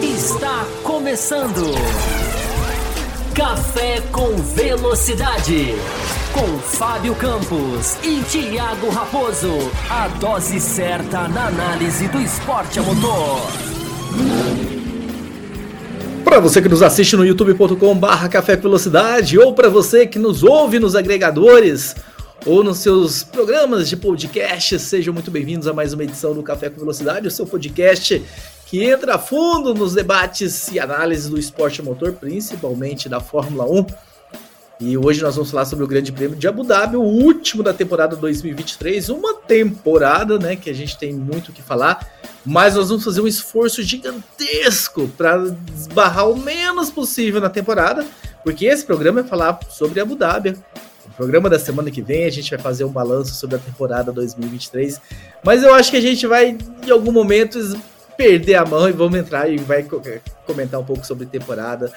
Está começando. Café com Velocidade. Com Fábio Campos e Thiago Raposo. A dose certa na análise do esporte a motor. Para você que nos assiste no youtube.com/barra Café Velocidade ou para você que nos ouve nos agregadores ou nos seus programas de podcast, sejam muito bem-vindos a mais uma edição do Café com Velocidade, o seu podcast que entra a fundo nos debates e análises do esporte motor, principalmente da Fórmula 1. E hoje nós vamos falar sobre o Grande Prêmio de Abu Dhabi, o último da temporada 2023, uma temporada, né, que a gente tem muito o que falar, mas nós vamos fazer um esforço gigantesco para esbarrar o menos possível na temporada, porque esse programa é falar sobre Abu Dhabi. Programa da semana que vem a gente vai fazer um balanço sobre a temporada 2023, mas eu acho que a gente vai em algum momento perder a mão e vamos entrar e vai comentar um pouco sobre temporada.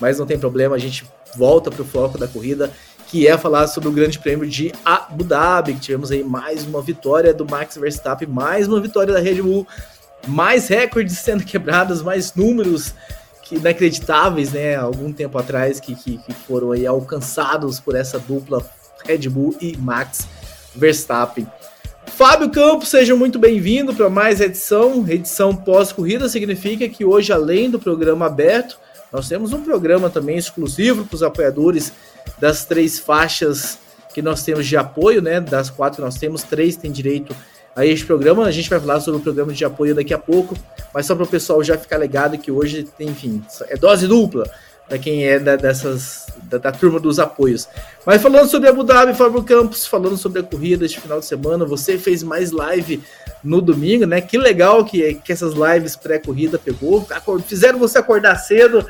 Mas não tem problema, a gente volta para o foco da corrida, que é falar sobre o Grande Prêmio de Abu Dhabi, que tivemos aí mais uma vitória do Max Verstappen, mais uma vitória da Red Bull, mais recordes sendo quebrados, mais números que inacreditáveis, né? Algum tempo atrás que, que, que foram aí alcançados por essa dupla Red Bull e Max Verstappen. Fábio Campos, seja muito bem-vindo para mais edição. Edição pós-corrida significa que hoje, além do programa aberto, nós temos um programa também exclusivo para os apoiadores das três faixas que nós temos de apoio, né? Das quatro que nós temos, três têm direito a este programa. A gente vai falar sobre o programa de apoio daqui a pouco, mas só para o pessoal já ficar ligado que hoje tem, enfim, é dose dupla para quem é da, dessas da, da, turma dos apoios. Mas falando sobre Abu Dhabi, Fábio Campos, falando sobre a corrida este final de semana, você fez mais live no domingo, né? Que legal que, que essas lives pré-corrida pegou, fizeram você acordar cedo.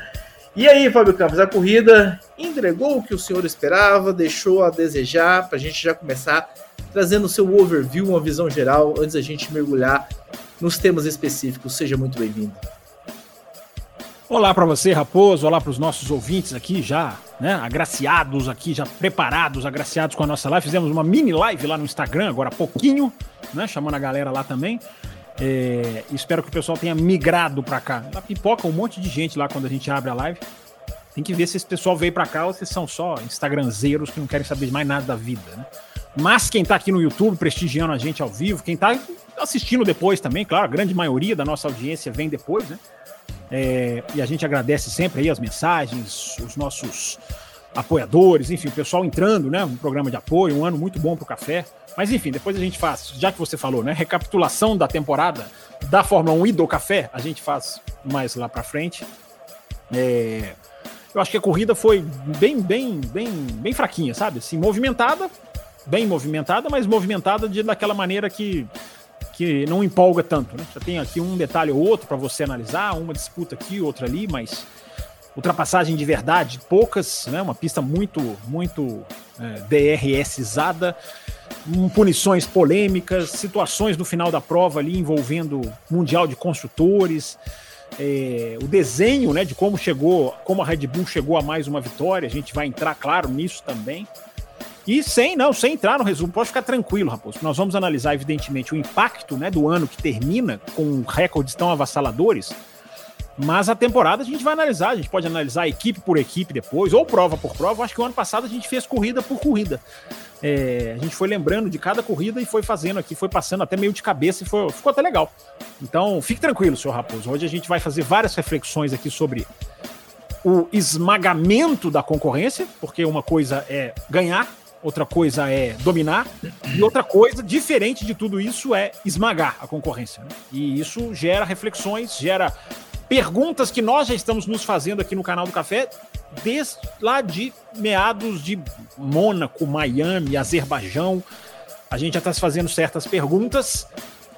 E aí, Fábio Campos, a corrida entregou o que o senhor esperava, deixou a desejar, para a gente já começar trazendo o seu overview, uma visão geral, antes da gente mergulhar nos temas específicos. Seja muito bem-vindo. Olá para você, Raposo. Olá para os nossos ouvintes aqui já, né? Agraciados aqui, já preparados, agraciados com a nossa live. Fizemos uma mini live lá no Instagram agora há pouquinho, né? Chamando a galera lá também. É, espero que o pessoal tenha migrado para cá. Lá pipoca um monte de gente lá quando a gente abre a live. Tem que ver se esse pessoal veio para cá ou se são só Instagramzeiros que não querem saber mais nada da vida, né? Mas quem tá aqui no YouTube prestigiando a gente ao vivo, quem tá assistindo depois também, claro, a grande maioria da nossa audiência vem depois, né? É, e a gente agradece sempre aí as mensagens, os nossos apoiadores, enfim, o pessoal entrando, né? Um programa de apoio, um ano muito bom para o café. Mas enfim, depois a gente faz, já que você falou, né? Recapitulação da temporada da Fórmula 1 e do café, a gente faz mais lá para frente. É, eu acho que a corrida foi bem, bem, bem, bem fraquinha, sabe? Assim, movimentada, bem movimentada, mas movimentada de daquela maneira que que não empolga tanto. Né? Já tem aqui um detalhe ou outro para você analisar, uma disputa aqui, outra ali, mas ultrapassagem de verdade, poucas, né? uma pista muito, muito é, DRSizada, um, punições polêmicas, situações no final da prova ali envolvendo Mundial de Construtores. É, o desenho né, de como chegou, como a Red Bull chegou a mais uma vitória, a gente vai entrar, claro, nisso também. E sem, não, sem entrar no resumo, pode ficar tranquilo, Raposo. Nós vamos analisar, evidentemente, o impacto né, do ano que termina com recordes tão avassaladores. Mas a temporada a gente vai analisar, a gente pode analisar equipe por equipe depois, ou prova por prova. Acho que o ano passado a gente fez corrida por corrida. É, a gente foi lembrando de cada corrida e foi fazendo aqui, foi passando até meio de cabeça e foi, ficou até legal. Então, fique tranquilo, senhor Raposo. Hoje a gente vai fazer várias reflexões aqui sobre o esmagamento da concorrência, porque uma coisa é ganhar outra coisa é dominar, e outra coisa, diferente de tudo isso, é esmagar a concorrência. Né? E isso gera reflexões, gera perguntas que nós já estamos nos fazendo aqui no canal do Café, desde lá de meados de Mônaco, Miami, Azerbaijão. A gente já está se fazendo certas perguntas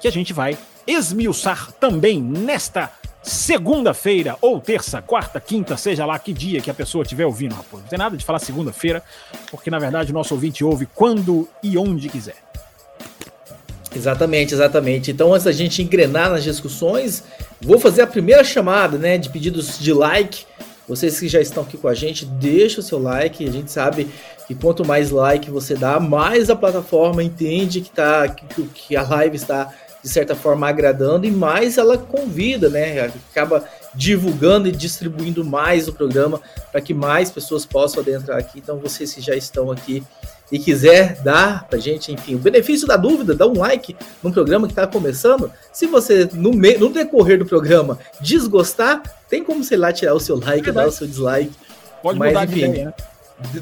que a gente vai esmiuçar também nesta segunda-feira, ou terça, quarta, quinta, seja lá que dia que a pessoa estiver ouvindo, rapaz. Não tem nada de falar segunda-feira, porque na verdade o nosso ouvinte ouve quando e onde quiser. Exatamente, exatamente. Então, antes da gente engrenar nas discussões, vou fazer a primeira chamada, né, de pedidos de like Vocês que já estão aqui com a gente, deixa o seu like. A gente sabe que quanto mais like você dá, mais a plataforma entende que, tá, que, que a live está, de certa forma, agradando e mais ela convida, né? Acaba divulgando e distribuindo mais o programa para que mais pessoas possam adentrar aqui. Então, vocês que já estão aqui e quiser dar pra gente, enfim, o benefício da dúvida, dá um like no programa que está começando. Se você, no, me, no decorrer do programa, desgostar, tem como, sei lá, tirar o seu like, é dar o seu dislike. Pode Mas, mudar enfim, de ideia, né?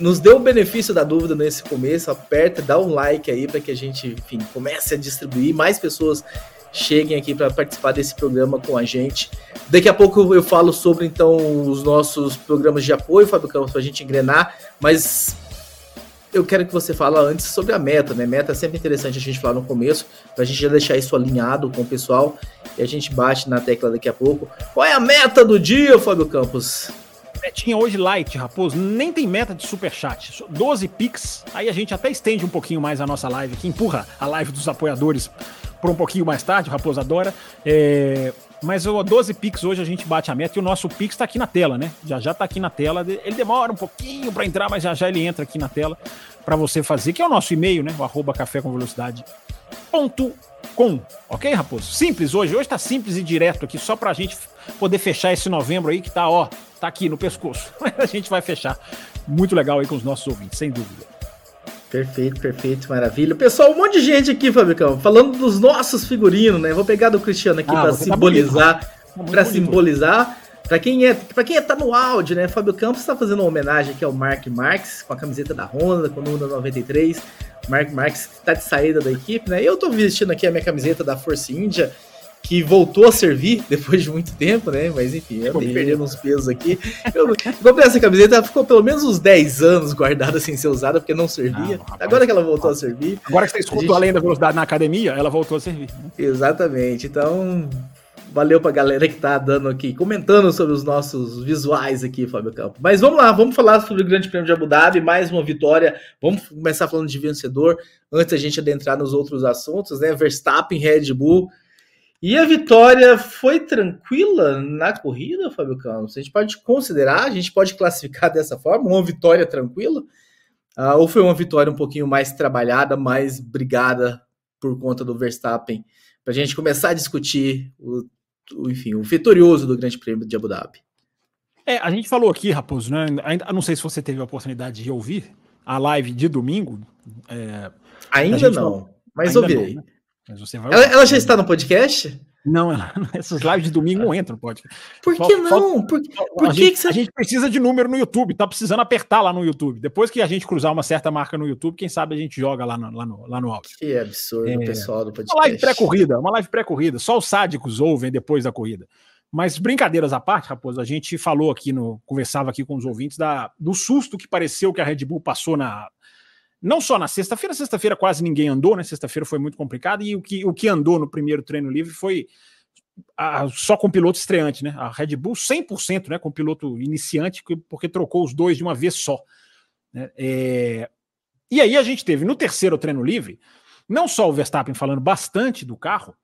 Nos dê o benefício da dúvida nesse começo, aperta, dá um like aí para que a gente, enfim, comece a distribuir, mais pessoas cheguem aqui para participar desse programa com a gente. Daqui a pouco eu falo sobre então os nossos programas de apoio, Fábio Campos, para a gente engrenar, mas eu quero que você fale antes sobre a meta, né? Meta é sempre interessante a gente falar no começo, para a gente já deixar isso alinhado com o pessoal e a gente bate na tecla daqui a pouco. Qual é a meta do dia, Fábio Campos? Metinha hoje light, Raposo, nem tem meta de superchat, 12 pix, aí a gente até estende um pouquinho mais a nossa live, que empurra a live dos apoiadores por um pouquinho mais tarde, o Raposo adora. É, mas o 12 Pix hoje a gente bate a meta e o nosso Pix está aqui na tela, né? Já já está aqui na tela. Ele demora um pouquinho para entrar, mas já já ele entra aqui na tela para você fazer, que é o nosso e-mail, né? O arroba café com velocidade. Ponto com, ok, Raposo? Simples hoje. Hoje está simples e direto aqui, só para a gente poder fechar esse novembro aí que tá, ó, tá aqui no pescoço. A gente vai fechar. Muito legal aí com os nossos ouvintes, sem dúvida. Perfeito, perfeito, maravilha. Pessoal, um monte de gente aqui, Fabicão, falando dos nossos figurinos, né? Vou pegar do Cristiano aqui ah, para tá simbolizar, tá para simbolizar. Para quem é, para quem é, tá no áudio, né? Fábio Campos está fazendo uma homenagem aqui ao Mark Marx com a camiseta da Honda, com o número 93. Mark Marx está de saída da equipe, né? Eu tô vestindo aqui a minha camiseta da Força Índia que voltou a servir depois de muito tempo, né? Mas enfim, eu andei perdendo uns pesos aqui. Eu comprei essa camiseta, ela ficou pelo menos uns 10 anos guardada sem ser usada, porque não servia. Ah, Agora que ela voltou a servir. Agora que você escuta a, gente... além da velocidade na academia, ela voltou a servir. Né? Exatamente. Então, valeu pra galera que tá dando aqui, comentando sobre os nossos visuais aqui, Fábio Campo. Mas vamos lá, vamos falar sobre o Grande Prêmio de Abu Dhabi, mais uma vitória. Vamos começar falando de vencedor, antes a gente adentrar nos outros assuntos, né? Verstappen, Red Bull e a vitória foi tranquila na corrida, Fábio Campos? A gente pode considerar, a gente pode classificar dessa forma, uma vitória tranquila? Uh, ou foi uma vitória um pouquinho mais trabalhada, mais brigada por conta do Verstappen? Para a gente começar a discutir o, o, enfim, o vitorioso do Grande Prêmio de Abu Dhabi. É, a gente falou aqui, Raposo, né? Ainda, não sei se você teve a oportunidade de ouvir a live de domingo. É, Ainda não, falou, mas ouvi. Né? Mas você vai ela, ela já está no podcast? Não, essas lives de domingo não entram no podcast. Por que não? Por, por a, que, gente, que você... a gente precisa de número no YouTube, tá precisando apertar lá no YouTube. Depois que a gente cruzar uma certa marca no YouTube, quem sabe a gente joga lá no, lá no, lá no áudio. Que absurdo, é, pessoal do podcast. Uma live pré-corrida, uma live pré-corrida. Só os sádicos ouvem depois da corrida. Mas brincadeiras à parte, Raposo, a gente falou aqui no. conversava aqui com os ouvintes da, do susto que pareceu que a Red Bull passou na, não só na sexta-feira, sexta-feira quase ninguém andou, né? Sexta-feira foi muito complicado, e o que, o que andou no primeiro treino livre foi a, só com piloto estreante, né? A Red Bull 100%, né? Com piloto iniciante, porque trocou os dois de uma vez só. Né? É... E aí a gente teve no terceiro treino livre, não só o Verstappen falando bastante do carro,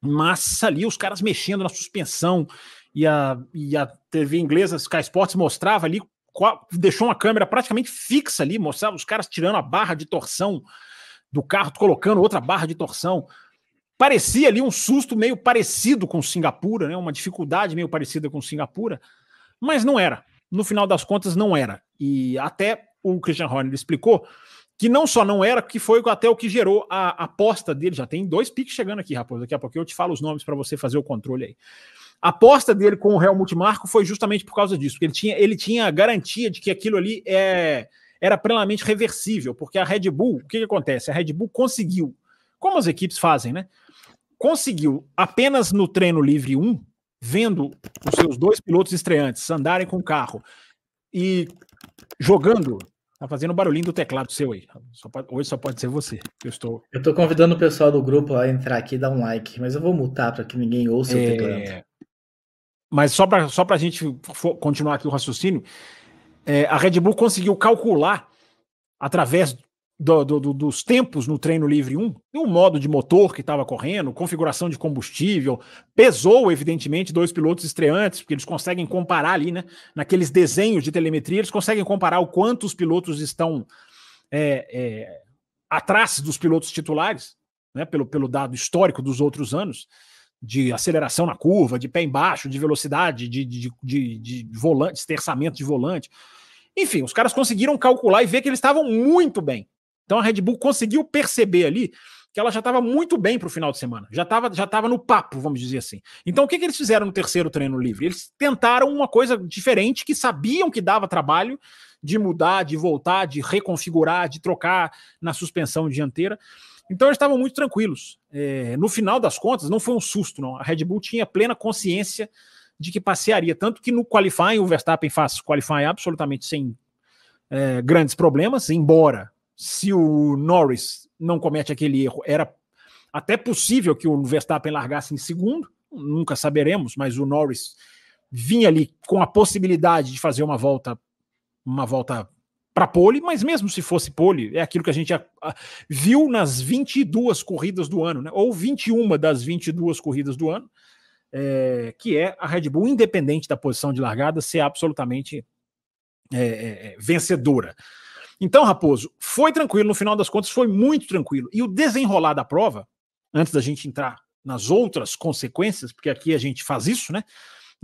mas ali os caras mexendo na suspensão, e a, e a TV inglesa Sky Sports mostrava ali deixou uma câmera praticamente fixa ali, mostrava os caras tirando a barra de torção do carro, colocando outra barra de torção. Parecia ali um susto meio parecido com Singapura, né? uma dificuldade meio parecida com Singapura, mas não era. No final das contas, não era. E até o Christian Horner explicou que não só não era, que foi até o que gerou a aposta dele. Já tem dois piques chegando aqui, Raposo. Daqui a pouco eu te falo os nomes para você fazer o controle aí. A aposta dele com o Helmut Marko foi justamente por causa disso, porque ele tinha, ele tinha garantia de que aquilo ali é, era plenamente reversível, porque a Red Bull, o que, que acontece? A Red Bull conseguiu, como as equipes fazem, né? Conseguiu apenas no treino livre 1, vendo os seus dois pilotos estreantes andarem com o carro e jogando Tá fazendo barulhinho do teclado seu aí. Só pode, hoje só pode ser você. Eu estou. Eu tô convidando o pessoal do grupo a entrar aqui e dar um like, mas eu vou mutar para que ninguém ouça é... o teclado. Mas só para só a gente continuar aqui o raciocínio, é, a Red Bull conseguiu calcular, através do, do, dos tempos no treino livre 1, o modo de motor que estava correndo, configuração de combustível, pesou, evidentemente, dois pilotos estreantes, porque eles conseguem comparar ali, né? Naqueles desenhos de telemetria, eles conseguem comparar o quanto os pilotos estão é, é, atrás dos pilotos titulares, né? Pelo, pelo dado histórico dos outros anos, de aceleração na curva, de pé embaixo, de velocidade, de, de, de, de volante, esterçamento de volante. Enfim, os caras conseguiram calcular e ver que eles estavam muito bem. Então a Red Bull conseguiu perceber ali que ela já estava muito bem para o final de semana, já estava já tava no papo, vamos dizer assim. Então o que, que eles fizeram no terceiro treino livre? Eles tentaram uma coisa diferente que sabiam que dava trabalho de mudar, de voltar, de reconfigurar, de trocar na suspensão dianteira. Então eles estavam muito tranquilos. É, no final das contas, não foi um susto, não. A Red Bull tinha plena consciência de que passearia. Tanto que no qualifying, o Verstappen faz qualifying absolutamente sem é, grandes problemas, embora se o Norris não comete aquele erro, era até possível que o Verstappen largasse em segundo, nunca saberemos, mas o Norris vinha ali com a possibilidade de fazer uma volta uma volta para pole, mas mesmo se fosse pole, é aquilo que a gente viu nas 22 corridas do ano, né? ou 21 das 22 corridas do ano, é, que é a Red Bull, independente da posição de largada, ser absolutamente é, é, é vencedora. Então, Raposo, foi tranquilo, no final das contas, foi muito tranquilo. E o desenrolar da prova, antes da gente entrar nas outras consequências, porque aqui a gente faz isso, né?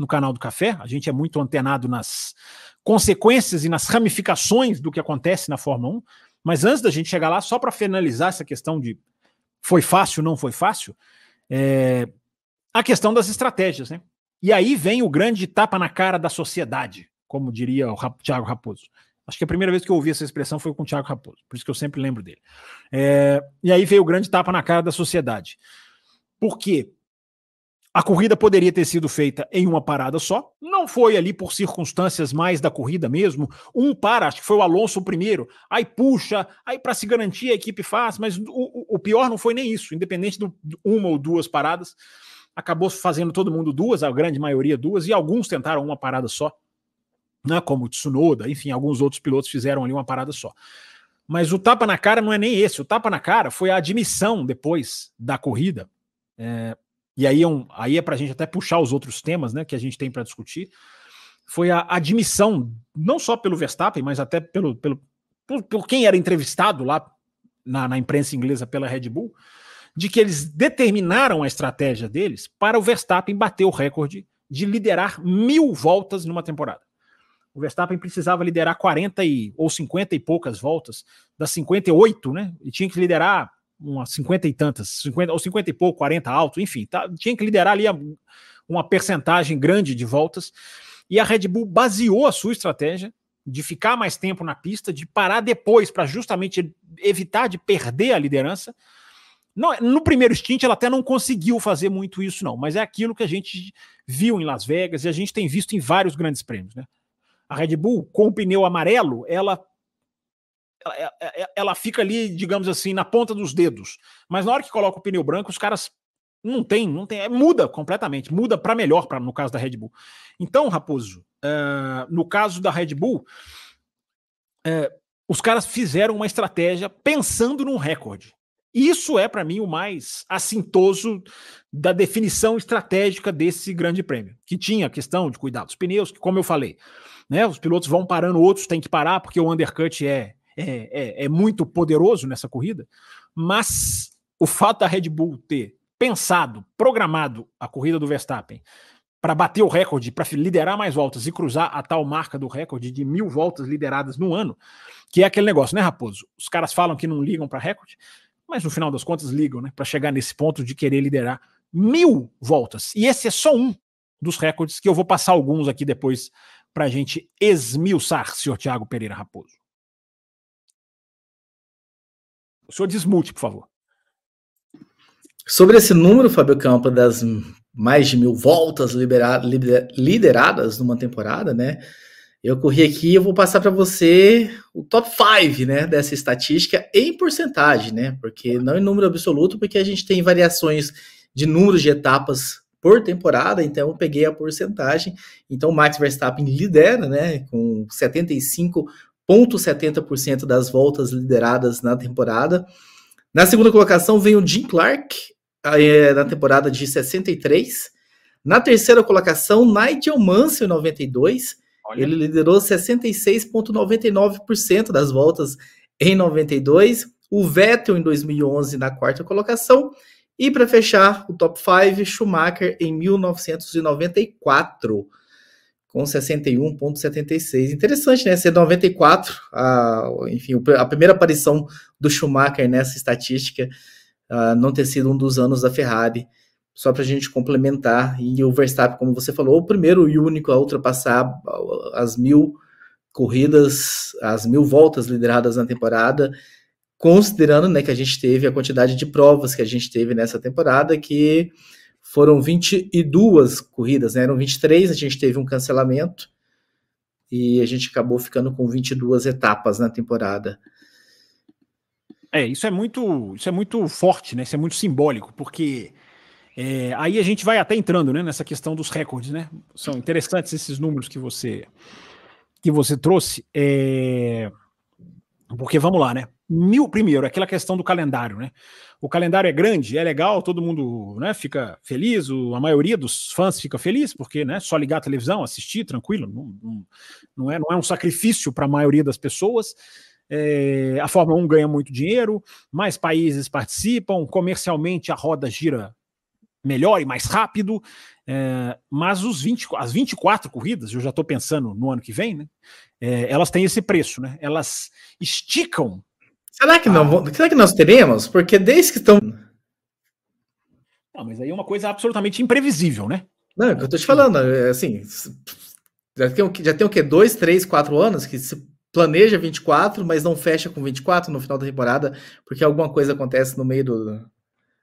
No canal do Café, a gente é muito antenado nas consequências e nas ramificações do que acontece na Fórmula 1. Mas antes da gente chegar lá, só para finalizar essa questão de foi fácil, não foi fácil, é a questão das estratégias, né? E aí vem o grande tapa na cara da sociedade, como diria o Thiago Raposo. Acho que a primeira vez que eu ouvi essa expressão foi com o Thiago Raposo, por isso que eu sempre lembro dele. É, e aí veio o grande tapa na cara da sociedade. Por quê? A corrida poderia ter sido feita em uma parada só, não foi ali por circunstâncias mais da corrida mesmo. Um para, acho que foi o Alonso primeiro, aí puxa, aí para se garantir a equipe faz, mas o, o, pior não foi nem isso, independente de uma ou duas paradas, acabou fazendo todo mundo duas, a grande maioria duas, e alguns tentaram uma parada só né, como o Tsunoda, enfim, alguns outros pilotos fizeram ali uma parada só. Mas o tapa na cara não é nem esse. O tapa na cara foi a admissão depois da corrida. É, e aí é, um, aí é para a gente até puxar os outros temas né, que a gente tem para discutir. Foi a admissão, não só pelo Verstappen, mas até pelo, pelo, por, por quem era entrevistado lá na, na imprensa inglesa pela Red Bull, de que eles determinaram a estratégia deles para o Verstappen bater o recorde de liderar mil voltas numa temporada. O Verstappen precisava liderar 40 e, ou 50 e poucas voltas, das 58, né? E tinha que liderar umas 50 e tantas, 50, ou 50 e pouco, 40 alto, enfim, tá, tinha que liderar ali uma percentagem grande de voltas. E a Red Bull baseou a sua estratégia de ficar mais tempo na pista, de parar depois para justamente evitar de perder a liderança. No, no primeiro stint, ela até não conseguiu fazer muito isso, não, mas é aquilo que a gente viu em Las Vegas e a gente tem visto em vários grandes prêmios, né? a Red Bull com o pneu amarelo, ela, ela, ela fica ali, digamos assim, na ponta dos dedos. Mas na hora que coloca o pneu branco, os caras não tem, não tem, é, muda completamente, muda para melhor para no caso da Red Bull. Então, Raposo, uh, no caso da Red Bull, uh, os caras fizeram uma estratégia pensando num recorde. Isso é, para mim, o mais assintoso da definição estratégica desse grande prêmio, que tinha a questão de cuidar dos pneus, que, como eu falei, né? Os pilotos vão parando, outros têm que parar, porque o undercut é, é, é, é muito poderoso nessa corrida. Mas o fato da Red Bull ter pensado, programado a corrida do Verstappen para bater o recorde, para liderar mais voltas e cruzar a tal marca do recorde de mil voltas lideradas no ano, que é aquele negócio, né, Raposo? Os caras falam que não ligam para recorde, mas no final das contas ligam, né, para chegar nesse ponto de querer liderar mil voltas. E esse é só um dos recordes que eu vou passar alguns aqui depois para a gente esmiuçar, senhor Tiago Pereira Raposo. O senhor desmute, por favor. Sobre esse número, Fábio Campo, das mais de mil voltas lideradas numa temporada, né? Eu corri aqui e vou passar para você o top 5, né, dessa estatística em porcentagem, né? Porque não em número absoluto, porque a gente tem variações de números de etapas por temporada, então eu peguei a porcentagem. Então o Max Verstappen lidera, né, com 75,5 0,70% das voltas lideradas na temporada. Na segunda colocação vem o Jim Clark, é, na temporada de 63. Na terceira colocação, Nigel Mansell, 92. Olha. Ele liderou 66,99% das voltas em 92. O Vettel em 2011 na quarta colocação. E para fechar o top 5, Schumacher em 1994 com 61,76. Interessante, né? Ser 94, a, enfim, a primeira aparição do Schumacher nessa estatística, uh, não ter sido um dos anos da Ferrari, só para a gente complementar. E o Verstappen, como você falou, o primeiro e único a ultrapassar as mil corridas, as mil voltas lideradas na temporada, considerando né, que a gente teve a quantidade de provas que a gente teve nessa temporada, que foram 22 corridas, né? eram 23, a gente teve um cancelamento e a gente acabou ficando com 22 etapas na temporada. É, isso é muito, isso é muito forte, né? Isso é muito simbólico, porque é, aí a gente vai até entrando, né, nessa questão dos recordes, né? São interessantes esses números que você que você trouxe, é, porque vamos lá, né? Mil, primeiro, aquela questão do calendário, né? O calendário é grande, é legal, todo mundo né, fica feliz, o, a maioria dos fãs fica feliz, porque né, só ligar a televisão, assistir, tranquilo, não, não, não é, não é um sacrifício para a maioria das pessoas. É, a Fórmula 1 ganha muito dinheiro, mais países participam, comercialmente a roda gira melhor e mais rápido, é, mas os 20, as 24 corridas, eu já estou pensando no ano que vem, né, é, elas têm esse preço, né, elas esticam Será que não? Ah. Será que nós teremos? Porque desde que estão. Não, mas aí é uma coisa absolutamente imprevisível, né? Não, é o que eu tô te falando, é assim, já tem, já tem o quê? Dois, três, quatro anos que se planeja 24, mas não fecha com 24 no final da temporada, porque alguma coisa acontece no meio do,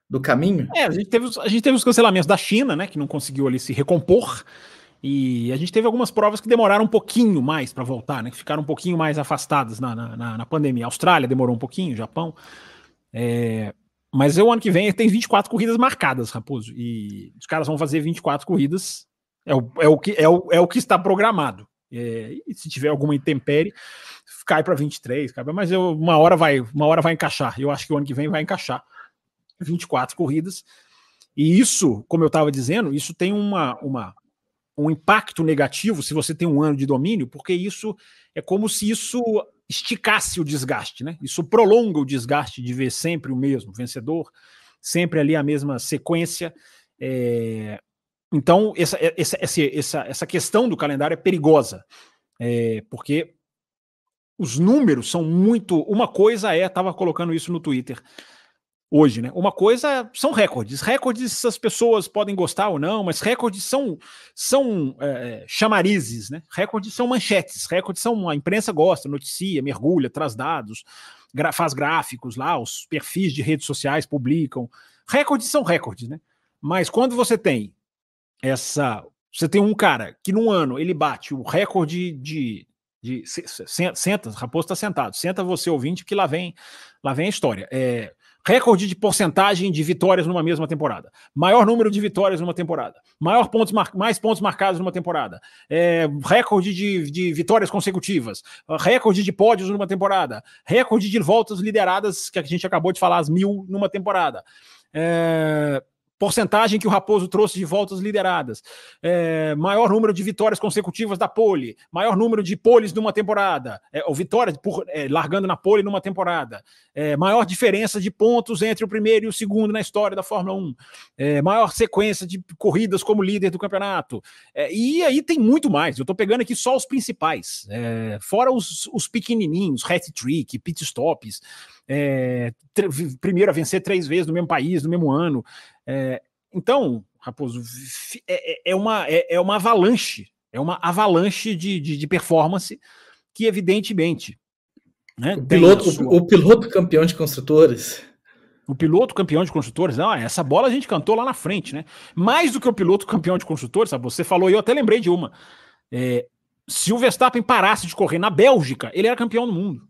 do caminho. É, a gente, teve, a gente teve os cancelamentos da China, né, que não conseguiu ali se recompor. E a gente teve algumas provas que demoraram um pouquinho mais para voltar, né? Que ficaram um pouquinho mais afastadas na, na, na pandemia. A Austrália demorou um pouquinho, Japão. É, mas o ano que vem tem 24 corridas marcadas, Raposo. E os caras vão fazer 24 corridas. É o, é o, que, é o, é o que está programado. É, e se tiver alguma intempérie, cai para 23, cai, mas eu, uma hora vai, uma hora vai encaixar. Eu acho que o ano que vem vai encaixar 24 corridas. E isso, como eu estava dizendo, isso tem uma, uma, um impacto negativo se você tem um ano de domínio, porque isso é como se isso esticasse o desgaste, né? Isso prolonga o desgaste de ver sempre o mesmo vencedor, sempre ali a mesma sequência. É... Então, essa, essa, essa, essa questão do calendário é perigosa, é... porque os números são muito. Uma coisa é, estava colocando isso no Twitter hoje, né? Uma coisa são recordes. Recordes as pessoas podem gostar ou não, mas recordes são são é, chamarizes, né? Recordes são manchetes. Recordes são a imprensa gosta, noticia, mergulha, traz dados, gra faz gráficos lá, os perfis de redes sociais publicam. Recordes são recordes, né? Mas quando você tem essa, você tem um cara que num ano ele bate o recorde de de, senta, Raposo está sentado, senta você ouvinte que lá vem, lá vem a história. É, Recorde de porcentagem de vitórias numa mesma temporada. Maior número de vitórias numa temporada. Maior pontos mais pontos marcados numa temporada. É, recorde de, de, vitórias consecutivas. Recorde de pódios numa temporada. Recorde de voltas lideradas, que a gente acabou de falar, as mil numa temporada. É, porcentagem que o Raposo trouxe de voltas lideradas, é, maior número de vitórias consecutivas da pole, maior número de poles numa temporada, é, ou vitórias por, é, largando na pole numa temporada, é, maior diferença de pontos entre o primeiro e o segundo na história da Fórmula 1, é, maior sequência de corridas como líder do campeonato, é, e aí tem muito mais, eu estou pegando aqui só os principais, fora os, os pequenininhos, hat-trick, pit stops, primeiro a vencer três vezes no mesmo país, no mesmo ano, é, então, Raposo, é, é, é, uma, é, é, uma avalanche, é uma avalanche de, de, de performance que, evidentemente. Né, o, piloto, sua... o, o, piloto campeão de construtores. O piloto campeão de construtores, não, essa bola a gente cantou lá na frente, né? Mais do que o piloto campeão de construtores, sabe? Você falou, e eu até lembrei de uma. É, se o Verstappen parasse de correr na Bélgica, ele era campeão do mundo.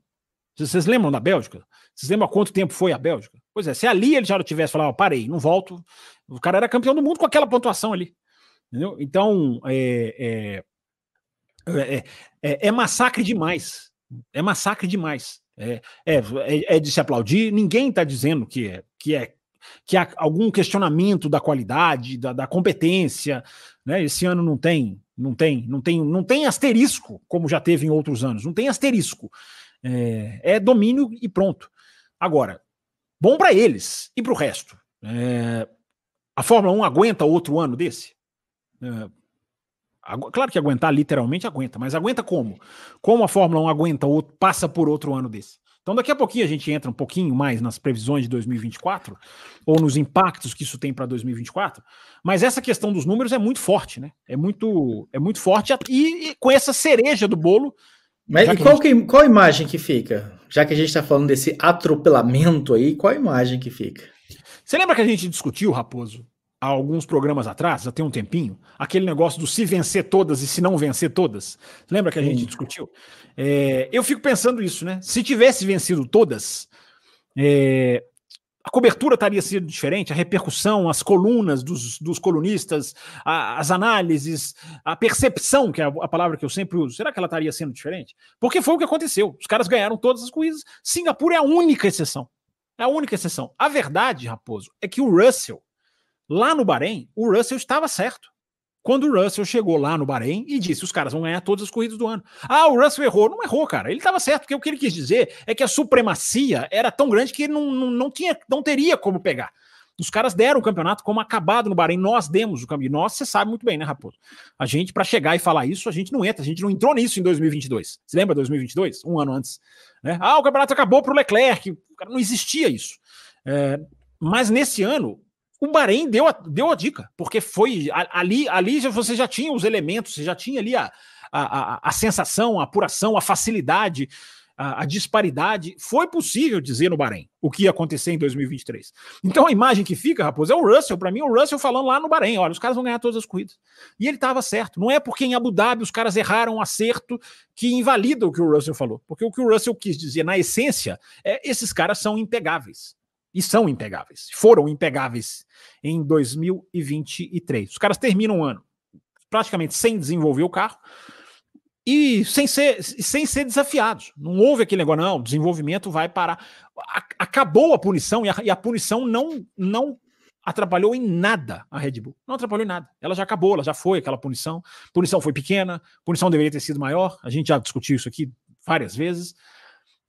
Vocês lembram da Bélgica? Vocês lembram quanto tempo foi a Bélgica? Pois é, se ali ele já não tivesse falado, parei, não volto, o cara era campeão do mundo com aquela pontuação ali. Entendeu? Então, é, é, é, é, é massacre demais. É massacre demais. É, é, é, é de se aplaudir. Ninguém está dizendo que é, que é que há algum questionamento da qualidade, da, da competência. Né? Esse ano não tem, não tem, não tem, não tem asterisco, como já teve em outros anos. Não tem asterisco. É, é domínio e pronto. Agora, bom para eles e para o resto. É, a Fórmula 1 aguenta outro ano desse? É, claro que aguentar literalmente aguenta, mas aguenta como? Como a Fórmula 1 aguenta outro, passa por outro ano desse? Então daqui a pouquinho a gente entra um pouquinho mais nas previsões de 2024 ou nos impactos que isso tem para 2024, mas essa questão dos números é muito forte, né? É muito é muito forte e, e com essa cereja do bolo. Mas e qual, gente... que, qual a imagem que fica? Já que a gente está falando desse atropelamento aí, qual a imagem que fica? Você lembra que a gente discutiu, Raposo, há alguns programas atrás, já tem um tempinho, aquele negócio do se vencer todas e se não vencer todas. Lembra que a gente discutiu? É, eu fico pensando isso, né? Se tivesse vencido todas, é, a cobertura estaria sendo diferente, a repercussão, as colunas dos, dos colunistas, a, as análises, a percepção, que é a, a, palavra que eu sempre uso, será que ela estaria sendo diferente? Porque foi o que aconteceu. Os caras ganharam todas as corridas. Singapura é a única exceção. É a única exceção. A verdade, Raposo, é que o Russell Lá no Bahrein, o Russell estava certo. Quando o Russell chegou lá no Bahrein e disse: os caras vão ganhar todas as corridas do ano. Ah, o Russell errou. Não errou, cara. Ele estava certo, porque o que ele quis dizer é que a supremacia era tão grande que não, não, não, tinha, não teria como pegar. Os caras deram o campeonato como acabado no Bahrein. Nós demos o campeonato. Nós, você sabe muito bem, né, Raposo? A gente, para chegar e falar isso, a gente não entra. A gente não entrou nisso em 2022. Você lembra 2022? Um ano antes. Né? Ah, o campeonato acabou para o Leclerc. Não existia isso. É, mas nesse ano, o Bahrein deu a, deu a dica, porque foi ali, ali você já tinha os elementos, você já tinha ali a, a, a, sensação, a apuração, a facilidade, a, a, disparidade. Foi possível dizer no Bahrein o que ia acontecer em 2023. Então a imagem que fica, Raposo, é o Russell. Para mim, o Russell falando lá no Bahrein: olha, os caras vão ganhar todas as corridas. E ele estava certo. Não é porque em Abu Dhabi os caras erraram um acerto que invalida o que o Russell falou. Porque o que o Russell quis dizer, na essência, é esses caras são impegáveis e são impegáveis. Foram impegáveis em 2023. Os caras terminam o ano praticamente sem desenvolver o carro e sem ser, sem ser desafiados. Não houve aquele negócio, não, desenvolvimento vai parar. Acabou a punição e a, e a punição não, não atrapalhou em nada a Red Bull. Não atrapalhou em nada. Ela já acabou, ela já foi aquela punição. Punição foi pequena, punição deveria ter sido maior. A gente já discutiu isso aqui várias vezes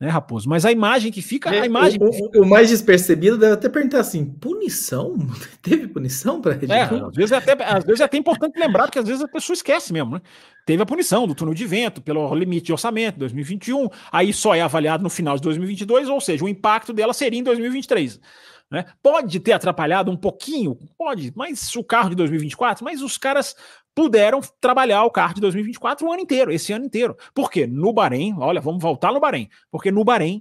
né, Raposo? Mas a imagem que fica, é, a imagem. O, o, mais despercebido deve até perguntar assim: punição? Teve punição para é, às vezes, é até, às vezes é até importante lembrar, porque às vezes a pessoa esquece mesmo, né? Teve a punição do túnel de vento pelo limite de orçamento 2021, aí só é avaliado no final de 2022, ou seja, o impacto dela seria em 2023. Né? Pode ter atrapalhado um pouquinho, pode, mas o carro de 2024, mas os caras puderam trabalhar o carro de 2024 o ano inteiro, esse ano inteiro. Por quê? No Bahrein, olha, vamos voltar no Bahrein, porque no Bahrein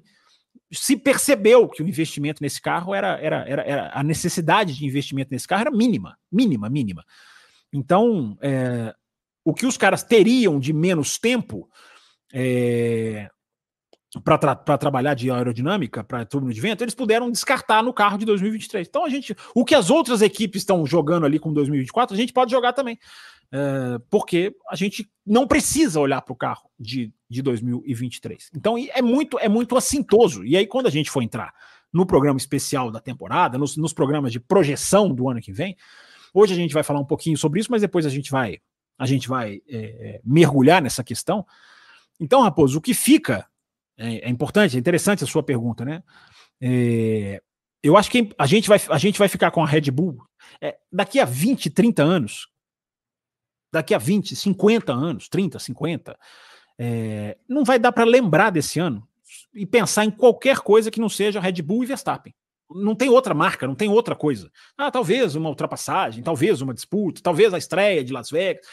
se percebeu que o investimento nesse carro era, era, era, era a necessidade de investimento nesse carro era mínima, mínima, mínima. Então, é, o que os caras teriam de menos tempo é, para tra trabalhar de aerodinâmica, para turno de vento, eles puderam descartar no carro de 2023. Então a gente, o que as outras equipes estão jogando ali com 2024, a gente pode jogar também, é, porque a gente não precisa olhar para o carro de, de 2023. Então é muito é muito assintoso. E aí quando a gente for entrar no programa especial da temporada, nos, nos programas de projeção do ano que vem, hoje a gente vai falar um pouquinho sobre isso, mas depois a gente vai a gente vai é, é mergulhar nessa questão. Então, Raposo, o que fica é, é, importante, é interessante a sua pergunta, né? É, eu acho que a gente vai, a gente vai ficar com a Red Bull é, daqui a 20, 30 anos, daqui a 20, 50 anos, 30, 50, é, não vai dar para lembrar desse ano e pensar em qualquer coisa que não seja Red Bull e Verstappen. Não tem outra marca, não tem outra coisa. Ah, talvez uma ultrapassagem, talvez uma disputa, talvez a estreia de Las Vegas.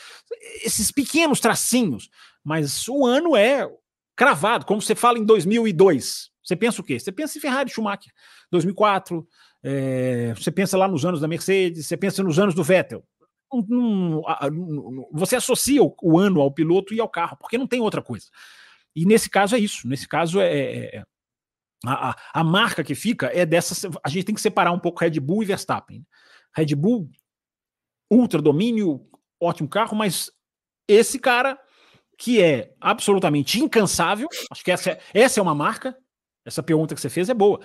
Esses pequenos tracinhos. Mas o ano é cravado, como você fala em 2002. Você pensa o quê? Você pensa em Ferrari Schumacher, 2004, é, você pensa lá nos anos da Mercedes, você pensa nos anos do Vettel. você associa o, o, ano ao piloto e ao carro, porque não tem outra coisa. E nesse caso é isso. Nesse caso é, é, é a, a, a, marca que fica é dessa. A gente tem que separar um pouco Red Bull e Verstappen. Red Bull, ultra domínio, ótimo carro, mas esse cara que é absolutamente incansável. Acho que essa é, essa é uma marca. Essa pergunta que você fez é boa.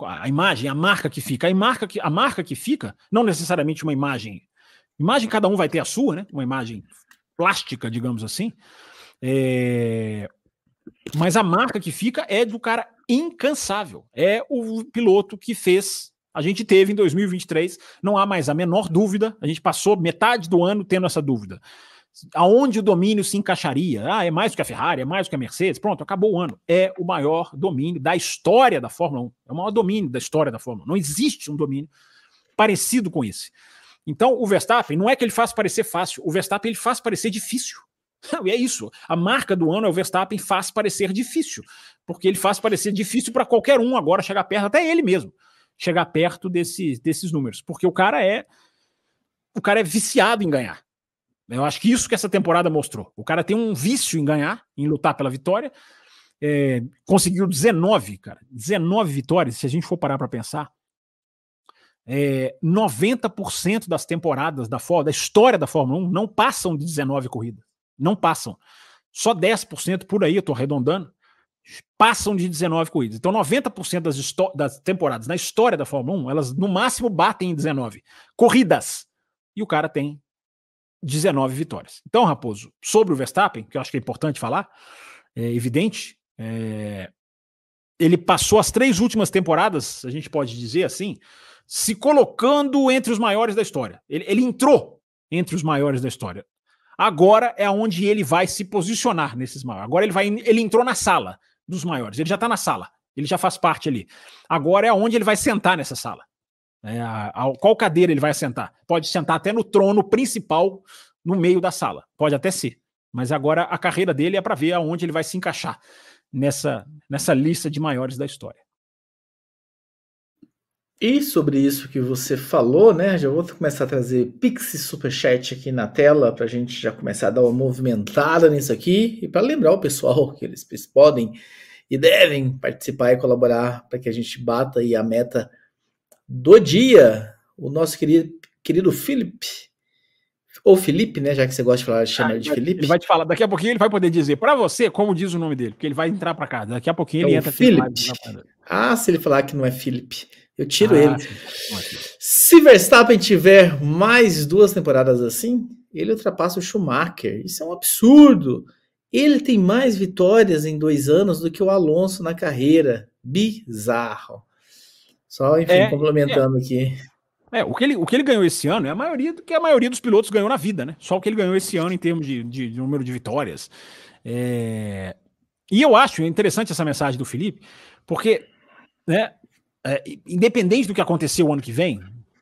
A imagem, a marca que fica. A marca que, a marca que fica, não necessariamente uma imagem. Imagem, cada um vai ter a sua, né? Uma imagem plástica, digamos assim. É... Mas a marca que fica é do cara incansável. É o piloto que fez. A gente teve em 2023, não há mais a menor dúvida. A gente passou metade do ano tendo essa dúvida aonde o domínio se encaixaria. Ah, é mais do que a Ferrari, é mais do que a Mercedes. Pronto, acabou o ano. É o maior domínio da história da Fórmula 1. É o maior domínio da história da Fórmula 1. Não existe um domínio parecido com esse. Então, o Verstappen, não é que ele faz parecer fácil, o Verstappen ele faz parecer difícil. E é isso. A marca do ano é o Verstappen faz parecer difícil. Porque ele faz parecer difícil para qualquer um agora chegar perto, até ele mesmo, chegar perto desses, desses números. Porque o cara é. O cara é viciado em ganhar. Eu acho que isso que essa temporada mostrou. O cara tem um vício em ganhar, em lutar pela vitória. É, conseguiu 19, cara. 19 vitórias, se a gente for parar para pensar. É, 90% das temporadas da, da história da Fórmula 1 não passam de 19 corridas. Não passam. Só 10% por aí, eu estou arredondando, passam de 19 corridas. Então, 90% das, das temporadas na história da Fórmula 1, elas no máximo batem em 19 corridas. E o cara tem 19 vitórias. Então, Raposo, sobre o Verstappen, que eu acho que é importante falar, é evidente, é, ele passou as três últimas temporadas, a gente pode dizer assim, se colocando entre os maiores da história. Ele, ele entrou entre os maiores da história. Agora é onde ele vai se posicionar nesses maiores. Agora ele vai, ele entrou na sala dos maiores. Ele já está na sala. Ele já faz parte ali. Agora é onde ele vai sentar nessa sala. É, a, a, qual cadeira ele vai sentar? Pode sentar até no trono principal no meio da sala. Pode até ser. Mas agora a carreira dele é para ver aonde ele vai se encaixar nessa, nessa lista de maiores da história. E sobre isso que você falou, né? Já vou começar a trazer Pix e Superchat aqui na tela para a gente já começar a dar uma movimentada nisso aqui e para lembrar o pessoal que eles podem e devem participar e colaborar para que a gente bata aí a meta do dia, o nosso querido, querido Felipe, ou Felipe, né? Já que você gosta de falar, chama ah, de Felipe. Ele vai te falar, daqui a pouquinho ele vai poder dizer para você como diz o nome dele, porque ele vai entrar para cá. Daqui a pouquinho ele é entra Felipe. Ah, se ele falar que não é Felipe, eu tiro ah, ele. Se Verstappen tiver mais duas temporadas assim, ele ultrapassa o Schumacher. Isso é um absurdo. Ele tem mais vitórias em dois anos do que o Alonso na carreira. Bizarro. Só, enfim, é, complementando é, aqui. É, o que, ele, o que ele ganhou esse ano é a maioria do que a maioria dos pilotos ganhou na vida, né? Só o que ele ganhou esse ano em termos de, de, de número de vitórias. É... E eu acho interessante essa mensagem do Felipe, porque, né, é, independente do que acontecer o ano que vem,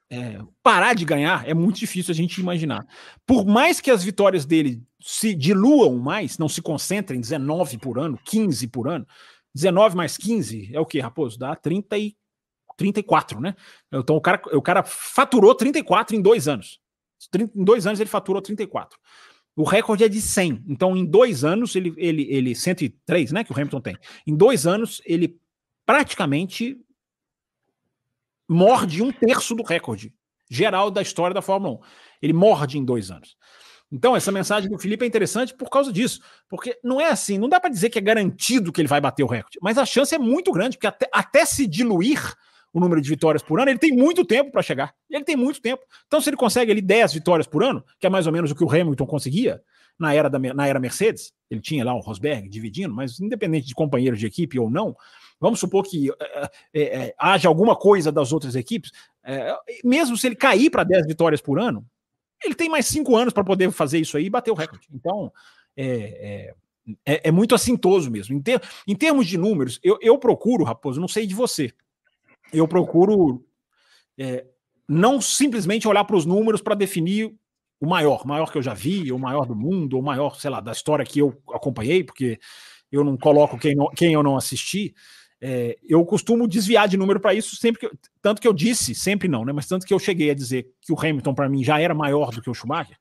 é, parar de ganhar é muito difícil a gente imaginar. Por mais que as vitórias dele se diluam mais, não se concentrem 19 por ano, 15 por ano, 19 mais 15 é o que, Raposo? Dá 30 e 34, né? Então o cara, o cara faturou 34 em dois anos. Em dois anos ele faturou 34. O recorde é de 100. Então, em dois anos, ele, ele, ele 103, né? Que o Hamilton tem. Em dois anos, ele praticamente morde um terço do recorde geral da história da Fórmula 1. Ele morde em dois anos. Então, essa mensagem do Felipe é interessante por causa disso. Porque não é assim, não dá para dizer que é garantido que ele vai bater o recorde, mas a chance é muito grande, porque até, até se diluir o número de vitórias por ano, ele tem muito tempo para chegar. Ele tem muito tempo. Então, se ele consegue ali 10 vitórias por ano, que é mais ou menos o que o Hamilton conseguia na era, da, na era Mercedes, ele tinha lá o Rosberg dividindo, mas independente de companheiro de equipe ou não, vamos supor que é, é, é, haja alguma coisa das outras equipes, é, mesmo se ele cair para 10 vitórias por ano, ele tem mais 5 anos para poder fazer isso aí e bater o recorde. Então, é, é, é muito assintoso mesmo. Em, ter, em termos de números, eu, eu procuro, Raposo, não sei de você, eu procuro é, não simplesmente olhar para os números para definir o maior, maior que eu já vi, o maior do mundo, o maior, sei lá, da história que eu acompanhei, porque eu não coloco quem, não, quem eu não assisti. É, eu costumo desviar de número para isso sempre que, tanto que eu disse, sempre não, né? Mas tanto que eu cheguei a dizer que o Hamilton para mim já era maior do que o Schumacher,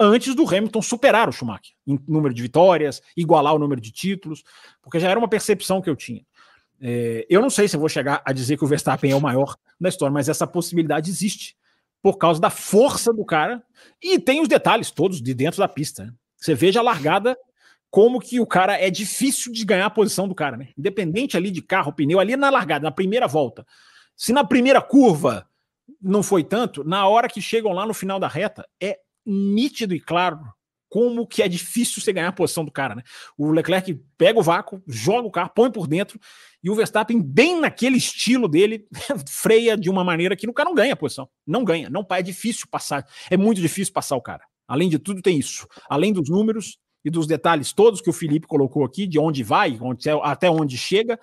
antes do Hamilton superar o Schumacher em número de vitórias, igualar o número de títulos, porque já era uma percepção que eu tinha. É, eu não sei se vou chegar a dizer que o Verstappen é o maior da história, mas essa possibilidade existe por causa da força do cara e tem os detalhes todos de dentro da pista. Né? Você veja a largada como que o cara é difícil de ganhar a posição do cara, né? Independente ali de carro, pneu, ali na largada, na primeira volta. Se na primeira curva não foi tanto, na hora que chegam lá no final da reta, é nítido e claro como que é difícil você ganhar a posição do cara, né? O Leclerc pega o vácuo, joga o carro, põe por dentro, e o Verstappen, bem naquele estilo dele, freia de uma maneira que o cara não ganha a posição. Não ganha, não é difícil passar, é muito difícil passar o cara. Além de tudo, tem isso. Além dos números, e dos detalhes todos que o Felipe colocou aqui, de onde vai, onde, até onde chega.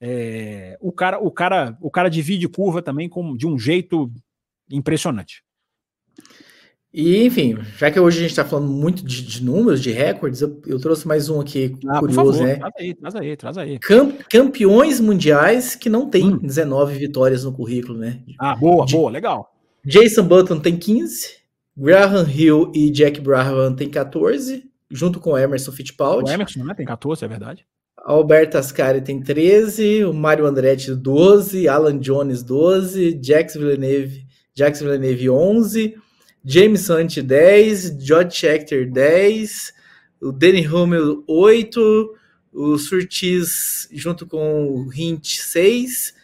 É, o, cara, o, cara, o cara divide curva também com, de um jeito impressionante. E, enfim, já que hoje a gente está falando muito de, de, números, de recordes, eu, eu, trouxe mais um aqui ah, curioso, favor, né? Traz aí, traz aí, traz aí. Camp, campeões mundiais que não tem hum. 19 vitórias no currículo, né? Ah, boa, de, boa, legal. Jason Button tem 15, Graham Hill e Jack Brabham tem 14, junto com o Emerson Fittipaldi. O Emerson, né? Tem 14, é verdade. Alberto Ascari tem 13, o Mário Andretti 12, Alan Jones 12, Jax Villeneuve, Jax Villeneuve 11, James Hunt 10, George Scheckter 10, o Danny Hummel 8, o Surtees junto com o Hint 6,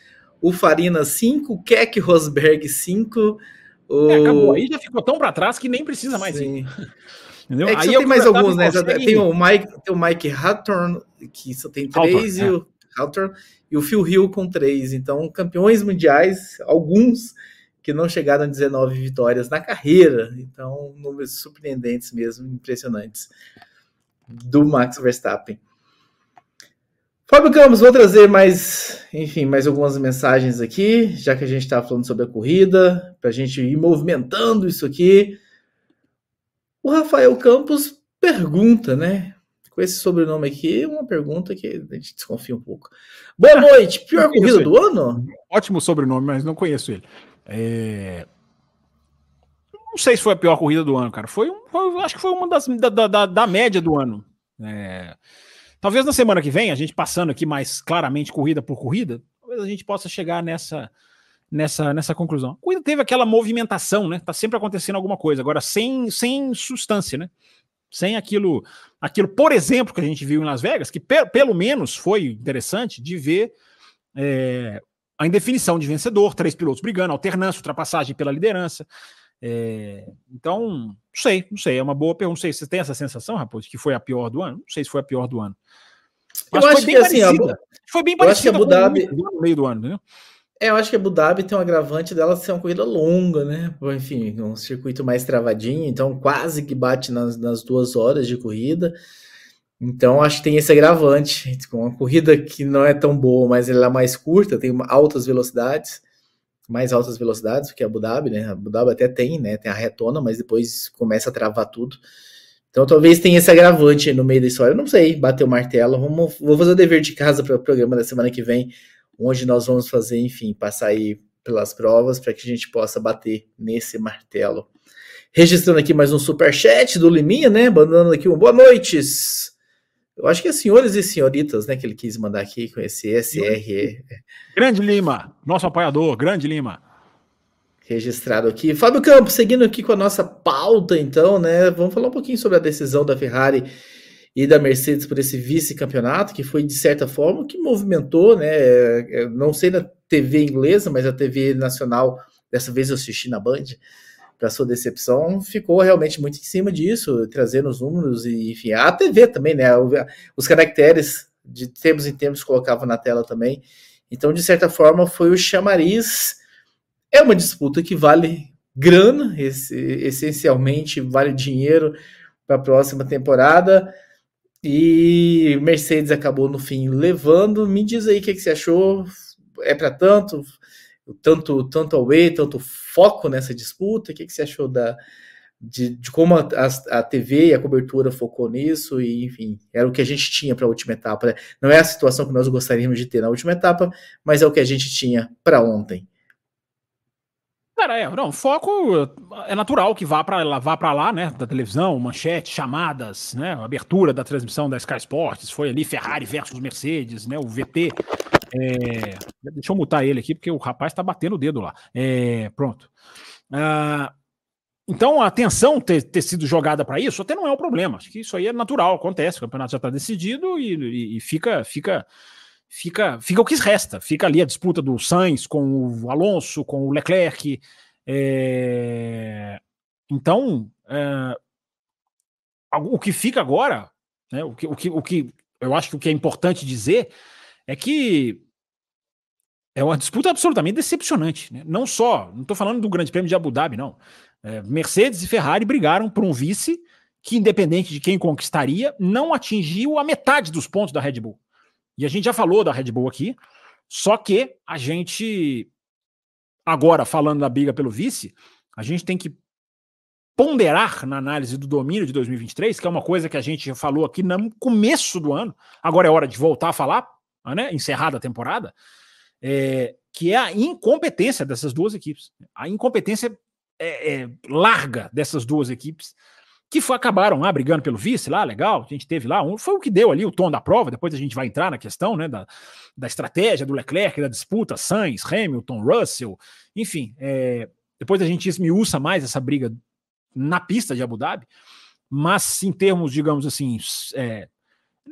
o Farina 5, o Keck Rosberg 5. O... É, acabou. Aí já ficou tão para trás que nem precisa mais Sim. ir. Entendeu? É que Aí só tem mais alguns, né? Consegue... Tem o Mike, tem o Mike Hawthorne, que só tem três, e, é. o Hawthorne, e o Phil Hill com três. Então, campeões mundiais, alguns que não chegaram a 19 vitórias na carreira. Então, números surpreendentes mesmo, impressionantes do Max Verstappen. Fábio Campos, vou trazer mais, enfim, mais algumas mensagens aqui, já que a gente está falando sobre a corrida, para a gente ir movimentando isso aqui. O Rafael Campos pergunta, né? Com esse sobrenome aqui, uma pergunta que a gente desconfia um pouco. Boa noite, pior corrida ele. do ano? Ótimo sobrenome, mas não conheço ele. É... Não sei se foi a pior corrida do ano, cara. Foi, foi acho que foi uma das da, da, da média do ano. É... Talvez na semana que vem, a gente passando aqui mais claramente corrida por corrida, talvez a gente possa chegar nessa nessa, nessa conclusão. A teve aquela movimentação, né? Tá sempre acontecendo alguma coisa, agora sem, sem substância, né? Sem aquilo, aquilo, por exemplo, que a gente viu em Las Vegas, que pe pelo menos foi interessante de ver é, a indefinição de vencedor, três pilotos brigando, alternância, ultrapassagem pela liderança. É, então, não sei, não sei, é uma boa pergunta. Não sei, você tem essa sensação, Raposo, que foi a pior do ano? Não sei se foi a pior do ano. Mas eu acho que assim, a, foi bem parecida com Dhabi... no meio do ano, entendeu? É, eu acho que a Abu Dhabi tem um agravante dela ser uma corrida longa, né? Enfim, um circuito mais travadinho, então quase que bate nas, nas duas horas de corrida. Então acho que tem esse agravante. Uma corrida que não é tão boa, mas ela é mais curta, tem altas velocidades, mais altas velocidades que a Abu Dhabi, né? A Abu Dhabi até tem, né? Tem a retona, mas depois começa a travar tudo. Então talvez tenha esse agravante no meio da história. Eu não sei, bater o martelo. Vamos, vou fazer o dever de casa para o programa da semana que vem onde nós vamos fazer, enfim, passar aí pelas provas para que a gente possa bater nesse martelo. Registrando aqui mais um super chat do Liminha, né? Mandando aqui um boa noite. Eu acho que é senhores e senhoritas, né, que ele quis mandar aqui com esse SR. Grande Lima, nosso apoiador, Grande Lima. Registrado aqui. Fábio Campos, seguindo aqui com a nossa pauta, então, né? Vamos falar um pouquinho sobre a decisão da Ferrari e da Mercedes por esse vice-campeonato, que foi de certa forma que movimentou, né? É, não sei na TV inglesa, mas a TV nacional, dessa vez eu assisti na Band, para sua decepção, ficou realmente muito em cima disso, trazendo os números e, enfim, a TV também, né? Os caracteres de tempos em tempos colocava na tela também. Então, de certa forma, foi o chamariz. É uma disputa que vale grana, esse, essencialmente vale dinheiro para a próxima temporada. E Mercedes acabou no fim levando. Me diz aí o que, que você achou. É para tanto? Tanto tanto away, tanto foco nessa disputa? O que, que você achou da, de, de como a, a, a, TV e a cobertura focou nisso? E, enfim, era o que a gente tinha para a última etapa. Né? Não é a situação que nós gostaríamos de ter na última etapa, mas é o que a gente tinha para ontem. Cara, é, não, foco é natural que vá para vá para lá, né, da televisão, manchete, chamadas, né, abertura da transmissão da Sky Sports, foi ali Ferrari versus Mercedes, né, o VT. É, deixa eu mutar ele aqui porque o rapaz tá batendo o dedo lá. É, pronto. Ah, então a atenção ter, ter sido jogada para isso até não é um problema. Acho que isso aí é natural, acontece. O campeonato já está decidido e, e, e, fica, fica, fica, fica o que resta. Fica ali a disputa do Sainz com o Alonso, com o Leclerc. É... Então, é... o que fica agora, né, o, que, o, que, o que eu acho que o que é importante dizer é que é uma disputa absolutamente decepcionante. Né? Não só, não estou falando do Grande Prêmio de Abu Dhabi, não. É, Mercedes e Ferrari brigaram por um vice que, independente de quem conquistaria, não atingiu a metade dos pontos da Red Bull. E a gente já falou da Red Bull aqui, só que a gente, agora falando da briga pelo vice, a gente tem que ponderar na análise do domínio de 2023, que é uma coisa que a gente falou aqui no começo do ano, agora é hora de voltar a falar, né, encerrada a temporada, é, que é a incompetência dessas duas equipes. A incompetência é, é, larga dessas duas equipes, que foi, acabaram lá brigando pelo vice, lá, legal, a gente teve lá, um, foi o que deu ali o tom da prova, depois a gente vai entrar na questão né, da, da estratégia do Leclerc, da disputa, Sainz, Hamilton, Russell, enfim, é, depois a gente esmiuça mais essa briga na pista de Abu Dhabi, mas em termos, digamos assim, é,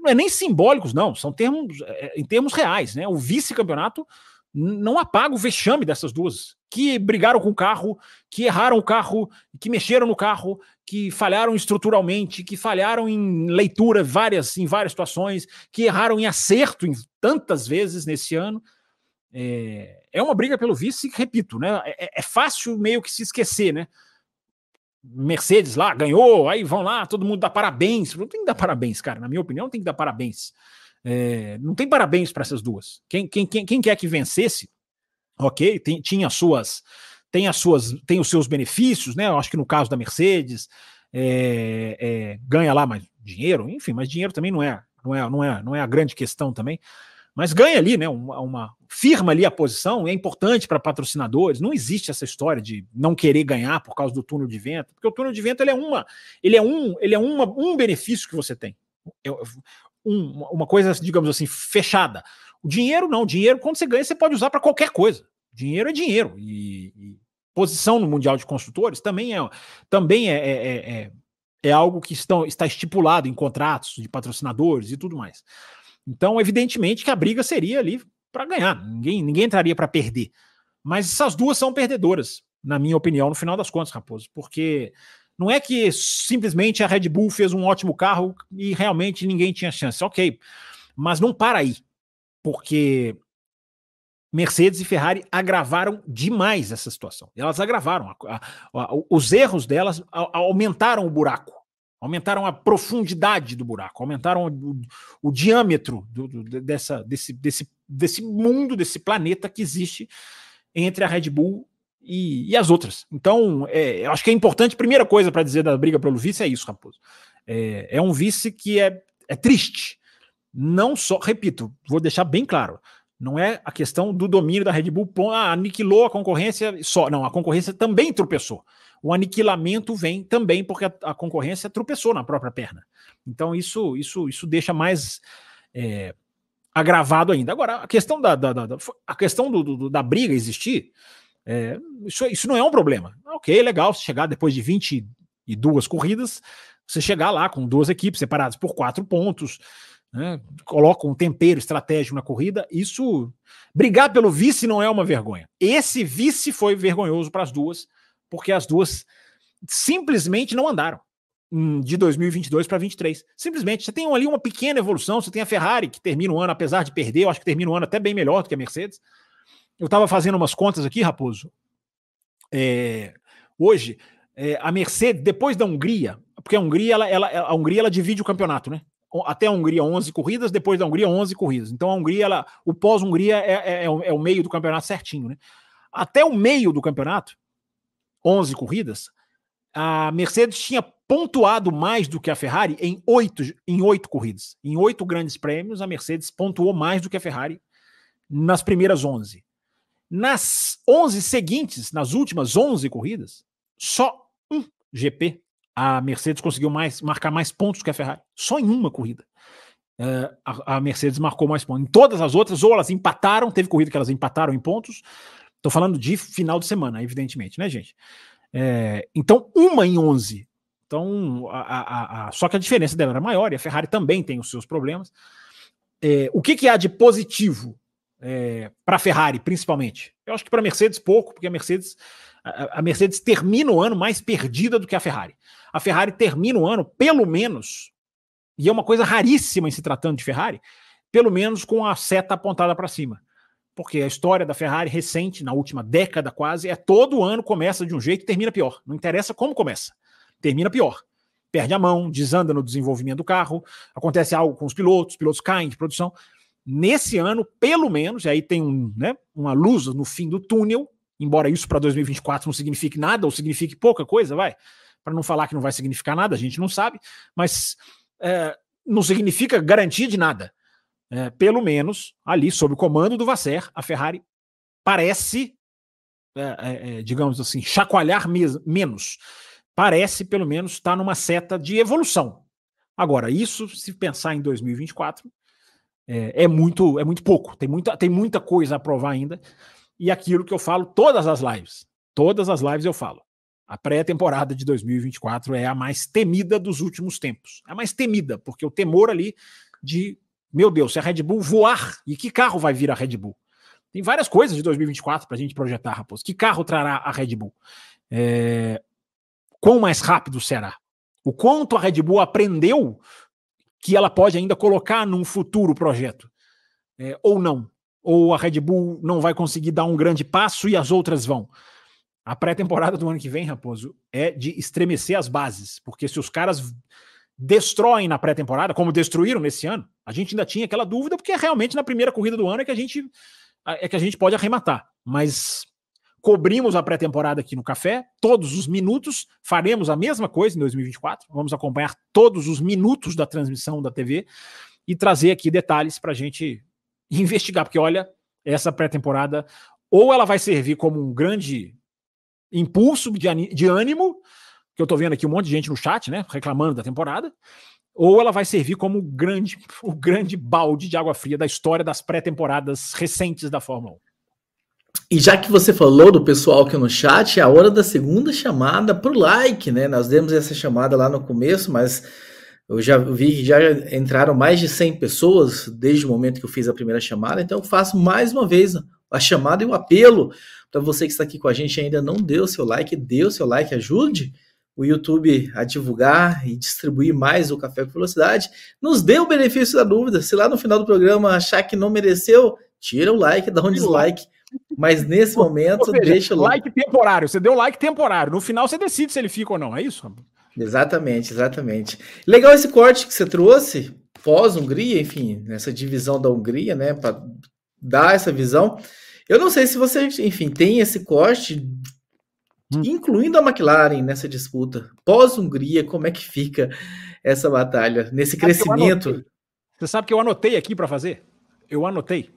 não é nem simbólicos, não, são termos é, em termos reais, né? O vice-campeonato não apaga o vexame dessas duas que brigaram com o carro, que erraram o carro, que mexeram no carro, que falharam estruturalmente, que falharam em leitura várias, em várias situações, que erraram em acerto em tantas vezes nesse ano. É, é uma briga pelo vice, repito, né? É, é, fácil meio que se esquecer, né? Mercedes lá ganhou, aí vão lá, todo mundo dá parabéns. Não tem que dar parabéns, cara. Na minha opinião, tem que dar parabéns. É, não tem parabéns para essas duas. Quem, quem, quem, quem quer que vencesse, ok, tem, tinha suas, tem as suas, tem os seus benefícios, né? Eu acho que no caso da Mercedes é, é, ganha lá mais dinheiro, enfim, mas dinheiro também não é, não é, não é, não é a grande questão também. Mas ganha ali, né? Uma, uma firma ali a posição, é importante para patrocinadores. Não existe essa história de não querer ganhar por causa do túnel de vento, porque o túnel de vento ele é uma, ele é um, ele é uma, um benefício que você tem. Um, uma coisa, digamos assim, fechada. O dinheiro não, o dinheiro, quando você ganha, você pode usar para qualquer coisa. Dinheiro é dinheiro. E, e, posição no Mundial de Construtores também é, também é, é, é, é, é algo que estão, está estipulado em contratos de patrocinadores e tudo mais. Então, evidentemente que a briga seria ali para ganhar. Ninguém, ninguém entraria para perder. Mas essas duas são perdedoras, na minha opinião, no final das contas, Raposo, porque não é que simplesmente a Red Bull fez um ótimo carro e realmente ninguém tinha chance. Ok, mas não para aí porque Mercedes e Ferrari agravaram demais essa situação. Elas agravaram. A, a, a, os erros delas aumentaram o buraco, aumentaram a profundidade do buraco, aumentaram o, o diâmetro do, do, dessa, desse, desse, desse mundo, desse planeta que existe entre a Red Bull e, e as outras. Então, é, eu acho que é importante. Primeira coisa para dizer da briga pelo vice é isso, Raposo. É, é um vice que é, é triste não só, repito, vou deixar bem claro, não é a questão do domínio da Red Bull, ah, aniquilou a concorrência só. Não, a concorrência também tropeçou. O aniquilamento vem também porque a, a concorrência tropeçou na própria perna. Então isso isso isso deixa mais é, agravado ainda. Agora, a questão da, da, da a questão do, do, da briga existir, é, isso, isso não é um problema. Ok, legal, se chegar depois de 22 corridas, você chegar lá com duas equipes separadas por quatro pontos, né, colocam um tempero estratégico na corrida, isso. Brigar pelo vice não é uma vergonha. Esse vice foi vergonhoso para as duas, porque as duas simplesmente não andaram hum, de 2022 para 2023. Simplesmente, você tem ali uma pequena evolução. Você tem a Ferrari, que termina o ano, apesar de perder, eu acho que termina o ano até bem melhor do que a Mercedes. Eu estava fazendo umas contas aqui, Raposo. É, hoje, é, a Mercedes, depois da Hungria, porque a Hungria, ela, ela, a Hungria ela divide o campeonato, né? até a Hungria 11 corridas, depois da Hungria 11 corridas. Então a Hungria, ela, o pós-Hungria é, é, é, é, o meio do campeonato certinho, né? Até o meio do campeonato, 11 corridas, a Mercedes tinha pontuado mais do que a Ferrari em oito, em oito corridas. Em oito grandes prêmios, a Mercedes pontuou mais do que a Ferrari nas primeiras 11. Nas 11 seguintes, nas últimas 11 corridas, só um GP a Mercedes conseguiu mais marcar mais pontos que a Ferrari, só em uma corrida. Uh, a, a, Mercedes marcou mais pontos. Em todas as outras, ou elas empataram, teve corrida que elas empataram em pontos. Estou falando de final de semana, evidentemente, né, gente? É, então, uma em 11. Então, a, a, a, só que a diferença dela era maior e a Ferrari também tem os seus problemas. É, o que, que há de positivo é, para a Ferrari, principalmente? Eu acho que para a Mercedes pouco, porque a Mercedes, a, a, Mercedes termina o ano mais perdida do que a Ferrari. A Ferrari termina o ano, pelo menos, e é uma coisa raríssima em se tratando de Ferrari, pelo menos com a seta apontada para cima. Porque a história da Ferrari recente, na última década quase, é todo ano começa de um jeito e termina pior. Não interessa como começa, termina pior. Perde a mão, desanda no desenvolvimento do carro, acontece algo com os pilotos, os pilotos caem de produção. Nesse ano, pelo menos, e aí tem um, né, uma luz no fim do túnel, embora isso para 2024 não signifique nada, ou signifique pouca coisa, vai. Para não falar que não vai significar nada, a gente não sabe, mas é, não significa garantia de nada é, pelo menos ali sob o comando do Vasser, a Ferrari parece, é, é, é digamos assim, chacoalhar menos. Parece, pelo menos, estar numa seta de evolução. Agora, isso, se pensar em 2024, é, é, muito, é muito pouco. Tem muita, tem muita coisa a provar ainda. E aquilo que eu falo todas as lives. Todas as lives eu falo. A pré-temporada de 2024 é a mais temida dos últimos tempos. É a mais temida, porque o temor ali de meu Deus, se a Red Bull voar, e que carro vai vir a Red Bull? Tem várias coisas de 2024 para a gente projetar, Raposo. Que carro trará a Red Bull? É... Quão mais rápido será? O quanto a Red Bull aprendeu que ela pode ainda colocar num futuro projeto? É, ou não? Ou a Red Bull não vai conseguir dar um grande passo e as outras vão? A pré-temporada do ano que vem, Raposo, é de estremecer as bases, porque se os caras destroem na pré-temporada, como destruíram nesse ano, a gente ainda tinha aquela dúvida, porque é realmente na primeira corrida do ano é que a gente é que a gente pode arrematar. Mas cobrimos a pré-temporada aqui no café, todos os minutos, faremos a mesma coisa em 2024. Vamos acompanhar todos os minutos da transmissão da TV e trazer aqui detalhes para a gente investigar, porque olha, essa pré-temporada ou ela vai servir como um grande impulso de, de ânimo que eu tô vendo aqui um monte de gente no chat, né, reclamando da temporada, ou ela vai servir como o grande, o grande balde de água fria da história das pré-temporadas recentes da Fórmula 1. E já que você falou do pessoal aqui no chat, é a hora da segunda chamada pro like, né? Nós demos essa chamada lá no começo, mas eu já vi que já entraram mais de 100 pessoas desde o momento que eu fiz a primeira chamada, então eu faço mais uma vez a chamada e o apelo para você que está aqui com a gente ainda não deu seu like, dê o seu like, ajude o YouTube a divulgar e distribuir mais o Café com Velocidade, nos dê o benefício da dúvida. Se lá no final do programa achar que não mereceu, tira o like, dá um dislike. Mas nesse momento, seja, deixa o like. temporário. Você deu like temporário. No final você decide se ele fica ou não. É isso? Exatamente, exatamente. Legal esse corte que você trouxe, pós-Hungria, enfim, nessa divisão da Hungria, né, para dar essa visão. Eu não sei se você, enfim, tem esse corte hum. incluindo a McLaren nessa disputa. Pós-Hungria, como é que fica essa batalha, nesse sabe crescimento? Você sabe que eu anotei aqui para fazer? Eu anotei.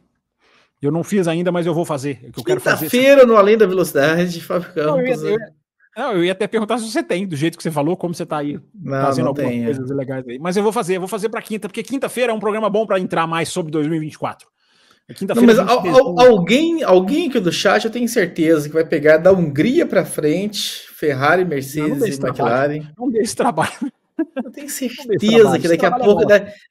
Eu não fiz ainda, mas eu vou fazer. É que eu quero fazer. feira no Além da Velocidade, Fábio Campos. Não, eu, ia, eu, né? não, eu ia até perguntar se você tem, do jeito que você falou, como você está aí não, fazendo não algumas tem, coisas legais aí. Mas eu vou fazer, eu vou fazer para quinta, porque quinta-feira é um programa bom para entrar mais sobre 2024. Não, mas al, al, alguém, alguém aqui do chat eu tenho certeza que vai pegar da Hungria para frente, Ferrari, Mercedes não, não e McLaren. Não deixe trabalho. Eu tenho certeza que daqui a pouco,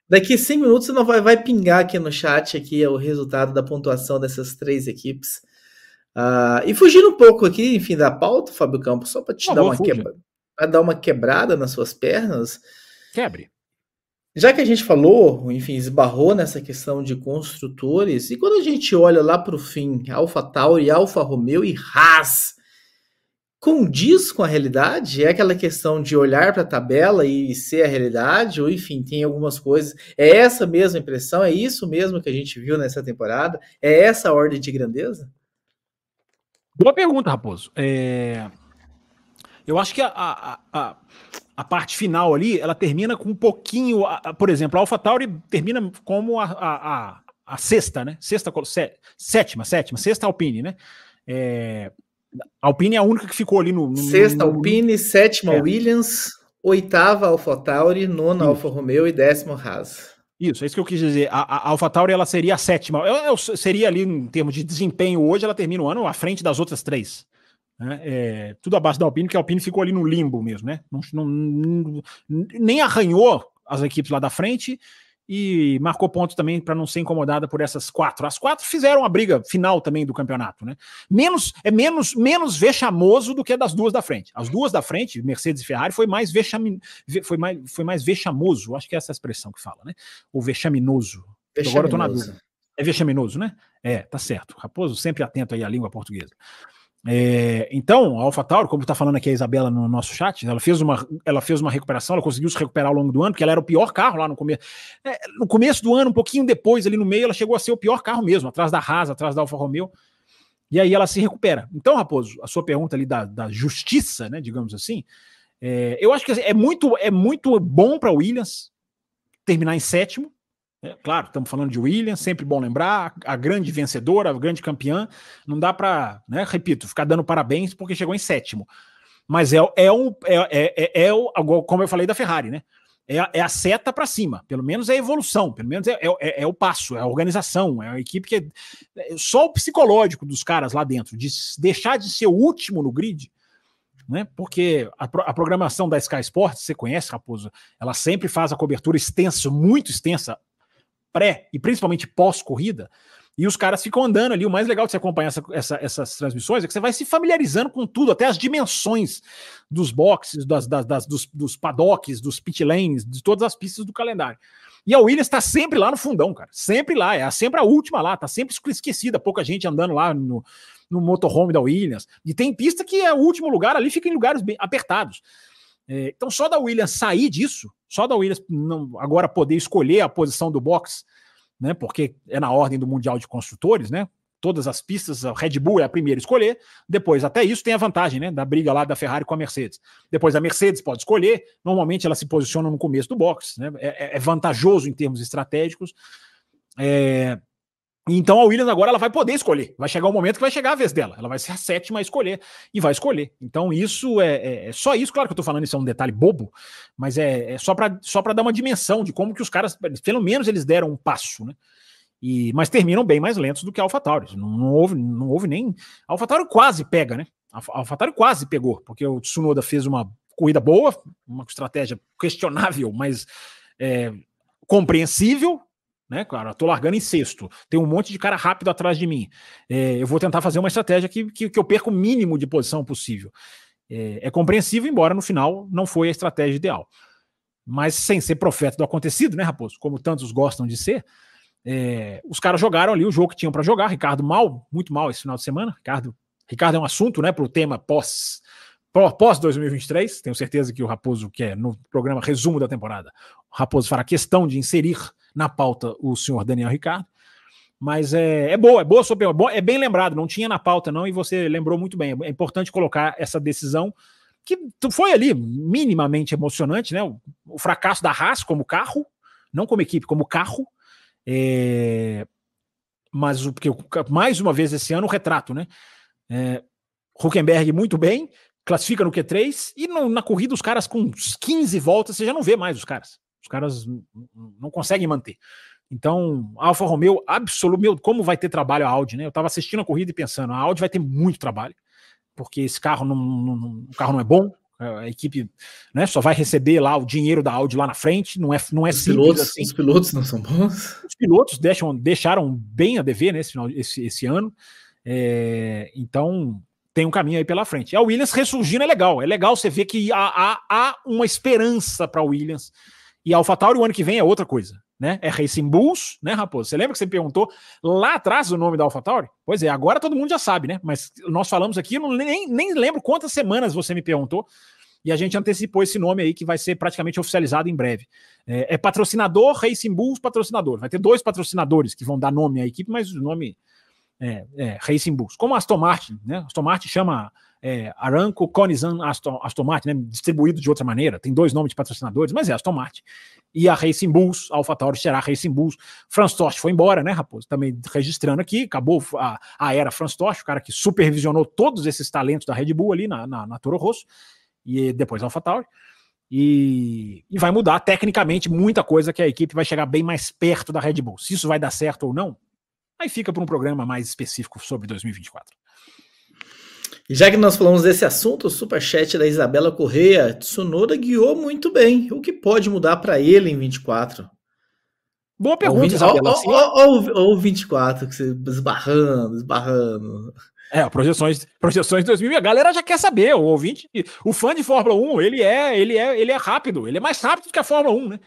daqui a 100 minutos, você não vai, vai pingar aqui no chat aqui o resultado da pontuação dessas três equipes. Uh, e fugindo um pouco aqui, enfim, da pauta, Fábio Campos, só para te dar, uma quebra, dar uma quebrada nas suas pernas. Quebre. Já que a gente falou, enfim, esbarrou nessa questão de construtores, e quando a gente olha lá para o fim, Alpha Tauri, Alfa Romeo e Haas, condiz com a realidade? É aquela questão de olhar para a tabela e ser a realidade? Ou, enfim, tem algumas coisas. É essa mesma impressão? É isso mesmo que a gente viu nessa temporada? É essa a ordem de grandeza? Boa pergunta, Raposo. É... Eu acho que a, a, a, a parte final ali, ela termina com um pouquinho, por exemplo, a AlphaTauri termina como a, a, sexta, né? Sexta, sétima, sétima, sexta Alpine, né? É, Alpine é a única que ficou ali no. no sexta no, Alpine, sétima é. Williams, oitava AlphaTauri, nona Alfa Romeo e décima Haas. Isso, é isso que eu quis dizer. A, a AlphaTauri ela seria a sétima. Eu, eu, seria ali em termos de desempenho hoje, ela termina o ano à frente das outras três. Né? É, tudo a base da Alpine, porque a Alpine ficou ali no limbo mesmo, né? Não, não, nem arranhou as equipes lá da frente e marcou pontos também para não ser incomodada por essas quatro. As quatro fizeram a briga final também do campeonato, né? Menos é menos menos vexamoso do que a das duas da frente. As duas da frente, Mercedes e Ferrari, foi mais vexam, foi mais foi mais vexamoso, acho que é essa expressão que fala, né? O vexaminoso. vexaminoso. Agora eu tô na dúvida. É vexaminoso, né? É, tá certo. Raposo sempre atento aí à língua portuguesa. É, então, a AlphaTauri, como está falando aqui a Isabela no nosso chat, ela fez, uma, ela fez uma recuperação, ela conseguiu se recuperar ao longo do ano, porque ela era o pior carro lá no começo. É, no começo do ano, um pouquinho depois, ali no meio, ela chegou a ser o pior carro mesmo, atrás da Haas, atrás da Alfa Romeo. E aí ela se recupera. Então, Raposo, a sua pergunta ali da, da justiça, né, digamos assim, é, eu acho que é muito, é muito bom para Williams terminar em sétimo, é, claro, estamos falando de Williams, sempre bom lembrar, a, grande vencedora, a grande campeã. Não dá para, né, repito, ficar dando parabéns porque chegou em sétimo. Mas é, é um. É, é, é, é o, como eu falei da Ferrari, né? É, é a seta para cima, pelo menos é a evolução, pelo menos é, é, é, o passo, é a organização, é a equipe que. É, só o psicológico dos caras lá dentro, de deixar de ser o último no grid, né? Porque a, a, programação da Sky Sports, você conhece, Raposo, ela sempre faz a cobertura extensa, muito extensa, pré e principalmente pós-corrida, e os caras ficam andando ali. O mais legal de você acompanhar essa, essa, essas transmissões é que você vai se familiarizando com tudo, até as dimensões dos boxes, das, das, das dos, dos, paddocks, dos pit lanes, de todas as pistas do calendário. E a Williams está sempre lá no fundão, cara. Sempre lá, é sempre a última lá, tá sempre esquecida, pouca gente andando lá no, no motorhome da Williams. E tem pista que é o último lugar ali, fica em lugares bem apertados. É, então, só da Williams sair disso, só da Williams não, agora poder escolher a posição do box, né? Porque é na ordem do Mundial de Construtores, né? Todas as pistas, a Red Bull é a primeira a escolher. Depois, até isso tem a vantagem, né? Da briga lá da Ferrari com a Mercedes. Depois a Mercedes pode escolher. Normalmente ela se posiciona no começo do box, né? É, é, é vantajoso em termos estratégicos. É, então a Williams agora ela vai poder escolher. Vai chegar o momento que vai chegar a vez dela. Ela vai ser a sétima a escolher e vai escolher. Então isso é, é, é só isso. Claro que eu tô falando isso é um detalhe bobo, mas é, é só para só dar uma dimensão de como que os caras, pelo menos eles deram um passo, né? E, mas terminam bem mais lentos do que a AlphaTauri. Não, não houve, não houve nem. A AlphaTauri quase pega, né? A AlphaTauri quase pegou, porque o Tsunoda fez uma corrida boa, uma estratégia questionável, mas é, compreensível, né? Claro, tô largando em sexto. Tem um monte de cara rápido atrás de mim. É, eu vou tentar fazer uma estratégia que, que, que eu perca o mínimo de posição possível. É, é, compreensível, embora no final não foi a estratégia ideal. Mas sem ser profeta do acontecido, né, Raposo? Como tantos gostam de ser, é, os caras jogaram ali o jogo que tinham para jogar. Ricardo mal, muito mal esse final de semana. Ricardo, Ricardo é um assunto, né, para o tema pós pós 2023. Tenho certeza que o Raposo quer no programa resumo da temporada. O Raposo fará questão de inserir na pauta o senhor Daniel Ricardo. Mas é, é boa, é boa sua pergunta. É bem lembrado, não tinha na pauta, não, e você lembrou muito bem. É importante colocar essa decisão, que foi ali minimamente emocionante, né? O, o fracasso da Haas como carro, não como equipe, como carro. É, mas o porque mais uma vez esse ano o retrato, né? É, Huckenberg muito bem, classifica no Q3 e no, na corrida os caras com 15 voltas você já não vê mais os caras. Os caras não conseguem manter. Então, Alfa Romeo, absoluto, meu, como vai ter trabalho a Audi, né? Eu estava assistindo a corrida e pensando, a Audi vai ter muito trabalho, porque esse carro não, não, o carro não é bom, a equipe né, só vai receber lá o dinheiro da Audi lá na frente, não é, não é os simples pilotos, assim. Os pilotos não são bons? Os pilotos deixam, deixaram bem a dever né, esse, esse ano, é, então tem um caminho aí pela frente. E a Williams ressurgindo é legal, é legal você ver que há, há, há uma esperança para a Williams, e a AlphaTauri o ano que vem é outra coisa, né? É Racing Bulls, né, Raposo? Você lembra que você perguntou lá atrás o nome da AlphaTauri? Pois é, agora todo mundo já sabe, né? Mas nós falamos aqui, eu não, nem, nem lembro quantas semanas você me perguntou, e a gente antecipou esse nome aí que vai ser praticamente oficializado em breve. É, é patrocinador, Racing Bulls patrocinador. Vai ter dois patrocinadores que vão dar nome à equipe, mas o nome é, é Racing Bulls. Como a Aston Martin, né? Aston Martin chama é, Aranco, Conizan, Aston, Aston Martin, né, distribuído de outra maneira, tem dois nomes de patrocinadores, mas é Aston Martin. E a Racing Bulls, a AlphaTauri será Racing Bulls. Franz Tost foi embora, né, Raposo? Também registrando aqui, acabou a, a era Franz Tost, o cara que supervisionou todos esses talentos da Red Bull ali na, na, na Toro Rosso, e depois AlphaTauri. E, e vai mudar tecnicamente muita coisa que a equipe vai chegar bem mais perto da Red Bull. Se isso vai dar certo ou não, aí fica para um programa mais específico sobre 2024. E já que nós falamos desse assunto, o superchat da Isabela Correia, Tsunoda guiou muito bem. O que pode mudar para ele em 24? Boa pergunta, Isabela. Olha o 24, que você esbarrando, esbarrando. É, projeções, projeções de 2000. A galera já quer saber. O ouvinte, o fã de Fórmula 1, ele é, ele é, ele é rápido. Ele é mais rápido que a Fórmula 1, né?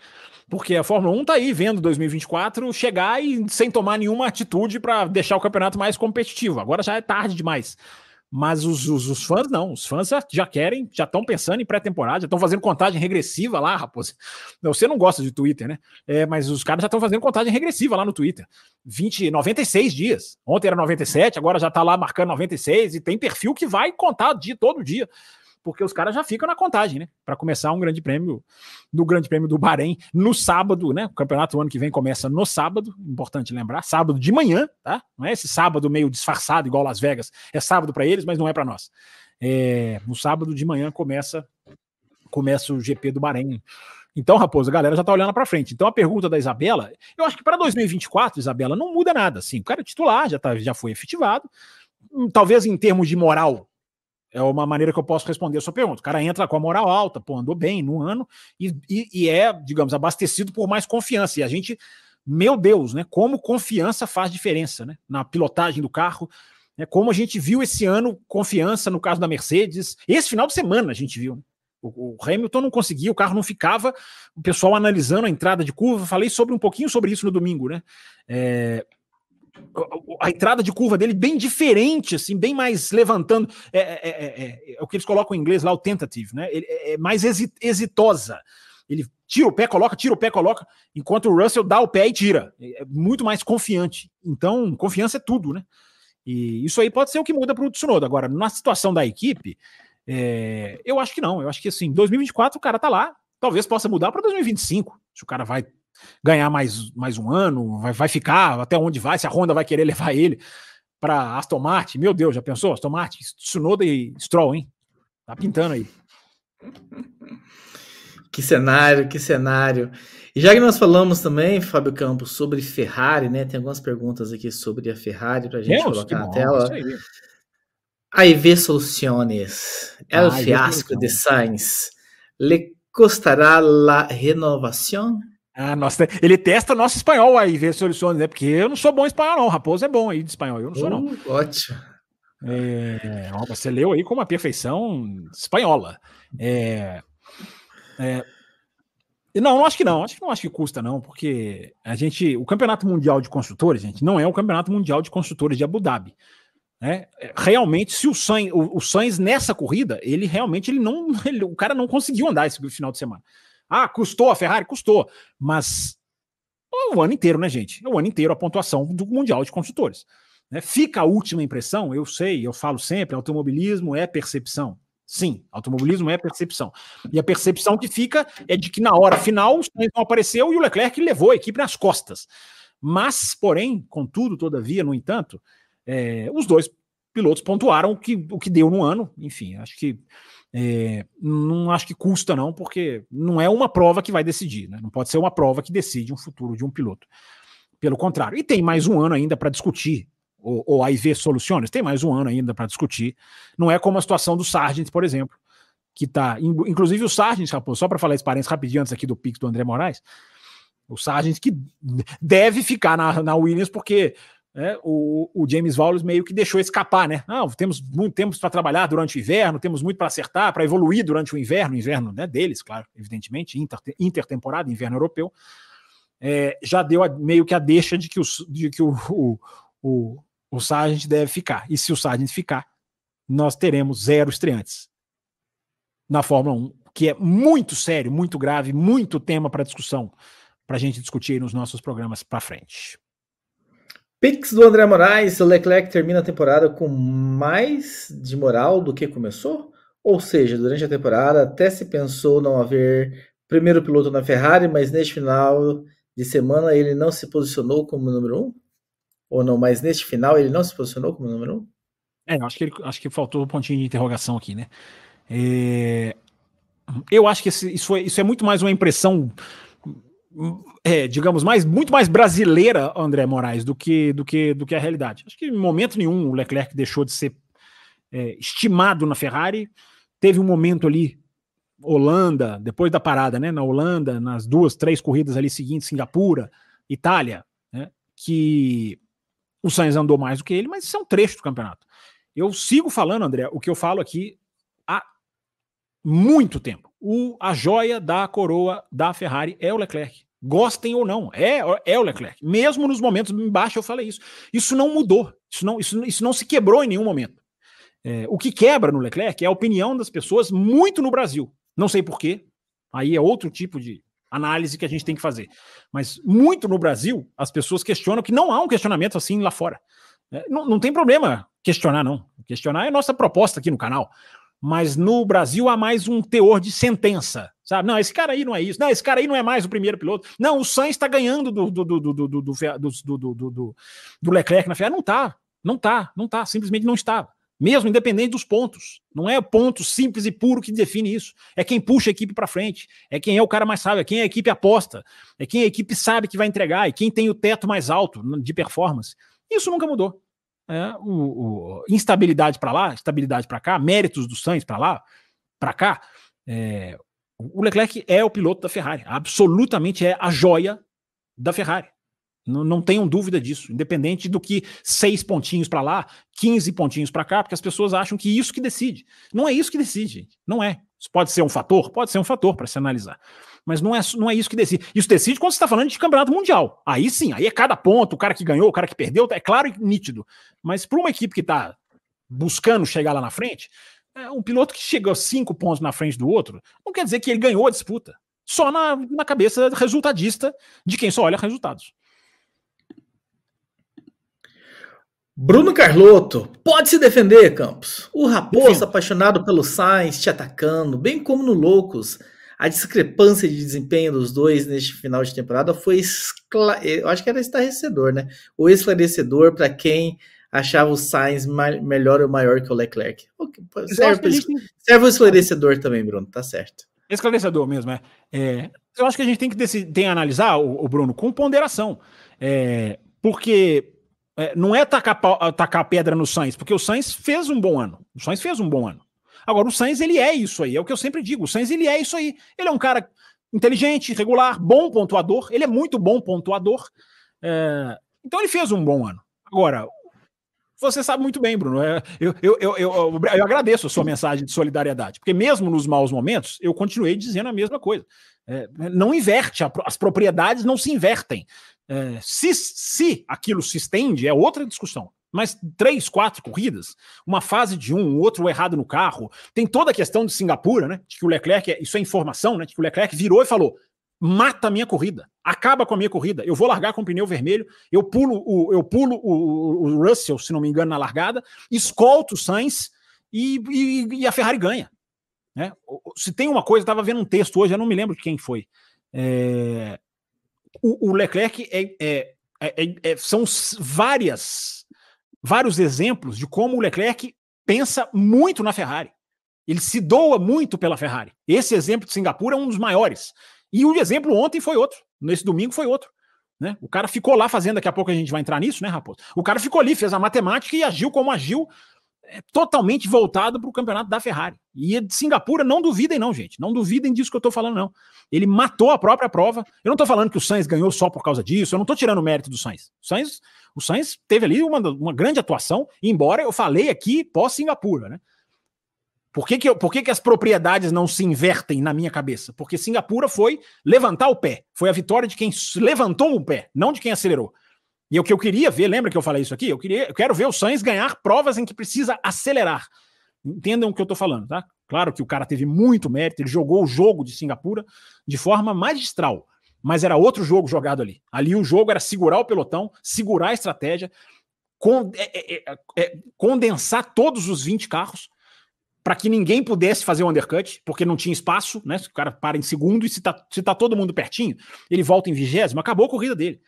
Porque a Fórmula 1 tá aí vendo 2024 chegar e sem tomar nenhuma atitude para deixar o campeonato mais competitivo. Agora já é tarde demais. Mas os, os, os, fãs não, os fãs já querem, já estão pensando em pré-temporada, já estão fazendo contagem regressiva lá, raposa. Você não gosta de Twitter, né? É, mas os caras já estão fazendo contagem regressiva lá no Twitter. 20, 96 dias. Ontem era 97, agora já está lá marcando 96 e tem perfil que vai contar de todo dia porque os caras já ficam na contagem, né? Para começar um grande prêmio no Grande Prêmio do Bahrein no sábado, né? O campeonato ano que vem começa no sábado, importante lembrar, sábado de manhã, tá? Não é esse sábado meio disfarçado igual Las Vegas, é sábado para eles, mas não é para nós. É, no sábado de manhã começa começa o GP do Bahrein. Então, Raposo, a galera já tá olhando para frente. Então, a pergunta da Isabela, eu acho que para 2024, Isabela, não muda nada. Assim, o cara é titular, já, tá, já foi efetivado. Hum, talvez em termos de moral, é uma maneira que eu posso responder a sua pergunta. O cara entra com a moral alta, pô, andou bem no ano e, e, e, é, digamos, abastecido por mais confiança. E a gente, meu Deus, né? Como confiança faz diferença, né? Na pilotagem do carro, né, como a gente viu esse ano confiança no caso da Mercedes. Esse final de semana a gente viu. Né? O, Hamilton não conseguia, o carro não ficava. O pessoal analisando a entrada de curva, falei sobre um pouquinho sobre isso no domingo, né? É, a entrada de curva dele bem diferente, assim, bem mais levantando. É, é, é, é, o que eles colocam em inglês lá, o tentative, né? Ele, é mais exitosa. Ele tira o pé, coloca, tira o pé, coloca, enquanto o Russell dá o pé e tira. É muito mais confiante. Então, confiança é tudo, né? E isso aí pode ser o que muda para o Tsunoda. Agora, na situação da equipe, é, eu acho que não. Eu acho que assim, 2024 o cara tá lá. Talvez possa mudar para 2025. Se o cara vai ganhar mais, mais um ano, vai, vai ficar, até onde vai, se a Honda vai querer levar ele para Aston Martin. Meu Deus, já pensou? Aston Martin, Tsunoda e Stroll, hein? Tá pintando aí. Que cenário, que cenário. E já que nós falamos também, Fábio Campos, sobre Ferrari, né? Tem algumas perguntas aqui sobre a Ferrari para a gente Deus, colocar na bom, tela. A IV Soluciones, El ah, Fiasco de Sainz, le costará la renovação? Ah, nossa, ele testa nosso espanhol aí, vê soluções, né? Porque eu não sou bom em espanhol, não. Raposo é bom aí de espanhol, eu não sou, uh, não. Ótimo. É, você leu aí com uma perfeição espanhola. É, é, não, não acho que não. Acho que não acho que custa, não, porque a gente. O Campeonato Mundial de Construtores, gente, não é o Campeonato Mundial de Construtores de Abu Dhabi. Né? Realmente, se o Sainz, o, o Sainz nessa corrida, ele realmente ele não. Ele, o cara não conseguiu andar esse final de semana. Ah, custou a Ferrari? Custou. Mas o ano inteiro, né, gente? O ano inteiro a pontuação do Mundial de Construtores. Né? Fica a última impressão, eu sei, eu falo sempre, automobilismo é percepção. Sim, automobilismo é percepção. E a percepção que fica é de que na hora final o Sainz não apareceu e o Leclerc levou a equipe nas costas. Mas, porém, contudo, todavia, no entanto, é, os dois pilotos pontuaram o que, o que deu no ano. Enfim, acho que é, não acho que custa, não, porque não é uma prova que vai decidir, né? Não pode ser uma prova que decide um futuro de um piloto. Pelo contrário. E tem mais um ano ainda para discutir. Ou, ou aí ver soluções, tem mais um ano ainda para discutir. Não é como a situação do Sargent, por exemplo, que tá. Inclusive o Sargent, só para falar esse parênteses rapidinho antes aqui do pico do André Moraes. O Sargent que deve ficar na, na Williams, porque né, o, o, James Wallace meio que deixou escapar, né? Não, temos muito tempo para trabalhar durante o inverno, temos muito para acertar, para evoluir durante o inverno, inverno né, deles, claro, evidentemente, inter, intertemporada, inverno europeu. É, já deu a, meio que a deixa de que, o, de que o, o, o, o Sargent deve ficar. E se o Sargent ficar, nós teremos zero estreantes na Fórmula 1, que é muito sério, muito grave, muito tema para discussão, para a gente discutir nos nossos programas para frente. Pix do André Moraes, o Leclerc termina a temporada com mais de moral do que começou? Ou seja, durante a temporada até se pensou não haver primeiro piloto na Ferrari, mas neste final de semana ele não se posicionou como número um? Ou não, mas neste final ele não se posicionou como número um? É, acho que, ele, acho que faltou um pontinho de interrogação aqui, né? É, eu acho que esse, isso, é, isso é muito mais uma impressão é, digamos, mais, muito mais brasileira, André Moraes, do que, do que, do que a realidade. Acho que em momento nenhum o Leclerc deixou de ser é, estimado na Ferrari. Teve um momento ali, Holanda, depois da parada, né? Na Holanda, nas duas, três corridas ali seguintes, Singapura, Itália, né, que o Sainz andou mais do que ele, mas isso é um trecho do campeonato. Eu sigo falando, André, o que eu falo aqui há muito tempo. O, a joia da coroa da Ferrari é o Leclerc. Gostem ou não, é, é o Leclerc. Mesmo nos momentos embaixo eu falei isso. Isso não mudou, isso não, isso, isso não se quebrou em nenhum momento. É, o que quebra no Leclerc é a opinião das pessoas muito no Brasil. Não sei porquê, aí é outro tipo de análise que a gente tem que fazer. Mas muito no Brasil, as pessoas questionam que não há um questionamento assim lá fora. É, não, não tem problema questionar, não. Questionar é nossa proposta aqui no canal. Mas no Brasil há mais um teor de sentença, sabe? Não, esse cara aí não é isso. Não, esse cara aí não é mais o primeiro piloto. Não, o Sainz está ganhando do, do, do, do, do, do, do, do, Leclerc na Ferrari. Não tá, não tá, não tá. Simplesmente não está mesmo independente dos pontos. Não é ponto simples e puro que define isso. É quem puxa a equipe para frente, é quem é o cara mais sábio, é quem a equipe aposta, é quem a equipe sabe que vai entregar, e quem tem o teto mais alto de performance. Isso nunca mudou. É, o, o instabilidade para lá, estabilidade para cá, méritos do Sainz para lá, para cá. É, o Leclerc é o piloto da Ferrari, absolutamente é a joia da Ferrari. Não, não tenham dúvida disso, independente do que seis pontinhos para lá, 15 pontinhos para cá, porque as pessoas acham que isso que decide. Não é isso que decide, gente. Não é. Isso pode ser um fator? Pode ser um fator para se analisar. Mas não é, não é isso que decide. Isso decide quando você está falando de campeonato mundial. Aí sim, aí é cada ponto, o cara que ganhou, o cara que perdeu, é claro e nítido. Mas para uma equipe que está buscando chegar lá na frente, é um piloto que chegou cinco pontos na frente do outro, não quer dizer que ele ganhou a disputa. Só na, na cabeça resultadista de quem só olha resultados. Bruno Carlotto, pode se defender, Campos. O Raposo, apaixonado pelo Sainz, te atacando, bem como no Loucos. A discrepância de desempenho dos dois neste final de temporada foi, escla... eu acho que era esclarecedor, né? O esclarecedor para quem achava o Sainz melhor ou maior que o Leclerc. Serve, gente... serve o esclarecedor também, Bruno, tá certo. Esclarecedor mesmo, é. é eu acho que a gente tem que, decidir, tem que analisar, o, o Bruno, com ponderação. É, porque é, não é tacar, tacar pedra no Sainz, porque o Sainz fez um bom ano. O Sainz fez um bom ano. Agora, o Sainz, ele é isso aí, é o que eu sempre digo. O Sainz, ele é isso aí. Ele é um cara inteligente, regular, bom pontuador. Ele é muito bom pontuador. É, então, ele fez um bom ano. Agora, você sabe muito bem, Bruno. É, eu, eu, eu, eu, eu agradeço a sua mensagem de solidariedade, porque mesmo nos maus momentos, eu continuei dizendo a mesma coisa. É, não inverte, as propriedades não se invertem. É, se, se aquilo se estende, é outra discussão. Mas três, quatro corridas, uma fase de um, outro errado no carro, tem toda a questão de Singapura, né? De que o Leclerc, isso é informação, né? De que o Leclerc virou e falou: mata a minha corrida, acaba com a minha corrida, eu vou largar com o pneu vermelho, eu pulo o, eu pulo o, o Russell, se não me engano, na largada, escolto o Sainz e, e, e a Ferrari ganha. Né? Se tem uma coisa, estava vendo um texto hoje, eu não me lembro de quem foi. É, o, o Leclerc é, é, é, é, são várias, vários exemplos de como o Leclerc pensa muito na Ferrari. Ele se doa muito pela Ferrari. Esse exemplo de Singapura é um dos maiores. E o exemplo ontem foi outro. Nesse domingo foi outro. Né? O cara ficou lá fazendo, daqui a pouco a gente vai entrar nisso, né, Raposo? O cara ficou ali, fez a matemática e agiu como agiu é totalmente voltado para o campeonato da Ferrari. E de Singapura, não duvidem, não, gente. Não duvidem disso que eu estou falando, não. Ele matou a própria prova. Eu não estou falando que o Sainz ganhou só por causa disso. Eu não estou tirando o mérito do Sainz. O Sainz, o Sainz teve ali uma, uma grande atuação, embora eu falei aqui pós-Singapura, né? Por que, que, eu, por que, que as propriedades não se invertem na minha cabeça? Porque Singapura foi levantar o pé. Foi a vitória de quem levantou o pé, não de quem acelerou. E o que eu queria ver, lembra que eu falei isso aqui? Eu, queria, eu quero ver o Sainz ganhar provas em que precisa acelerar. Entendam o que eu estou falando, tá? Claro que o cara teve muito mérito, ele jogou o jogo de Singapura de forma magistral, mas era outro jogo jogado ali. Ali o jogo era segurar o pelotão, segurar a estratégia, con é, é, é, é condensar todos os 20 carros para que ninguém pudesse fazer o undercut, porque não tinha espaço, né? Se o cara para em segundo e se tá, se tá todo mundo pertinho, ele volta em vigésimo, acabou a corrida dele.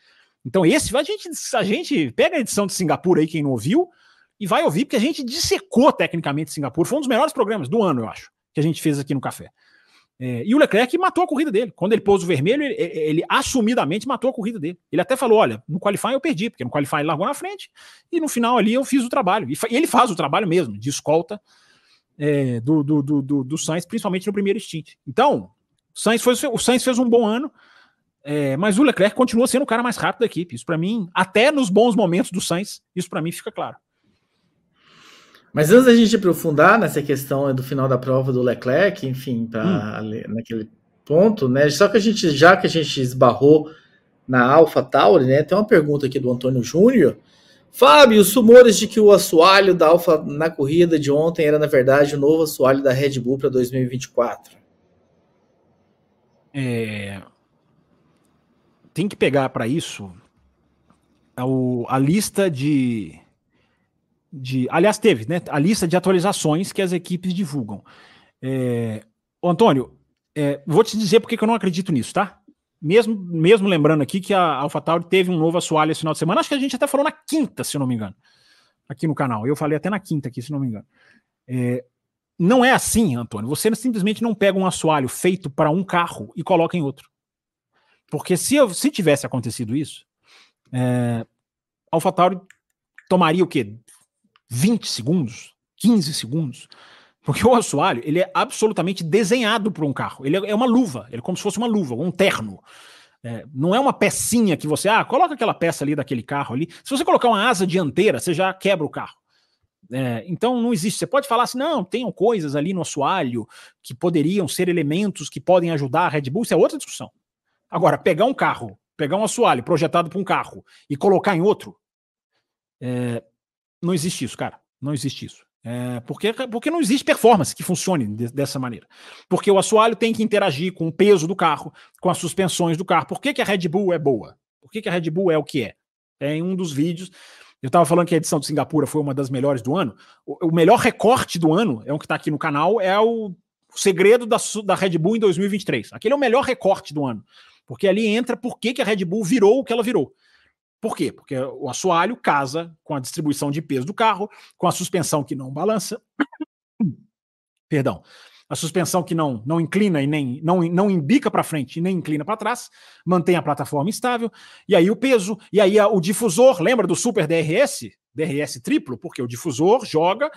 Então, esse, a gente, a gente pega a edição de Singapura aí, quem não ouviu, e vai ouvir, porque a gente dissecou tecnicamente Singapura. Foi um dos melhores programas do ano, eu acho, que a gente fez aqui no Café. É, e o Leclerc matou a corrida dele. Quando ele pôs o vermelho, ele, ele, assumidamente matou a corrida dele. Ele até falou: olha, no qualifying eu perdi, porque no qualifying ele largou na frente, e no final ali eu fiz o trabalho. E ele faz o trabalho mesmo, de escolta é, do, do, do, do, Sainz, principalmente no primeiro stint. Então, Sainz, foi, o Sainz fez um bom ano, é, mas o Leclerc continua sendo o cara mais rápido da equipe. Isso para mim, até nos bons momentos do Sainz, isso para mim fica claro. Mas antes da gente aprofundar nessa questão do final da prova do Leclerc, enfim, para hum. naquele ponto, né? Só que a gente, já que a gente esbarrou na Alpha Tauri, né? Tem uma pergunta aqui do Antônio Júnior. Fábio, os rumores de que o assoalho da Alfa na corrida de ontem era, na verdade, o novo assoalho da Red Bull para 2024. É... Tem que pegar para isso a, a lista de de. Aliás, teve, né? A lista de atualizações que as equipes divulgam. É, Antônio, é, vou te dizer porque que eu não acredito nisso, tá? Mesmo, mesmo lembrando aqui que a AlphaTauri teve um novo assoalho esse final de semana, acho que a gente até falou na quinta, se não me engano, aqui no canal. Eu falei até na quinta aqui, se não me engano. É, não é assim, Antônio. Você simplesmente não pega um assoalho feito para um carro e coloca em outro. Porque se, eu, se tivesse acontecido isso, é, AlphaTauri tomaria o quê? 20 segundos, 15 segundos. Porque o assoalho, ele é absolutamente desenhado para um carro. Ele é, é uma luva, ele é como se fosse uma luva, um terno. É, não é uma pecinha que você, ah, coloca aquela peça ali daquele carro ali. Se você colocar uma asa dianteira, você já quebra o carro. É, então não existe. Você pode falar assim, não, tenham coisas ali no assoalho que poderiam ser elementos que podem ajudar a Red Bull, isso é outra discussão. Agora, pegar um carro, pegar um assoalho projetado para um carro e colocar em outro, é, não existe isso, cara. Não existe isso. É, porque, porque não existe performance que funcione de, dessa maneira. Porque o assoalho tem que interagir com o peso do carro, com as suspensões do carro. Por que, que a Red Bull é boa? Por que, que a Red Bull é o que é? É em um dos vídeos. Eu estava falando que a edição de Singapura foi uma das melhores do ano. O, o melhor recorte do ano, é um que está aqui no canal, é o, o segredo da, da Red Bull em 2023. Aquele é o melhor recorte do ano. Porque ali entra por que, que a Red Bull virou o que ela virou. Por quê? Porque o assoalho casa com a distribuição de peso do carro, com a suspensão que não balança. Perdão. A suspensão que não, não inclina e nem não, não embica para frente e nem inclina para trás, mantém a plataforma estável. E aí o peso, e aí o difusor, lembra do Super DRS? DRS triplo, porque o difusor joga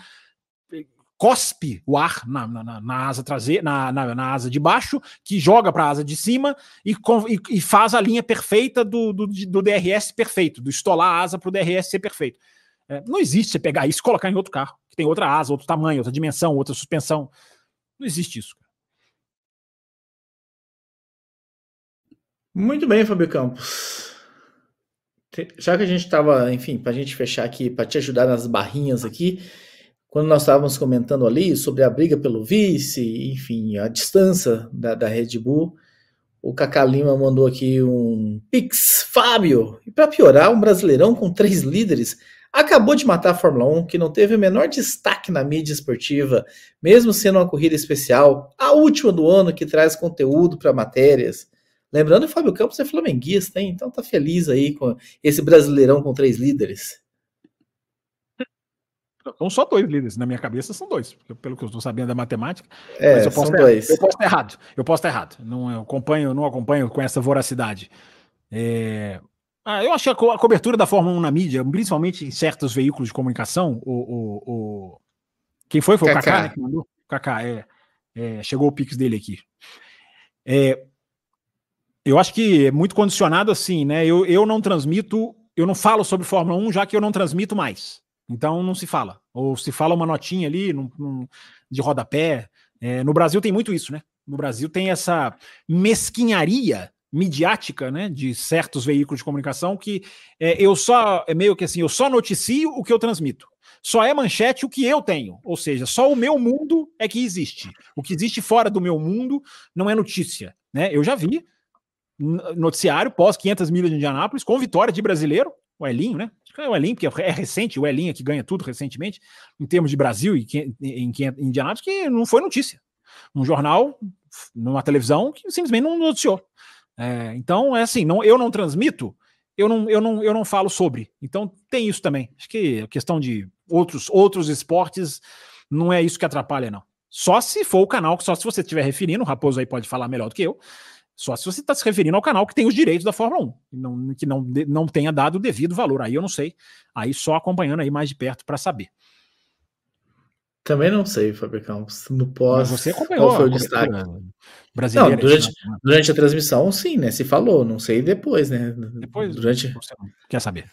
cospe o ar na, na, na asa traseira, na, na, na, asa de baixo, que joga para a asa de cima e, e, e, faz a linha perfeita do, do, do DRS perfeito, do estolar a asa para o DRS ser perfeito. É, não existe você pegar isso e colocar em outro carro, que tem outra asa, outro tamanho, outra dimensão, outra suspensão. Não existe isso. Muito bem, Fábio Campos. Já que a gente estava, enfim, para a gente fechar aqui, para te ajudar nas barrinhas aqui, quando nós estávamos comentando ali sobre a briga pelo vice, enfim, a distância da, da Red Bull, o Cacá Lima mandou aqui um Pix, Fábio. E para piorar, um brasileirão com três líderes acabou de matar a Fórmula 1, que não teve o menor destaque na mídia esportiva, mesmo sendo uma corrida especial, a última do ano que traz conteúdo para matérias. Lembrando que o Fábio Campos é flamenguista, hein? então tá feliz aí com esse brasileirão com três líderes. São só dois líderes, na minha cabeça são dois, pelo que eu estou sabendo da matemática. É, mas eu posso, são dois. eu posso estar errado. Eu posso estar errado. Não acompanho, não acompanho com essa voracidade. É... Ah, eu acho que a cobertura da Fórmula 1 na mídia, principalmente em certos veículos de comunicação, o, o, o... quem foi? Foi Cacá. o Kaká, né, que mandou? O Kaká, é, é, chegou o pix dele aqui. É, eu acho que é muito condicionado assim, né? Eu, eu não transmito, eu não falo sobre Fórmula 1, já que eu não transmito mais. Então não se fala. Ou se fala uma notinha ali num, num, de rodapé. É, no Brasil tem muito isso, né? No Brasil tem essa mesquinharia midiática, né, de certos veículos de comunicação que é, eu só é meio que assim, eu só noticio o que eu transmito. Só é manchete o que eu tenho, ou seja, só o meu mundo é que existe. O que existe fora do meu mundo não é notícia, né? Eu já vi noticiário pós 500 milhas de Indianápolis com vitória de brasileiro, o Elinho, né? É o Elinho, porque é recente, o Elinho é que ganha tudo recentemente, em termos de Brasil e em, em, em Indianápolis, que não foi notícia. Um jornal, numa televisão, que simplesmente não noticiou. É, então, é assim, não, eu não transmito, eu não, eu, não, eu não falo sobre. Então, tem isso também. Acho que a questão de outros, outros esportes não é isso que atrapalha, não. Só se for o canal, só se você estiver referindo, o Raposo aí pode falar melhor do que eu, só se você está se referindo ao canal que tem os direitos da Fórmula 1, não, que não, não tenha dado o devido valor. Aí eu não sei. Aí só acompanhando aí mais de perto para saber. Também não sei, Fábio Campos. No pós. Mas você acompanhou qual foi o destaque? Brasileira não, durante, durante a transmissão, sim, né? Se falou, não sei depois, né? Depois. Durante. Quer saber?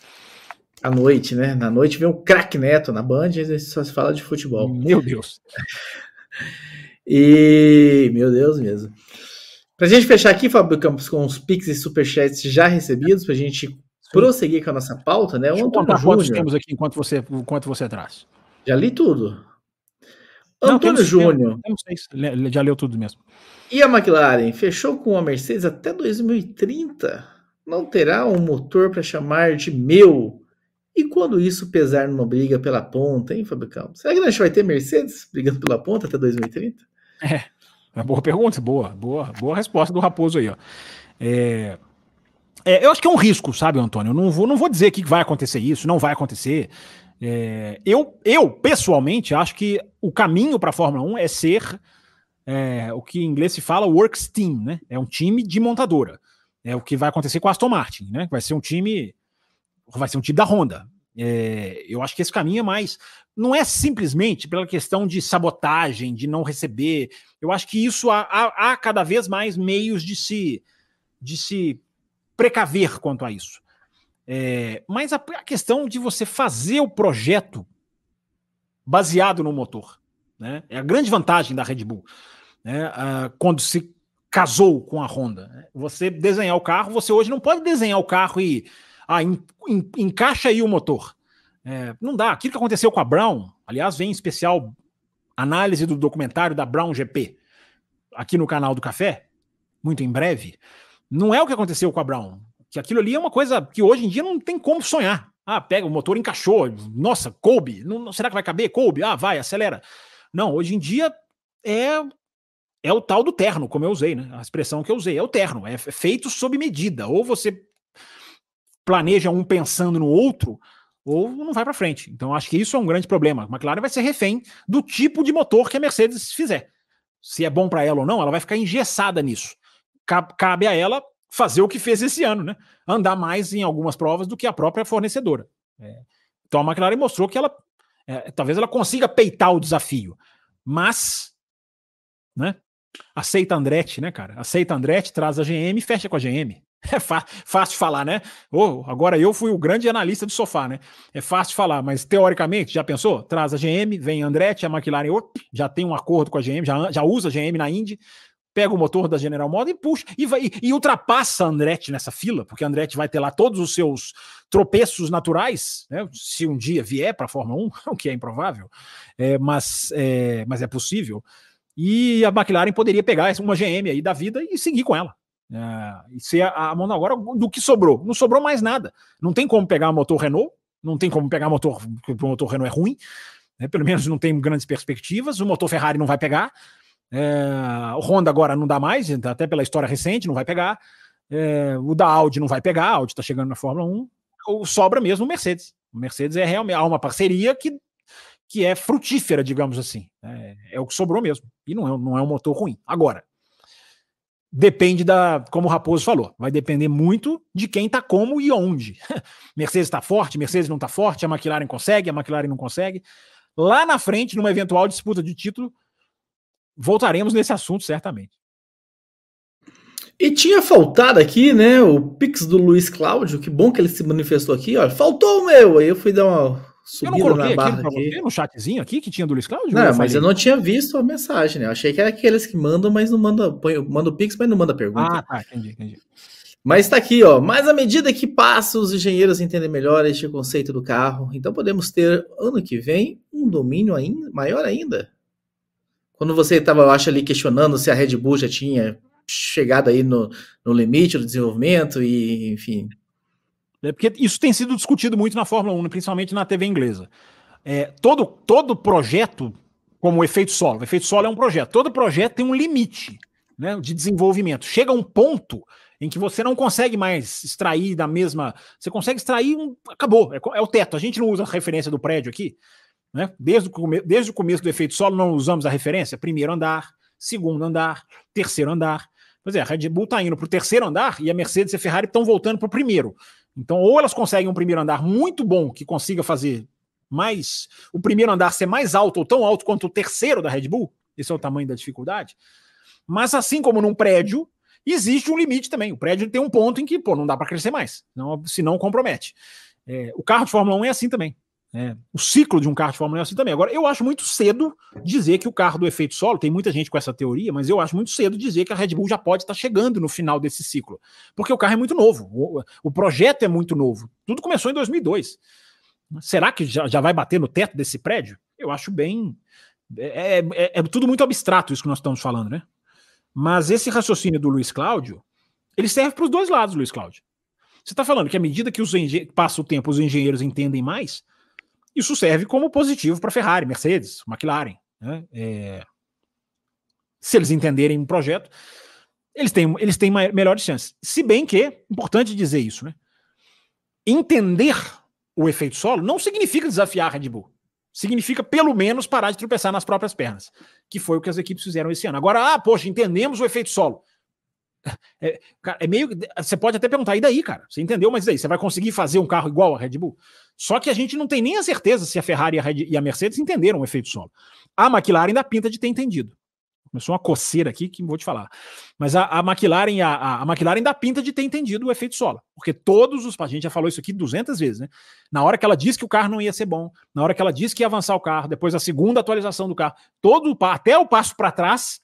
À noite, né? Na noite vem o craque Neto na Band e só se fala de futebol. Meu Deus. e. Meu Deus mesmo. Pra gente fechar aqui, Fábio Campos, com os Pix e Superchats já recebidos, pra gente Sim. prosseguir com a nossa pauta, né? Deixa o Antônio Júnior. temos aqui enquanto você, enquanto você traz? Já li tudo. Não, Antônio temos, Júnior. Temos seis, já leu tudo mesmo. E a McLaren fechou com a Mercedes até 2030. Não terá um motor para chamar de meu. E quando isso pesar numa briga pela ponta, hein, Fábio Campos? Será que a gente vai ter Mercedes brigando pela ponta até 2030? É. Uma boa pergunta, boa, boa, boa resposta do Raposo aí, ó. É, é, eu acho que é um risco, sabe, Antônio? Eu não vou, não vou dizer que vai acontecer isso, não vai acontecer. É, eu, eu, pessoalmente, acho que o caminho para a Fórmula 1 é ser é, o que em inglês se fala works team, né? É um time de montadora. É o que vai acontecer com a Aston Martin, né? Vai ser um time, vai ser um time da Honda. É, eu acho que esse caminho é mais. Não é simplesmente pela questão de sabotagem, de não receber. Eu acho que isso há, há, há cada vez mais meios de se, de se precaver quanto a isso. É, mas a, a, questão de você fazer o projeto baseado no motor. Né? É a grande vantagem da Red Bull. Né? Ah, quando se casou com a Honda. Né? Você desenhar o carro, você hoje não pode desenhar o carro e ah, en, en, encaixa aí o motor. É, não dá. Aquilo que aconteceu com a Brown, aliás, vem em especial análise do documentário da Brown GP aqui no canal do Café, muito em breve. Não é o que aconteceu com a Brown. Que aquilo ali é uma coisa que hoje em dia não tem como sonhar. Ah, pega o motor, encaixou. Nossa, coube. Não, será que vai caber? Coube. Ah, vai, acelera. Não, hoje em dia é é o tal do terno, como eu usei, né? A expressão que eu usei é o terno, é feito sob medida. Ou você planeja um pensando no outro, ou não vai para frente. Então acho que isso é um grande problema. A McLaren vai ser refém do tipo de motor que a Mercedes fizer. Se é bom para ela ou não, ela vai ficar engessada nisso. Cabe a ela fazer o que fez esse ano, né? Andar mais em algumas provas do que a própria fornecedora. É. Então a McLaren mostrou que ela é, talvez ela consiga peitar o desafio, mas né? Aceita Andretti, né, cara? Aceita Andretti, traz a GM fecha com a GM. É fácil falar, né? Oh, agora eu fui o grande analista do sofá, né? É fácil falar, mas teoricamente, já pensou? Traz a GM, vem Andretti, a McLaren oh, já tem um acordo com a GM, já, já usa a GM na Indy, pega o motor da General Motors e puxa, e, vai, e, ultrapassa a Andretti nessa fila, porque a Andretti vai ter lá todos os seus tropeços naturais, né? Se um dia vier para a Fórmula 1, o que é improvável, é, mas, é, mas é possível. E a McLaren poderia pegar uma GM aí da vida e seguir com ela. É, e ser a, a mão agora do que sobrou. Não sobrou mais nada. Não tem como pegar motor Renault, não tem como pegar motor, porque o motor Renault é ruim, né? pelo menos não tem grandes perspectivas. O motor Ferrari não vai pegar. É, o Honda agora não dá mais, até pela história recente, não vai pegar. É, o da Audi não vai pegar, a Audi está chegando na Fórmula 1. O sobra mesmo o Mercedes. O Mercedes é realmente há uma parceria que, que é frutífera, digamos assim. É, é o que sobrou mesmo. E não é, não é um motor ruim. Agora, depende da, como o Raposo falou, vai depender muito de quem está como e onde. Mercedes está forte, Mercedes não está forte, a McLaren consegue, a McLaren não consegue. Lá na frente, numa eventual disputa de título, voltaremos nesse assunto certamente. E tinha faltado aqui, né, o Pix do Luiz Cláudio, que bom que ele se manifestou aqui, ó, faltou o meu, aí eu fui dar uma eu não coloquei na barra aqui. Você, no chatzinho aqui que tinha do Luiz Cláudio? Não, eu mas eu não tinha visto a mensagem, né? Eu achei que era aqueles que mandam, mas não manda, põe, manda o Pix, mas não manda pergunta. Ah, tá, entendi, entendi. Mas está aqui, ó. Mas à medida que passa, os engenheiros entendem melhor este conceito do carro. Então podemos ter ano que vem um domínio ainda maior ainda. Quando você estava, eu acho, ali questionando se a Red Bull já tinha chegado aí no, no limite do desenvolvimento e, enfim, é porque isso tem sido discutido muito na Fórmula 1, principalmente na TV inglesa. É, todo, todo projeto, como o efeito solo, o efeito solo é um projeto, todo projeto tem um limite né, de desenvolvimento. Chega um ponto em que você não consegue mais extrair da mesma. Você consegue extrair um. Acabou, é, é o teto. A gente não usa a referência do prédio aqui, né? Desde, o desde o começo do efeito solo, não usamos a referência? Primeiro andar, segundo andar, terceiro andar. Pois é, a Red Bull está indo para o terceiro andar e a Mercedes e a Ferrari estão voltando para o primeiro. Então, ou elas conseguem um primeiro andar muito bom que consiga fazer mais o primeiro andar ser mais alto ou tão alto quanto o terceiro da Red Bull, esse é o tamanho da dificuldade. Mas assim como num prédio, existe um limite também. O prédio tem um ponto em que, pô, não dá para crescer mais, não, senão compromete. É, o carro de Fórmula 1 é assim também. É, o ciclo de um carro de Fórmula 1 é assim também. Agora, eu acho muito cedo dizer que o carro do efeito solo, tem muita gente com essa teoria, mas eu acho muito cedo dizer que a Red Bull já pode estar chegando no final desse ciclo. Porque o carro é muito novo, o, o projeto é muito novo. Tudo começou em 2002. Será que já, já vai bater no teto desse prédio? Eu acho bem. É, é, é tudo muito abstrato isso que nós estamos falando, né? Mas esse raciocínio do Luiz Cláudio, ele serve para os dois lados, Luiz Cláudio. Você está falando que à medida que os passa o tempo, os engenheiros entendem mais, isso serve como positivo para Ferrari, Mercedes, McLaren. Né? É... Se eles entenderem um projeto, eles têm, eles têm melhores chances. Se bem que, importante dizer isso, né? Entender o efeito solo não significa desafiar a Red Bull. Significa, pelo menos, parar de tropeçar nas próprias pernas, que foi o que as equipes fizeram esse ano. Agora, ah, poxa, entendemos o efeito solo. É, cara, é meio. Você pode até perguntar, e daí, cara? Você entendeu, mas daí? Você vai conseguir fazer um carro igual a Red Bull? Só que a gente não tem nem a certeza se a Ferrari e a, Red, e a Mercedes entenderam o efeito solo. A McLaren ainda pinta de ter entendido. Começou uma coceira aqui que vou te falar. Mas a, a McLaren a, a McLaren dá pinta de ter entendido o efeito solo. Porque todos os. A gente já falou isso aqui 200 vezes, né? Na hora que ela disse que o carro não ia ser bom, na hora que ela disse que ia avançar o carro, depois a segunda atualização do carro, todo até o passo para trás,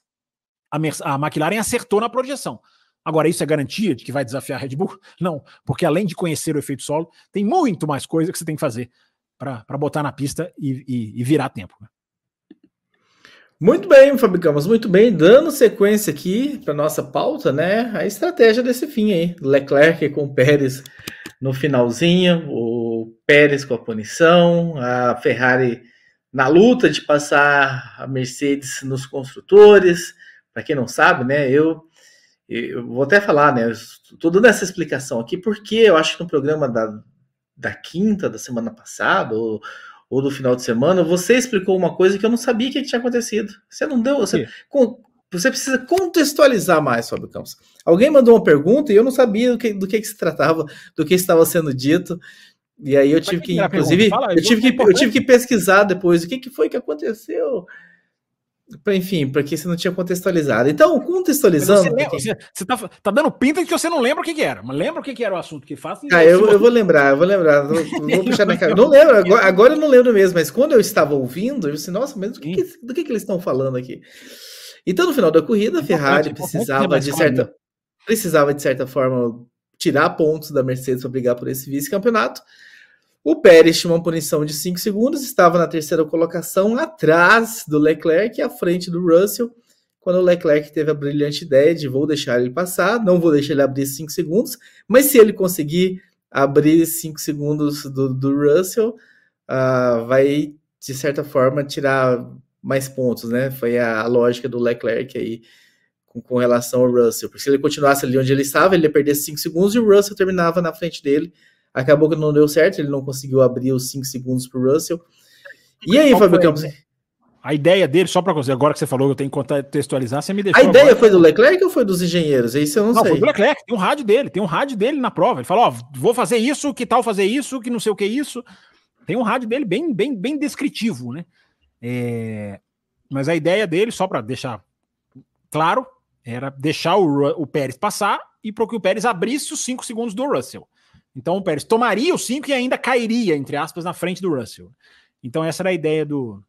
a, a McLaren acertou na projeção. Agora, isso é garantia de que vai desafiar a Red Bull? Não, porque além de conhecer o efeito solo, tem muito mais coisa que você tem que fazer para botar na pista e, e, e virar tempo. Né? Muito bem, Fabricamos, muito bem. Dando sequência aqui para nossa pauta, né? A estratégia desse fim aí. Leclerc com o Pérez no finalzinho, o Pérez com a punição, a Ferrari na luta de passar a Mercedes nos construtores. Para quem não sabe, né? Eu, eu vou até falar, né? Estou dando essa explicação aqui porque eu acho que no programa da, da quinta da semana passada, ou ou do final de semana, você explicou uma coisa que eu não sabia que tinha acontecido. Você não deu. Você, com, você precisa contextualizar mais, Fábio Campos. Alguém mandou uma pergunta e eu não sabia do que, do que, que se tratava, do que estava sendo dito. E aí eu tive que, inclusive, eu, tive que, eu tive que pesquisar depois o que, que foi que aconteceu enfim, porque você não tinha contextualizado. Então, contextualizando. Você, lembra, você, você tá, tá, dando pinta de que você não lembra o que, que era, mas lembra o que, que era o assunto que faz? Ah, eu, eu vou lembrar, eu vou lembrar. Vou, vou puxar na cara. Não lembro, agora, agora, eu não lembro mesmo, mas quando eu estava ouvindo, eu disse, nossa, mas do que, que do que, que eles estão falando aqui? Então, no final da corrida, a Ferrari precisava de certa, precisava, de certa forma, tirar pontos da Mercedes para brigar por esse vice-campeonato. O Pérez tinha uma punição de 5 segundos, estava na terceira colocação, atrás do Leclerc à frente do Russell. Quando o Leclerc teve a brilhante ideia de vou deixar ele passar, não vou deixar ele abrir 5 segundos, mas se ele conseguir abrir 5 segundos do, do Russell, uh, vai, de certa forma, tirar mais pontos, né? Foi a, a lógica do Leclerc aí com, com, relação ao Russell. Porque se ele continuasse ali onde ele estava, ele ia perder 5 segundos e o Russell terminava na frente dele Acabou que não deu certo, ele não conseguiu abrir os 5 segundos para o Russell. E aí, Fábio Campos? A ideia dele, só para você, agora que você falou que eu tenho que contextualizar, você me deixou. A ideia agora... foi do Leclerc ou foi dos engenheiros? Isso eu não, não sei. Foi do Leclerc, tem um rádio dele, tem um rádio dele na prova. Ele falou: Ó, vou fazer isso, que tal fazer isso, que não sei o que isso. Tem um rádio dele bem, bem, bem descritivo, né? É... Mas a ideia dele, só para deixar claro, era deixar o, o Pérez passar e para que o Pérez abrisse os 5 segundos do Russell. Então o Pérez tomaria os cinco e ainda cairia, entre aspas, na frente do Russell. Então essa era a ideia do,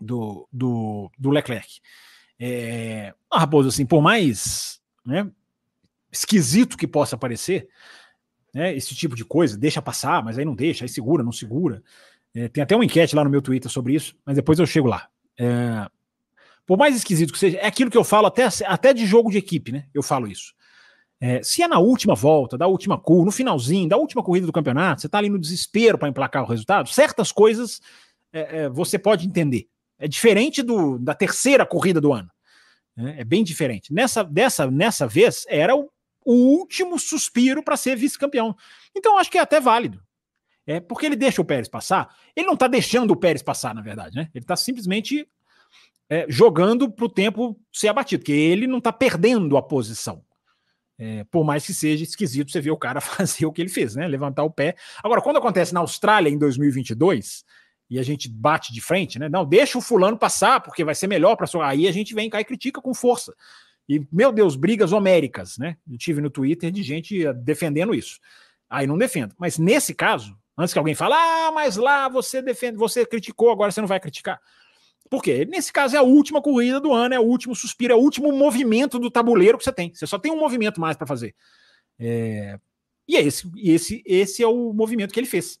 do, do, do Leclerc. É, ah, Raposo, assim, por mais né, esquisito que possa parecer, né, esse tipo de coisa, deixa passar, mas aí não deixa, aí segura, não segura. É, tem até uma enquete lá no meu Twitter sobre isso, mas depois eu chego lá. É, por mais esquisito que seja, é aquilo que eu falo até, até de jogo de equipe, né? Eu falo isso. É, se é na última volta, da última curva, no finalzinho, da última corrida do campeonato, você está ali no desespero para emplacar o resultado, certas coisas é, é, você pode entender. É diferente do, da terceira corrida do ano. Né? É bem diferente. Nessa, dessa, nessa vez, era o, o último suspiro para ser vice-campeão. Então, acho que é até válido. É porque ele deixa o Pérez passar. Ele não está deixando o Pérez passar, na verdade, né? Ele está simplesmente é, jogando para o tempo ser abatido, porque ele não está perdendo a posição. É, por mais que seja esquisito você ver o cara fazer o que ele fez, né? Levantar o pé. Agora, quando acontece na Austrália em 2022 e a gente bate de frente, né? Não, deixa o fulano passar porque vai ser melhor para sua. Aí a gente vem cá e critica com força. E, meu Deus, brigas homéricas, né? Eu tive no Twitter de gente defendendo isso. Aí não defendo. Mas nesse caso, antes que alguém fale, ah, mas lá você defende, você criticou, agora você não vai criticar. Por quê? Nesse caso é a última corrida do ano, é o último suspiro, é o último movimento do tabuleiro que você tem. Você só tem um movimento mais para fazer. É... E é esse, esse, esse é o movimento que ele fez.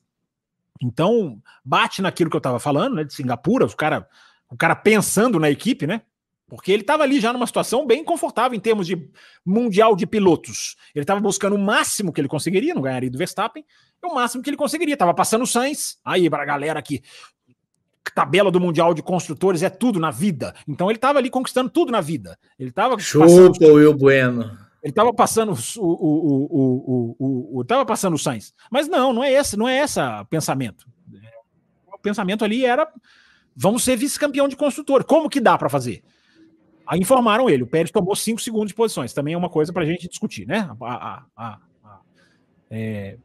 Então, bate naquilo que eu estava falando, né, de Singapura, o cara, o cara pensando na equipe, né? Porque ele estava ali já numa situação bem confortável em termos de mundial de pilotos. Ele estava buscando o máximo que ele conseguiria, não ganharia do Verstappen, o máximo que ele conseguiria. Estava passando o Sainz. Aí, para a galera aqui, tabela do Mundial de Construtores é tudo na vida. Então ele estava ali conquistando tudo na vida. Ele estava Chupa o Will Bueno. Ele estava passando o, o, o, o, o, passando o Sainz. Mas não, não é esse, não é essa pensamento. O pensamento ali era vamos ser vice-campeão de construtor. Como que dá para fazer? Aí informaram ele, o Pérez tomou cinco segundos de posições. Também é uma coisa para a gente discutir, né? A, a, a, a, é,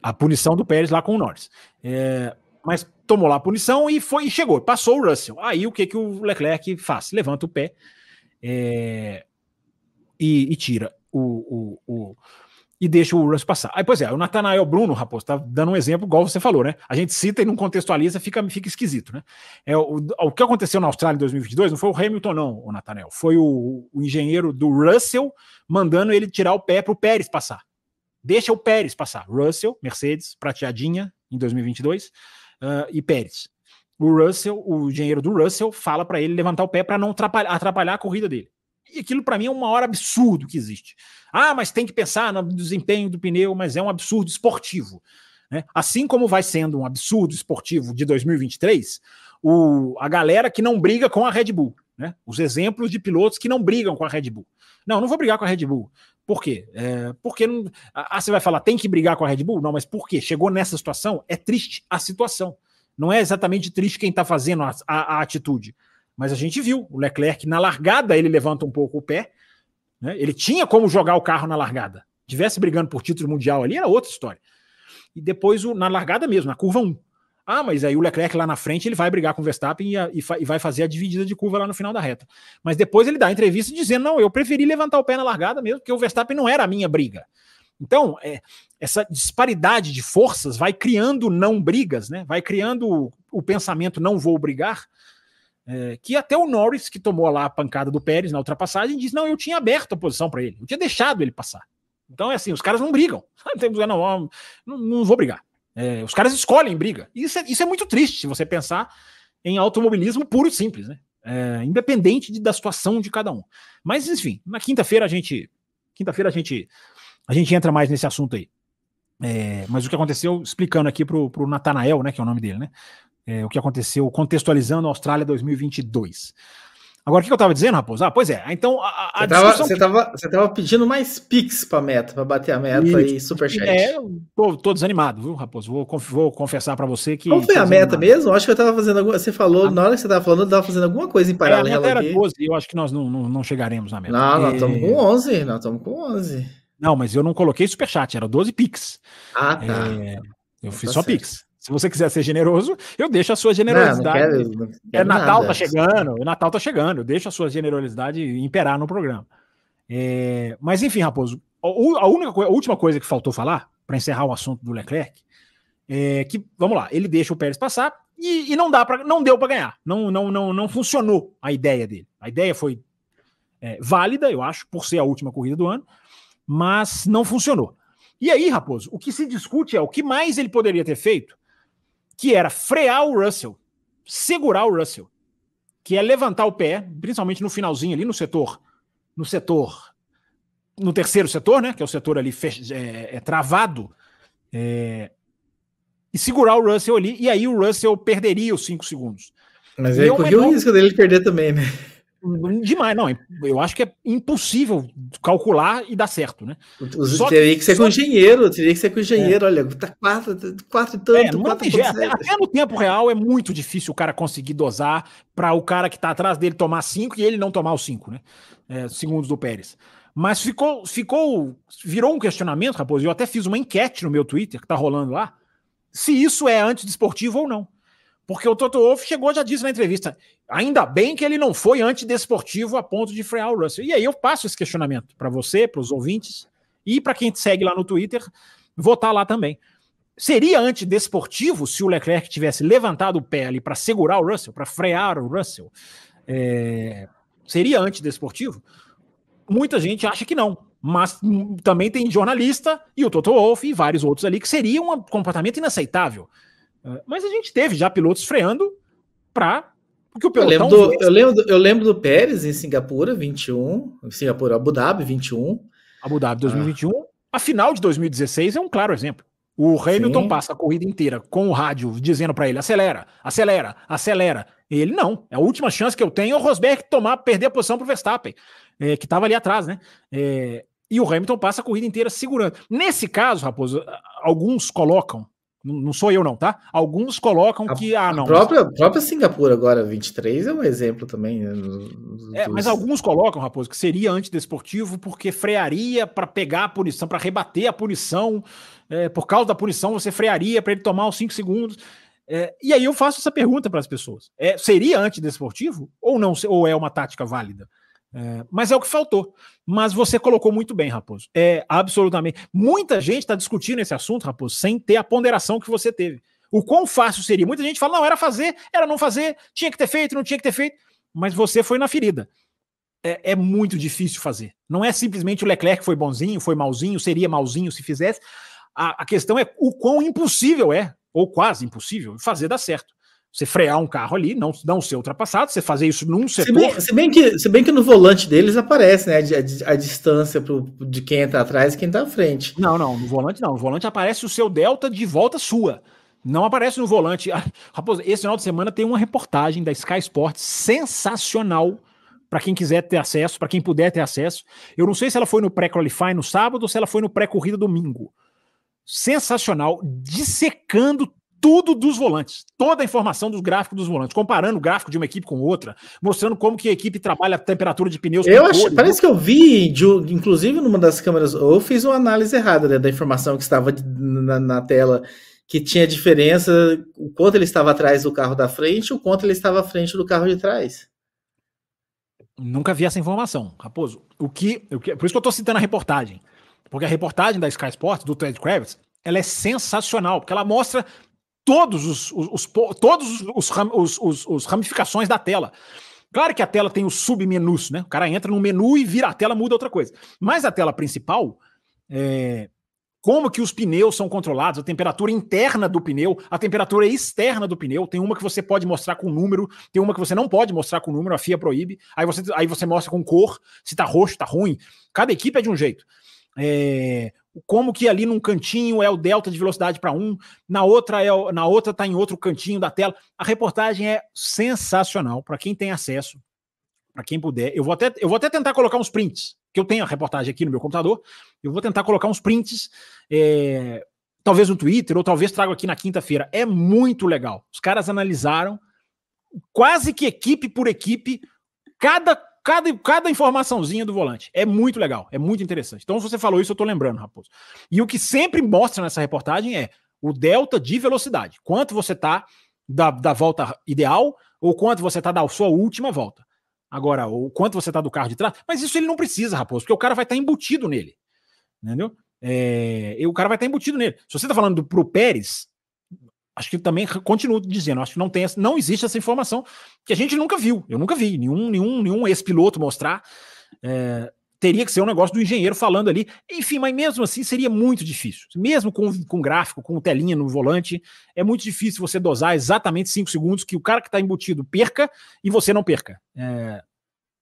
a punição do Pérez lá com o Norris. É, mas tomou lá a punição e foi e chegou, passou o Russell. Aí o que, que o Leclerc faz? Levanta o pé é, e, e, tira o, o, o, e deixa o Russell passar. Aí, pois é, o Nathanael Bruno, Raposo, tá dando um exemplo, igual você falou, né? A gente cita e não contextualiza, fica, fica esquisito, né? É, o, o que aconteceu na Austrália em 2022 não foi o Hamilton, não, o Nathanael. Foi o, o engenheiro do Russell mandando ele tirar o pé para o Pérez passar. Deixa o Pérez passar. Russell, Mercedes, prateadinha em 2022 uh, e Pérez. O Russell, o engenheiro do Russell, fala para ele levantar o pé para não atrapalhar, atrapalhar, a corrida dele. E aquilo para mim é um maior absurdo que existe. Ah, mas tem que pensar no desempenho do pneu, mas é um absurdo esportivo. Né? Assim como vai sendo um absurdo esportivo de 2023, o, a galera que não briga com a Red Bull. Né? Os exemplos de pilotos que não brigam com a Red Bull. Não, não vou brigar com a Red Bull. Por quê? É, porque não, ah, você vai falar, tem que brigar com a Red Bull? Não, mas por quê? Chegou nessa situação, é triste a situação. Não é exatamente triste quem está fazendo a, a, a, atitude. Mas a gente viu, o Leclerc na largada ele levanta um pouco o pé. Né? Ele tinha como jogar o carro na largada. Tivesse brigando por título mundial ali, era outra história. E depois, o, na largada mesmo, na curva 1. Ah, mas aí o Leclerc lá na frente ele vai brigar com o Verstappen e, a, e, e, vai fazer a dividida de curva lá no final da reta. Mas depois ele dá a entrevista dizendo: não, eu preferi levantar o pé na largada mesmo, porque o Verstappen não era a minha briga. Então, é, essa disparidade de forças vai criando não brigas, né? vai criando o, o pensamento não vou brigar. É, que até o Norris, que tomou lá a pancada do Pérez na ultrapassagem, diz: não, eu tinha aberto a posição para ele, eu tinha deixado ele passar. Então é assim: os caras não brigam. Não, não, não vou brigar. É, os caras escolhem briga. Isso é, isso é muito triste se você pensar em automobilismo puro e simples, né? É, independente de, da situação de cada um. Mas, enfim, na quinta-feira a gente. Quinta-feira a gente. A gente entra mais nesse assunto aí. É, mas o que aconteceu, explicando aqui pro, pro Natanael, né? Que é o nome dele, né? É, o que aconteceu contextualizando a Austrália 2022. Agora, o que eu estava dizendo, Raposo? Ah, pois é. Então, a, a você, estava tava, pedindo mais pix para meta, para bater a meta e, e superchat. É, eu tô, tô, desanimado, viu, Raposo? Vou, vou confessar para você que. Qual foi a meta mesmo? Acho que eu estava fazendo alguma. Você falou, na hora que você estava falando, eu estava fazendo alguma coisa em paralelo. É, a meta era 12, eu acho que nós não, não, não chegaremos na meta. Não, nós estamos com 11. Nós estamos com 11. Não, mas eu não coloquei superchat, era 12 pix. Ah, tá. É, eu fiz tá só certo. pix. Se você quiser ser generoso, eu deixo a sua generosidade. Não, não quero, não quero é Natal nada. tá chegando, o Natal tá chegando, eu deixo a sua generosidade imperar no programa. É, mas enfim, Raposo, a, única, a última coisa que faltou falar para encerrar o assunto do Leclerc é que, vamos lá, ele deixa o Pérez passar e, e não dá para, não deu para ganhar, não, não, não, não funcionou a ideia dele. A ideia foi é, válida, eu acho, por ser a última corrida do ano, mas não funcionou. E aí, Raposo, o que se discute é o que mais ele poderia ter feito que era frear o Russell, segurar o Russell, que é levantar o pé, principalmente no finalzinho ali no setor, no setor, no terceiro setor, né, que é o setor ali é, é, travado, é, e segurar o Russell ali, e aí o Russell perderia os cinco segundos. Mas aí corria o risco dele perder também, né? Demais, não. Eu acho que é impossível calcular e dar certo, né? Só teria que ser com engenheiro, teria que ser com engenheiro. É. Olha, tá quatro, quatro e tanto. É, quatro até, até, no tempo real é muito difícil o cara conseguir dosar para o cara que tá atrás dele tomar cinco e ele não tomar os cinco, né? É, segundos do Pérez. Mas ficou, ficou, virou um questionamento, Raposo. Eu até fiz uma enquete no meu Twitter, que tá rolando lá, se isso é antidesportivo ou não. Porque o Toto Wolff chegou, já disse na entrevista, ainda bem que ele não foi antidesportivo a ponto de frear o Russell. E aí eu passo esse questionamento para você, para os ouvintes e para quem te segue lá no Twitter, votar lá também. Seria antidesportivo se o Leclerc tivesse levantado o pé ali para segurar o Russell, para frear o Russell? É... Seria antidesportivo? Muita gente acha que não, mas também tem jornalista e o Toto Wolff e vários outros ali que seria um comportamento inaceitável. É, mas a gente teve já pilotos freando para porque o pelotão. Eu lembro, do, eu, lembro do, eu lembro do Pérez em Singapura, 21. Singapura, Abu Dhabi, 21. Abu Dhabi, 2021. Ah. A final de 2016 é um claro exemplo. O Hamilton Sim. passa a corrida inteira com o rádio dizendo para ele: acelera, acelera, acelera. Ele não. É a última chance que eu tenho é o Rosberg tomar, perder a posição para o Verstappen, é, que estava ali atrás, né? É, e o Hamilton passa a corrida inteira segurando. Nesse caso, Raposo, alguns colocam não sou eu, não, tá? Alguns colocam a, que. Ah, não. A própria, mas... própria Singapura, agora, 23, é um exemplo também. Né, é, mas alguns colocam, Raposo, que seria antidesportivo porque frearia para pegar a punição, para rebater a punição. É, por causa da punição, você frearia para ele tomar os 5 segundos. É, e aí eu faço essa pergunta para as pessoas: é, seria antidesportivo ou não? Ou é uma tática válida? É, mas é o que faltou. Mas você colocou muito bem, Raposo. É absolutamente. Muita gente está discutindo esse assunto, Raposo, sem ter a ponderação que você teve. O quão fácil seria? Muita gente fala, não, era fazer, era não fazer, tinha que ter feito, não tinha que ter feito. Mas você foi na ferida. É, é muito difícil fazer. Não é simplesmente o Leclerc foi bonzinho, foi malzinho, seria malzinho se fizesse. A, a questão é o quão impossível é, ou quase impossível, fazer dar certo. Você frear um carro ali, não, não ser ultrapassado, você fazer isso num setor. Se bem, se bem que, se bem que no volante deles aparece, né? A, a, a distância pro, de quem está atrás e quem está à frente. Não, não, no volante não. No volante aparece o seu delta de volta sua. Não aparece no volante. Ah, raposa, esse final de semana tem uma reportagem da Sky Sports sensacional para quem quiser ter acesso, para quem puder ter acesso. Eu não sei se ela foi no pré-qualify no sábado ou se ela foi no pré-corrida domingo. Sensacional, dissecando tudo dos volantes, toda a informação dos gráficos dos volantes, comparando o gráfico de uma equipe com outra, mostrando como que a equipe trabalha a temperatura de pneus. Eu acho, cores, parece né? que eu vi, de, inclusive numa das câmeras, ou eu fiz uma análise errada né, da informação que estava na, na, tela, que tinha diferença o quanto ele estava atrás do carro da frente, o quanto ele estava à frente do carro de trás. Nunca vi essa informação, Raposo. O que, o que por isso que eu estou citando a reportagem, porque a reportagem da Sky Sports do Ted Kravitz ela é sensacional, porque ela mostra todos os, os, os todos os, os, os, ramificações da tela. Claro que a tela tem os submenus, né? O cara entra no menu e vira a tela, muda outra coisa. Mas a tela principal, é, como que os pneus são controlados, a temperatura interna do pneu, a temperatura externa do pneu. Tem uma que você pode mostrar com número, tem uma que você não pode mostrar com número, a FIA proíbe. Aí você, aí você mostra com cor, se tá roxo, tá ruim. Cada equipe é de um jeito. É, como que ali num cantinho é o delta de velocidade para um, na outra é na outra está em outro cantinho da tela. A reportagem é sensacional para quem tem acesso, para quem puder. Eu vou até eu vou até tentar colocar uns prints, que eu tenho a reportagem aqui no meu computador. Eu vou tentar colocar uns prints, é, talvez no Twitter ou talvez trago aqui na quinta-feira. É muito legal. Os caras analisaram quase que equipe por equipe cada cada, cada informaçãozinha do volante. É muito legal, é muito interessante. Então, se você falou isso, eu tô lembrando, Raposo. E o que sempre mostra nessa reportagem é o delta de velocidade. Quanto você tá da, da volta ideal ou quanto você tá da sua última volta. Agora, o quanto você tá do carro de trás. Mas isso ele não precisa, Raposo, porque o cara vai estar tá embutido nele. Entendeu? É, o cara vai estar tá embutido nele. Se você tá falando do, pro Pérez, acho que também continuo dizendo, acho que não tem, não existe essa informação que a gente nunca viu. Eu nunca vi nenhum, nenhum, nenhum ex-piloto mostrar. É, teria que ser um negócio do engenheiro falando ali. Enfim, mas mesmo assim seria muito difícil. Mesmo com, com gráfico, com telinha no volante, é muito difícil você dosar exatamente 5 segundos que o cara que está embutido perca e você não perca. É,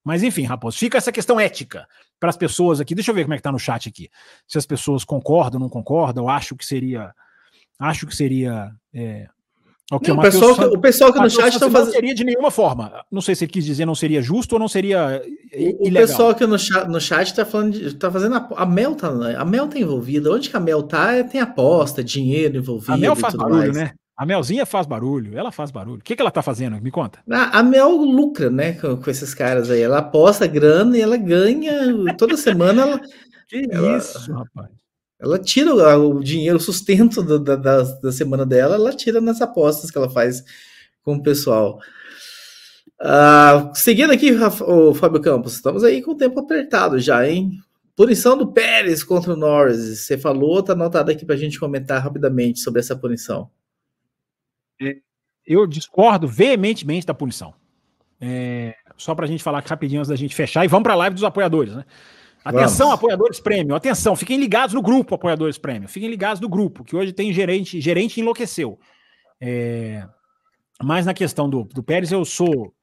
mas enfim, Raposo, fica essa questão ética para as pessoas aqui. Deixa eu ver como é que está no chat aqui. Se as pessoas concordam, não concordam, acham que seria Acho que seria é, Okay, não, o, pessoal, Santos, o pessoal que no chat está fazendo. Não seria de nenhuma forma. Não sei se ele quis dizer não seria justo ou não seria. O, o pessoal que no chat, no chat está falando, de, tá fazendo a, a Mel tá, a Mel tá envolvida. Onde que a Mel tá? Tem aposta, dinheiro envolvido. A Mel faz barulho, mais. né? A Melzinha faz barulho, ela faz barulho. O que, que ela tá fazendo? Me conta. A, a Mel lucra, né, com, com, esses caras aí. Ela aposta grana e ela ganha toda semana. Ela, que ela, isso, rapaz. Ela tira o, dinheiro, o sustento da, da, da, semana dela, ela tira nas apostas que ela faz com o pessoal. Uh, seguindo aqui, o Fábio Campos, estamos aí com o tempo apertado já, hein? Punição do Pérez contra o Norris. Você falou, tá anotado aqui para a gente comentar rapidamente sobre essa punição. É, eu discordo veementemente da punição. É, só para a gente falar rapidinho antes da gente fechar e vamos para a live dos apoiadores, né? Atenção, Vamos. apoiadores prêmio. Atenção, fiquem ligados no grupo, apoiadores prêmio. Fiquem ligados no grupo, que hoje tem gerente. Gerente enlouqueceu. É, mas na questão do, do Pérez, eu sou,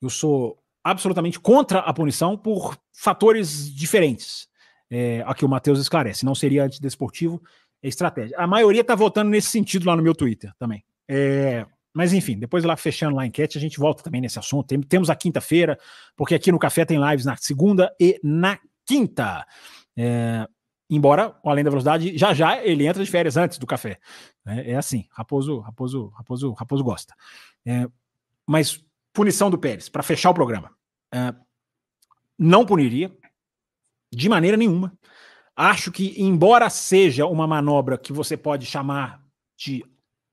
eu sou absolutamente contra a punição por fatores diferentes. É, aqui o Matheus esclarece. Não seria antidesportivo, é estratégia. A maioria está votando nesse sentido lá no meu Twitter também. É, mas enfim, depois lá fechando lá a enquete, a gente volta também nesse assunto. Tem, temos a quinta-feira, porque aqui no Café tem lives na segunda e na quinta. É, embora o Além da Velocidade, já já ele entra de férias antes do café. É, é assim, Raposo, Raposo, Raposo, Raposo gosta. É, mas punição do Pérez, para fechar o programa. É, não puniria, de maneira nenhuma. Acho que, embora seja uma manobra que você pode chamar de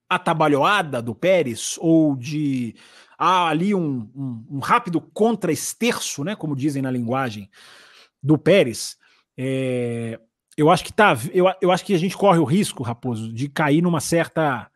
atabalhoada do Pérez, ou de há ali um, um, um rápido contra-esterço, né, como dizem na linguagem, do Pérez, é, eu acho que tá, eu, eu acho que a gente corre o risco, Raposo, de cair numa certa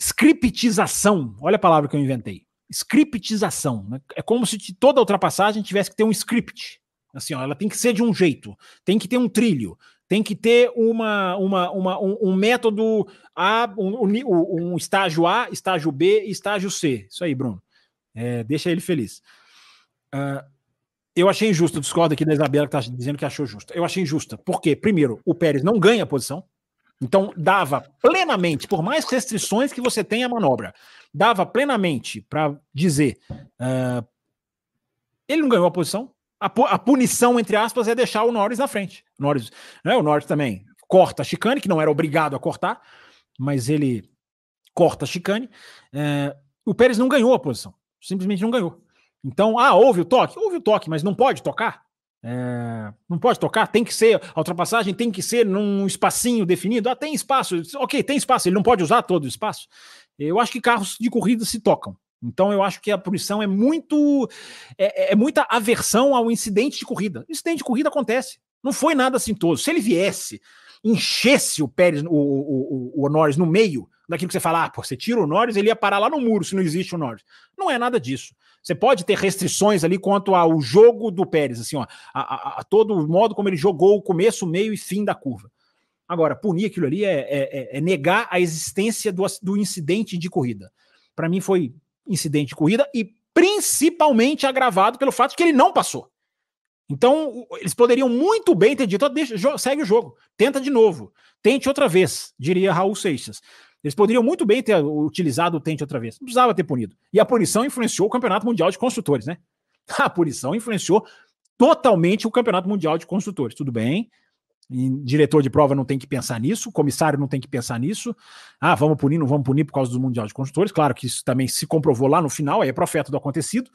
scriptização. Olha a palavra que eu inventei. Scriptização. Né? É como se toda ultrapassagem tivesse que ter um script. Assim, ó, ela tem que ser de um jeito, tem que ter um trilho, tem que ter uma, uma, uma um, um, método A, um, um, um, estágio A, estágio B estágio C. Isso aí, Bruno. É, deixa ele feliz. Uh, eu achei injusto, discordo aqui da Isabela que está dizendo que achou justa. Eu achei injusta. Por quê? Primeiro, o Pérez não ganha a posição. Então, dava plenamente, por mais restrições que você tenha a manobra, dava plenamente para dizer. Uh, ele não ganhou a posição. A, a, punição, entre aspas, é deixar o Norris na frente. O Norris, né, o Norris também corta a chicane, que não era obrigado a cortar, mas ele corta a chicane. Uh, o Pérez não ganhou a posição. Simplesmente não ganhou. Então, ah, houve o toque? Houve o toque, mas não pode tocar? É, não pode tocar? Tem que ser, a ultrapassagem tem que ser num espacinho definido? Ah, tem espaço. Ok, tem espaço, ele não pode usar todo o espaço. Eu acho que carros de corrida se tocam. Então eu acho que a punição é muito. É, é, é muita aversão ao incidente de corrida. Incidente de corrida acontece. Não foi nada assintoso. Se ele viesse, enchesse o Pérez, o, o, o, o Norris no meio daquilo que você fala, ah, pô, você tira o Norris, ele ia parar lá no muro se não existe o Norris. Não é nada disso. Você pode ter restrições ali quanto ao jogo do Pérez, assim, ó, a, a, a todo modo como ele jogou o começo, meio e fim da curva. Agora, punir aquilo ali é, é, é, é negar a existência do, do incidente de corrida. Para mim, foi incidente de corrida e principalmente agravado pelo fato de que ele não passou. Então, eles poderiam muito bem ter dito: deixa, segue o jogo, tenta de novo, tente outra vez, diria Raul Seixas. Eles poderiam muito bem ter utilizado o Tente outra vez. Não precisava ter punido. E a punição influenciou o Campeonato Mundial de Construtores, né? A punição influenciou totalmente o Campeonato Mundial de Construtores. Tudo bem. E diretor de prova não tem que pensar nisso, comissário não tem que pensar nisso. Ah, vamos punir, não vamos punir por causa do Mundial de Construtores. Claro que isso também se comprovou lá no final, aí é profeta do acontecido,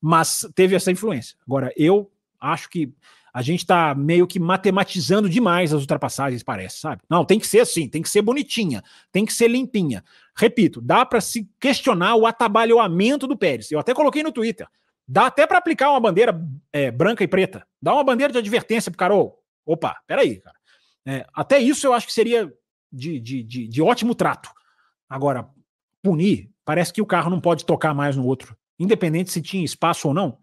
mas teve essa influência. Agora, eu acho que a gente está meio que matematizando demais as ultrapassagens, parece, sabe? Não, tem que ser assim, tem que ser bonitinha, tem que ser limpinha. Repito, dá para se questionar o atabalhoamento do Pérez. Eu até coloquei no Twitter. Dá até para aplicar uma bandeira é, branca e preta. Dá uma bandeira de advertência pro Carol. Opa, peraí, cara. É, até isso eu acho que seria de, de, de, de ótimo trato. Agora, punir, parece que o carro não pode tocar mais no outro. Independente se tinha espaço ou não,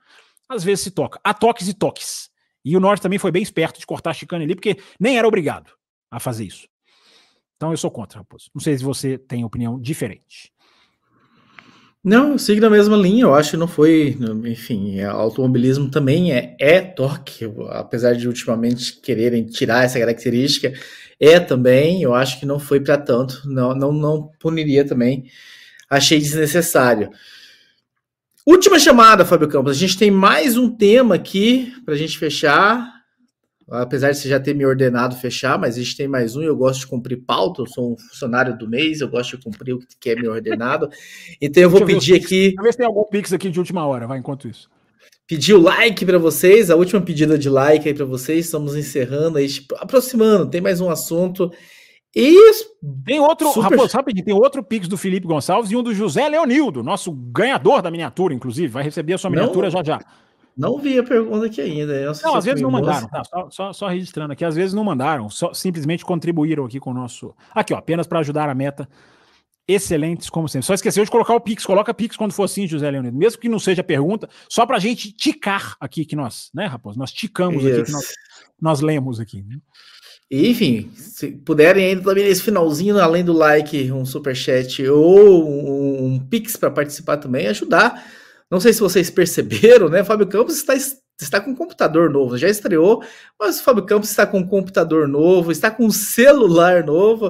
às vezes se toca. Há toques e toques. E o Norte também foi bem esperto de cortar a chicane ali, porque nem era obrigado a fazer isso. Então eu sou contra, Raposo. Não sei se você tem opinião diferente. Não, sigo na mesma linha. Eu acho que não foi. Enfim, automobilismo também é, é torque, apesar de ultimamente quererem tirar essa característica, é também. Eu acho que não foi para tanto. Não, não, não puniria também. Achei desnecessário. Última chamada, Fábio Campos. A gente tem mais um tema aqui para a gente fechar. Apesar de você já ter me ordenado fechar, mas a gente tem mais um e eu gosto de cumprir pauta. Eu sou um funcionário do mês, eu gosto de cumprir o que é me ordenado. Então eu vou pedir eu aqui. Talvez tenha algum pix aqui de última hora, vai enquanto isso. Pedir o like para vocês, a última pedida de like aí para vocês. Estamos encerrando aí, tipo, aproximando. Tem mais um assunto. E tem outro, super... Raposo, rapidinho, tem outro Pix do Felipe Gonçalves e um do José Leonildo, nosso ganhador da miniatura, inclusive. Vai receber a sua miniatura não, já já. Não vi a pergunta aqui ainda. Não, não às vezes não mandaram, tá, só, só, só, registrando aqui, às vezes não mandaram, só simplesmente contribuíram aqui com o nosso. Aqui, ó, apenas para ajudar a meta. Excelentes, como sempre. Só esqueceu de colocar o Pix. Coloca Pix quando for assim, José Leonildo. Mesmo que não seja pergunta, só para a gente ticar aqui que nós, né, Raposo? Nós ticamos aqui que nós, nós lemos aqui. Né? E, enfim, se puderem ainda também nesse finalzinho, além do like, um super chat ou um, um pix para participar também, ajudar. Não sei se vocês perceberam, né? Fábio Campos está, está com um computador novo, já estreou, mas o Fábio Campos está com um computador novo, está com um celular novo,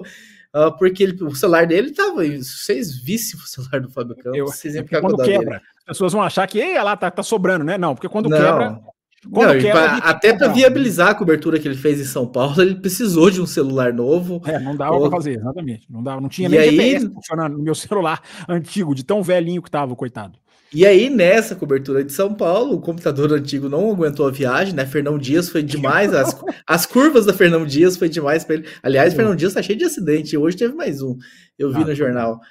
uh, porque ele, o celular dele estava. Vocês vissem o celular do Fábio Campos, Eu, vocês iam ficar quando quebra, dele. as pessoas vão achar que lá tá, tá sobrando, né? Não, porque quando Não. quebra não, pra, até para viabilizar a cobertura que ele fez em São Paulo, ele precisou de um celular novo. É, não dava para fazer, exatamente. Não, dava, não tinha e nem aí, GPS funcionando no meu celular antigo, de tão velhinho que tava, coitado. E aí, nessa cobertura de São Paulo, o computador antigo não aguentou a viagem, né? Fernão Dias foi demais, as, as curvas da Fernão Dias foi demais para ele. Aliás, Fernão Dias tá cheio de acidente, hoje teve mais um, eu vi ah, no jornal.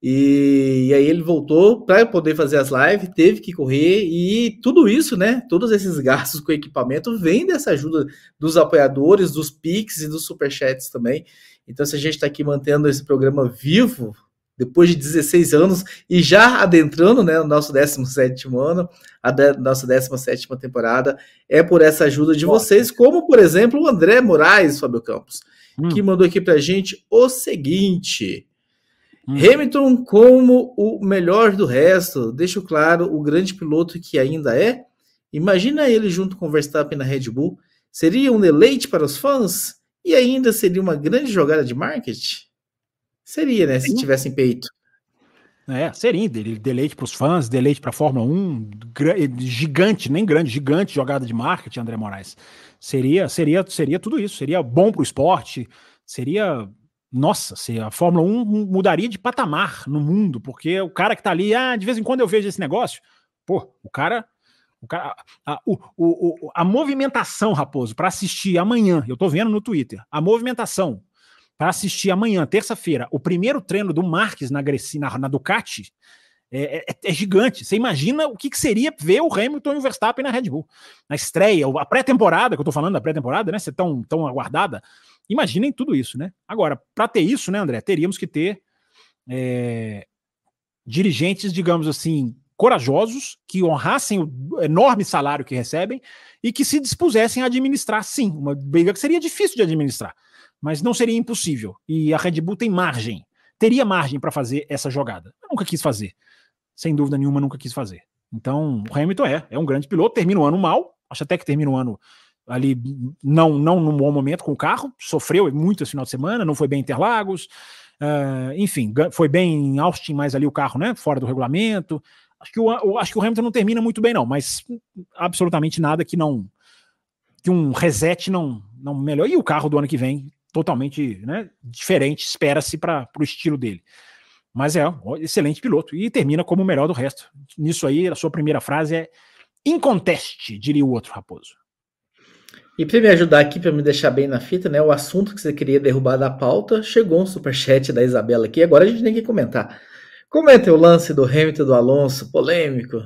E, e, aí ele voltou para poder fazer as lives, teve que correr e tudo isso, né? Todos esses gastos com equipamento vem dessa ajuda dos apoiadores, dos Pix e dos superchats também. Então, se a gente está aqui mantendo esse programa vivo depois de 16 anos e já adentrando né, o nosso 17 ano, a de, nossa 17 temporada, é por essa ajuda de vocês, como por exemplo o André Moraes, Fábio Campos, hum. que mandou aqui para a gente o seguinte. Hum. Hamilton como o melhor do resto, deixo claro o grande piloto que ainda é. Imagina ele junto com Verstappen na Red Bull, seria um deleite para os fãs e ainda seria uma grande jogada de marketing? Seria, né, se tivessem peito. É, seria deleite para os fãs, deleite para a Fórmula 1, gigante, nem grande, gigante jogada de marketing, André Moraes. Seria, seria, seria tudo isso, seria bom para o esporte, seria nossa, se a Fórmula 1 mudaria de patamar no mundo, porque o cara que tá ali, ah, de vez em quando eu vejo esse negócio, pô, o cara. O cara a, o, o, a movimentação, Raposo, para assistir amanhã, eu tô vendo no Twitter, a movimentação para assistir amanhã, terça-feira, o primeiro treino do Marques na, na, na Ducati é, é, é, gigante. Você imagina o que, que, seria ver o Hamilton e o Verstappen na Red Bull. Na estreia, a pré-temporada, que eu tô falando da pré-temporada, né? Ser tão, tão aguardada. Imaginem tudo isso, né? Agora, para ter isso, né, André, teríamos que ter é, dirigentes, digamos assim, corajosos, que honrassem o enorme salário que recebem e que se dispusessem a administrar, sim, uma briga que seria difícil de administrar, mas não seria impossível. E a Red Bull tem margem, teria margem para fazer essa jogada. Eu nunca quis fazer, sem dúvida nenhuma, nunca quis fazer. Então, o Hamilton é, é um grande piloto, termina o ano mal, acho até que termina o ano ali não não num bom momento com o carro, sofreu muito esse final de semana, não foi bem em Interlagos, uh, enfim, foi bem em Austin, mas ali o carro, né, fora do regulamento. Acho que o, acho que o Hamilton não termina muito bem não, mas absolutamente nada que não que um reset não não melhor e o carro do ano que vem totalmente, né, diferente, espera-se para o estilo dele. Mas é um excelente piloto e termina como o melhor do resto. Nisso aí, a sua primeira frase é inconteste, diria o outro raposo. E para me ajudar aqui, para me deixar bem na fita, né? O assunto que você queria derrubar da pauta, chegou um superchat da Isabela aqui, agora a gente tem que comentar. Comenta o lance do Hamilton do Alonso, polêmico.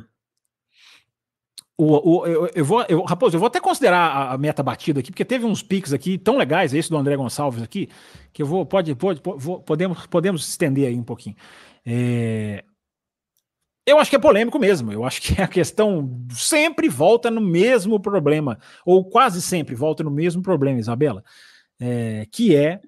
O, o, eu, eu, vou, eu, Raposo, eu vou até considerar a, meta batida aqui, porque teve uns piques aqui tão legais, esse do André Gonçalves aqui, que eu vou, pode, pode, pode podemos, podemos estender aí um pouquinho. É, eu acho que é polêmico mesmo. Eu acho que a questão sempre volta no mesmo problema, ou quase sempre volta no mesmo problema, Isabela, é, que é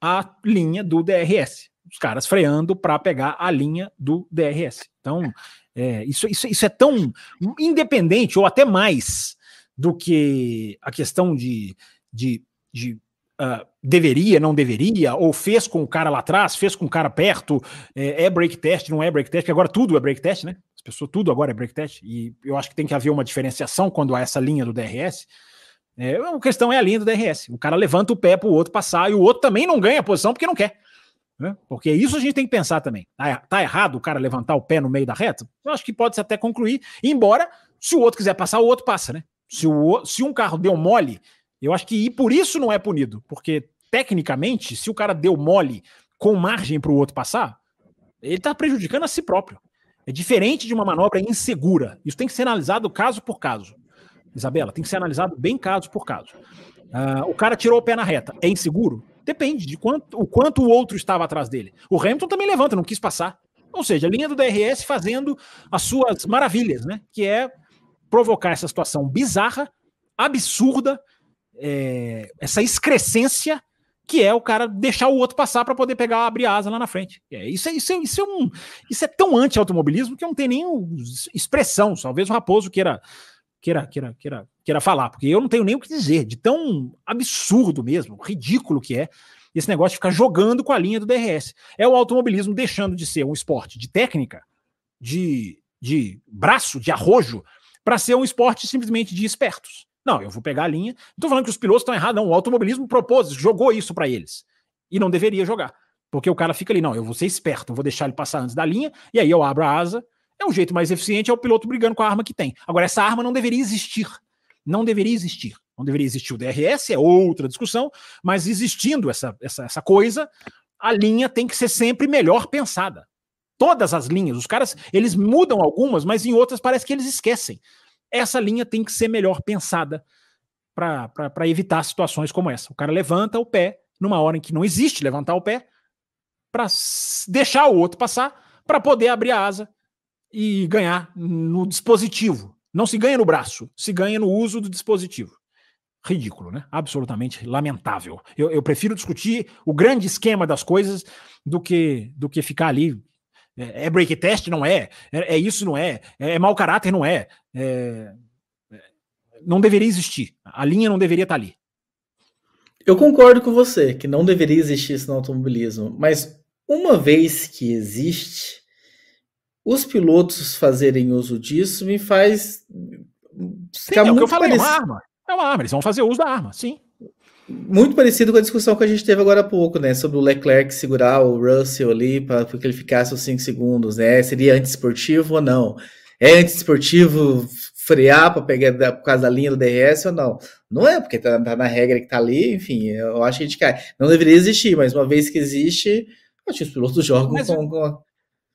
a linha do DRS. os caras freando para pegar a linha do DRS. Então, é, isso, isso, isso é tão independente, ou até mais, do que a questão de, de, de uh, deveria, não deveria, ou fez com o cara lá atrás, fez com o cara perto, é, é break test, não é break test, porque agora tudo é break test, né? As pessoas, tudo agora é break test, e eu acho que tem que haver uma diferenciação quando há essa linha do DRS. É, a questão é a linha do DRS. O cara levanta o pé para o outro passar e o outro também não ganha a posição porque não quer. Né? Porque isso a gente tem que pensar também. Tá, tá, errado o cara levantar o pé no meio da reta? Eu acho que pode-se até concluir, embora se o outro quiser passar, o outro passa, né? Se, o, se um carro deu mole, eu acho que e por isso não é punido, porque tecnicamente, se o cara deu mole com margem para o outro passar, ele está prejudicando a si próprio. É diferente de uma manobra insegura. Isso tem que ser analisado caso por caso. Isabela, tem que ser analisado bem caso por caso. Uh, o cara tirou o pé na reta. É inseguro? Depende de quanto, o quanto o outro estava atrás dele. O Hamilton também levanta, não quis passar. Ou seja, a linha do DRS fazendo as suas maravilhas, né? Que é provocar essa situação bizarra, absurda, é, essa excrescência que é o cara deixar o outro passar para poder pegar abrir asa lá na frente. É, isso, é, isso, é, isso, é um, isso é tão anti-automobilismo que não tem nem expressão. Talvez o Raposo queira, queira, queira, queira queira falar, porque eu não tenho nem o que dizer, de tão absurdo mesmo, ridículo que é esse negócio de ficar jogando com a linha do DRS. É o automobilismo deixando de ser um esporte de técnica, de, de braço, de arrojo, para ser um esporte simplesmente de espertos. Não, eu vou pegar a linha. Não estou falando que os pilotos estão errados, não. O automobilismo propôs, jogou isso para eles. E não deveria jogar. Porque o cara fica ali, não, eu vou ser esperto, eu vou deixar ele passar antes da linha, e aí eu abro a asa. É um jeito mais eficiente, é o piloto brigando com a arma que tem. Agora, essa arma não deveria existir não deveria existir. Não deveria existir o DRS, é outra discussão, mas existindo essa, essa, essa coisa, a linha tem que ser sempre melhor pensada. Todas as linhas, os caras, eles mudam algumas, mas em outras parece que eles esquecem. Essa linha tem que ser melhor pensada para evitar situações como essa. O cara levanta o pé numa hora em que não existe levantar o pé para deixar o outro passar para poder abrir a asa e ganhar no dispositivo, não se ganha no braço, se ganha no uso do dispositivo. Ridículo, né? Absolutamente lamentável. Eu, eu prefiro discutir o grande esquema das coisas do que, do que ficar ali. É, é break test? Não é. é. é. isso? Não é. É, é mau caráter? Não é. é. Não deveria existir. A linha não deveria estar ali. Eu concordo com você que não deveria existir isso no automobilismo, mas uma vez que existe, os pilotos fazerem uso disso me faz ficar sim, é muito é o que eu falei, parecido. é uma arma. É uma arma, eles vão fazer uso da arma, sim. Muito parecido com a discussão que a gente teve agora há pouco, né? Sobre o Leclerc segurar o Russell ali para que ele ficasse os 5 segundos, né? Seria antiesportivo ou não? É antiesportivo frear para pegar por causa da linha do DRS ou não? Não é, porque tá, tá, na regra que tá ali, enfim, eu acho que a gente cai. Não deveria existir, mas uma vez que existe, acho que os pilotos jogam mas, com, com,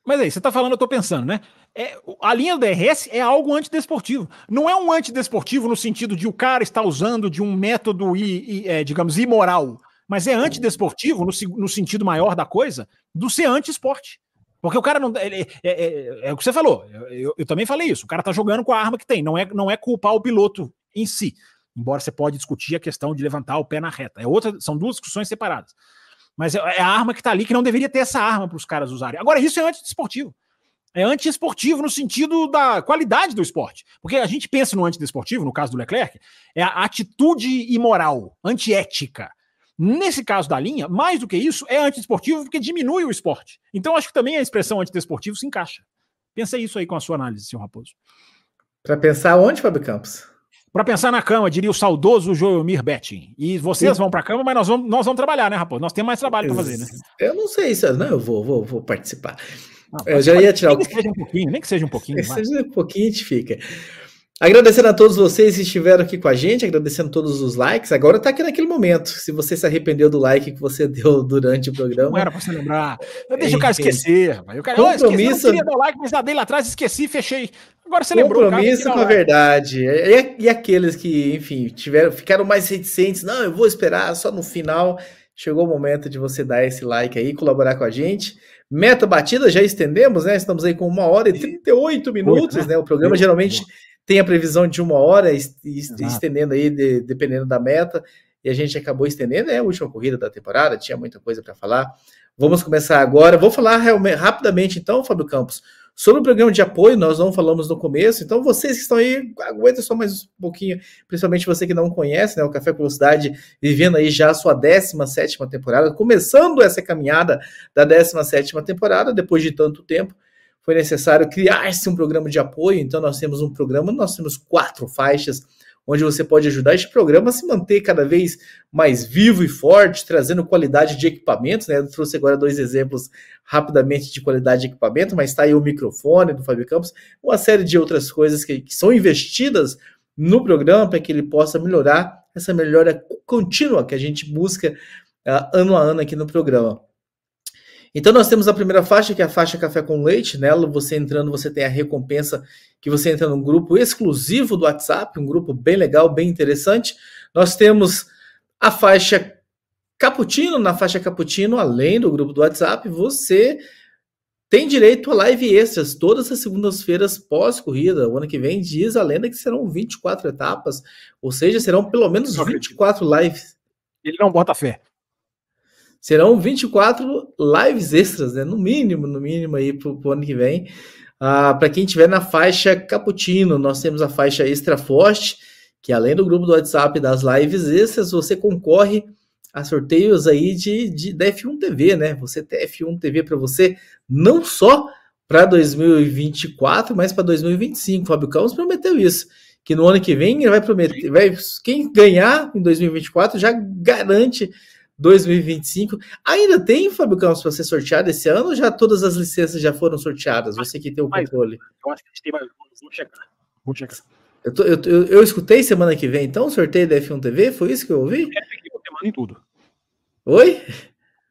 mas aí, você está falando, eu estou pensando, né? É, a linha do DRS é algo antidesportivo. Não é um antidesportivo no sentido de o cara estar usando de um método, i, i, é, digamos, imoral, mas é antidesportivo no, no sentido maior da coisa do ser anti-esporte. Porque o cara não. É, é, é, é, o que você falou. Eu, eu, também falei isso. O cara tá jogando com a arma que tem. Não é, não é culpar o piloto em si. Embora você pode discutir a questão de levantar o pé na reta. É outra, são duas discussões separadas. Mas é, é a arma que está ali que não deveria ter essa arma para os caras usarem. Agora, isso é antidesportivo. É antiesportivo no sentido da qualidade do esporte. Porque a gente pensa no antidesportivo, no caso do Leclerc, é a atitude imoral, antiética. Nesse caso da linha, mais do que isso, é antidesportivo porque diminui o esporte. Então, acho que também a expressão antidesportivo se encaixa. Pensa isso aí com a sua análise, senhor Raposo. Para pensar onde, Fábio Campos? Para pensar na cama, diria o saudoso Joelmir Betting. E vocês Sim. vão para a cama, mas nós vamos, nós vamos trabalhar, né, rapaz? Nós temos mais trabalho para fazer, né? Eu não sei se. Não, eu vou, vou, vou participar. Não, eu já ia tirar nem o. que seja um pouquinho, nem que seja um pouquinho. Nem que seja um pouquinho, a gente fica. Agradecendo a todos vocês que estiveram aqui com a gente, agradecendo todos os likes. Agora está aqui naquele momento. Se você se arrependeu do like que você deu durante o programa. Não era para você lembrar. Deixa o cara esquecer, rapaz. O cara, compromisso... Esqueci, eu queria dar like, mas já dei lá atrás, esqueci, fechei. Agora você lembrou. Compromisso com a verdade. E, e, aqueles que, enfim, tiveram, ficaram mais reticentes. Não, eu vou esperar só no final. Chegou o momento de você dar esse like aí, colaborar com a gente. Meta batida, já estendemos, né? Estamos aí com uma hora e 38 minutos, Oito, né? O programa geralmente tem a previsão de uma hora, estendendo aí, de, dependendo da meta, e a gente acabou estendendo, é a última corrida da temporada, tinha muita coisa para falar. Vamos começar agora. Vou falar rapidamente, então, Fábio Campos, sobre o programa de apoio. Nós não falamos no começo, então vocês que estão aí, aguenta só mais um pouquinho, principalmente você que não conhece, né? O Café Velocidade vivendo aí já a sua 17 temporada, começando essa caminhada da 17 temporada, depois de tanto tempo. Foi necessário criar-se um programa de apoio, então nós temos um programa, nós temos quatro faixas onde você pode ajudar este programa a se manter cada vez mais vivo e forte, trazendo qualidade de equipamentos. Né? Eu trouxe agora dois exemplos rapidamente de qualidade de equipamento, mas está aí o microfone do Fábio Campos, uma série de outras coisas que, que são investidas no programa para que ele possa melhorar essa melhora contínua que a gente busca uh, ano a ano aqui no programa. Então nós temos a primeira faixa, que é a faixa Café com Leite. Nela, você entrando, você tem a recompensa que você entra num grupo exclusivo do WhatsApp, um grupo bem legal, bem interessante. Nós temos a faixa Cappuccino. Na faixa Cappuccino, além do grupo do WhatsApp, você tem direito a live extras todas as segundas-feiras pós-corrida. O ano que vem diz a lenda que serão 24 etapas, ou seja, serão pelo menos 24 lives. Ele não bota fé serão 24 lives extras, né? No mínimo, no mínimo aí pro, pro ano que vem. Ah, para quem tiver na faixa Caputino, nós temos a faixa Extra Forte, que além do grupo do WhatsApp das lives extras, você concorre a sorteios aí de, de da F1 TV, né? Você tem F1 TV para você não só para 2024, mas para 2025. Fábio Campos prometeu isso, que no ano que vem ele vai prometer, vai, quem ganhar em 2024 já garante 2025. Ainda tem, Fábio Campos, para ser sorteado esse ano ou já todas as licenças já foram sorteadas? Você que tem o controle. Eu acho que a gente tem mais. Vamos checar. Vamos checar. Eu, tô, eu, eu, eu, escutei semana que vem, então, sorteio da F1 TV? Foi isso que eu ouvi? É, eu em tudo. Oi?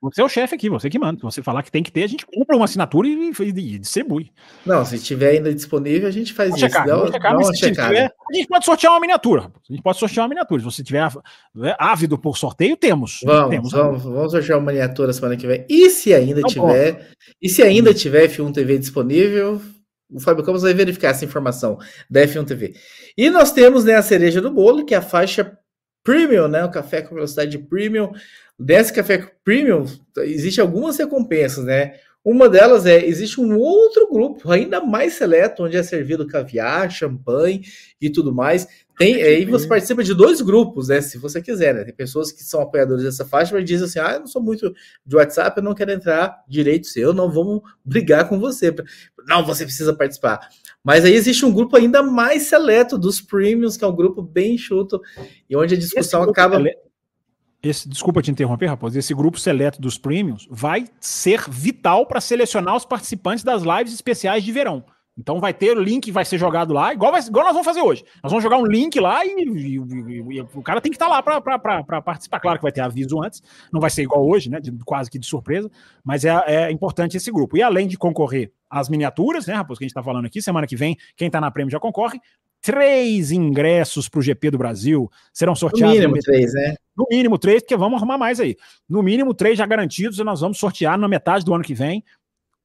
Você é o chefe aqui, você que manda. Se você falar que tem que ter, a gente compra uma assinatura e, e distribui. Não, se tiver ainda disponível, a gente faz vamos isso. Checar, dá, checar, dá uma tiver, a gente pode sortear uma miniatura. A gente pode sortear uma miniatura. Se você tiver é, ávido por sorteio, temos. Vamos, temos, vamos, vamos sortear uma miniatura semana que vem. E se ainda Não tiver, pode. e se ainda tiver F1 TV disponível, o Fábio Campos vai verificar essa informação da F1 TV. E nós temos né, a cereja do bolo, que é a faixa premium, né? O café com velocidade premium. Desse café premium, existe algumas recompensas, né? Uma delas é, existe um outro grupo ainda mais seleto, onde é servido caviar, champanhe e tudo mais. Tem, aí você participa de dois grupos, né? Se você quiser, né? Tem pessoas que são apoiadores dessa faixa, mas dizem assim: ah, eu não sou muito de WhatsApp, eu não quero entrar direito seu, não vamos brigar com você. Não, você precisa participar. Mas aí existe um grupo ainda mais seleto dos premiums, que é um grupo bem enxuto, e onde a discussão acaba. Esse, desculpa te interromper, Raposo. Esse grupo seleto dos premiums vai ser vital para selecionar os participantes das lives especiais de verão. Então vai ter o link, vai ser jogado lá, igual, vai, igual nós vamos fazer hoje. Nós vamos jogar um link lá e, e, e, e o cara tem que estar tá lá para participar. Claro que vai ter aviso antes, não vai ser igual hoje, né? De, quase que de surpresa, mas é, é importante esse grupo. E além de concorrer às miniaturas, né, Raposo, que a gente está falando aqui, semana que vem, quem está na prêmio já concorre. Três ingressos para o GP do Brasil serão sorteados. No mínimo três, né? No mínimo três, porque vamos arrumar mais aí. No mínimo três já garantidos e nós vamos sortear na metade do ano que vem.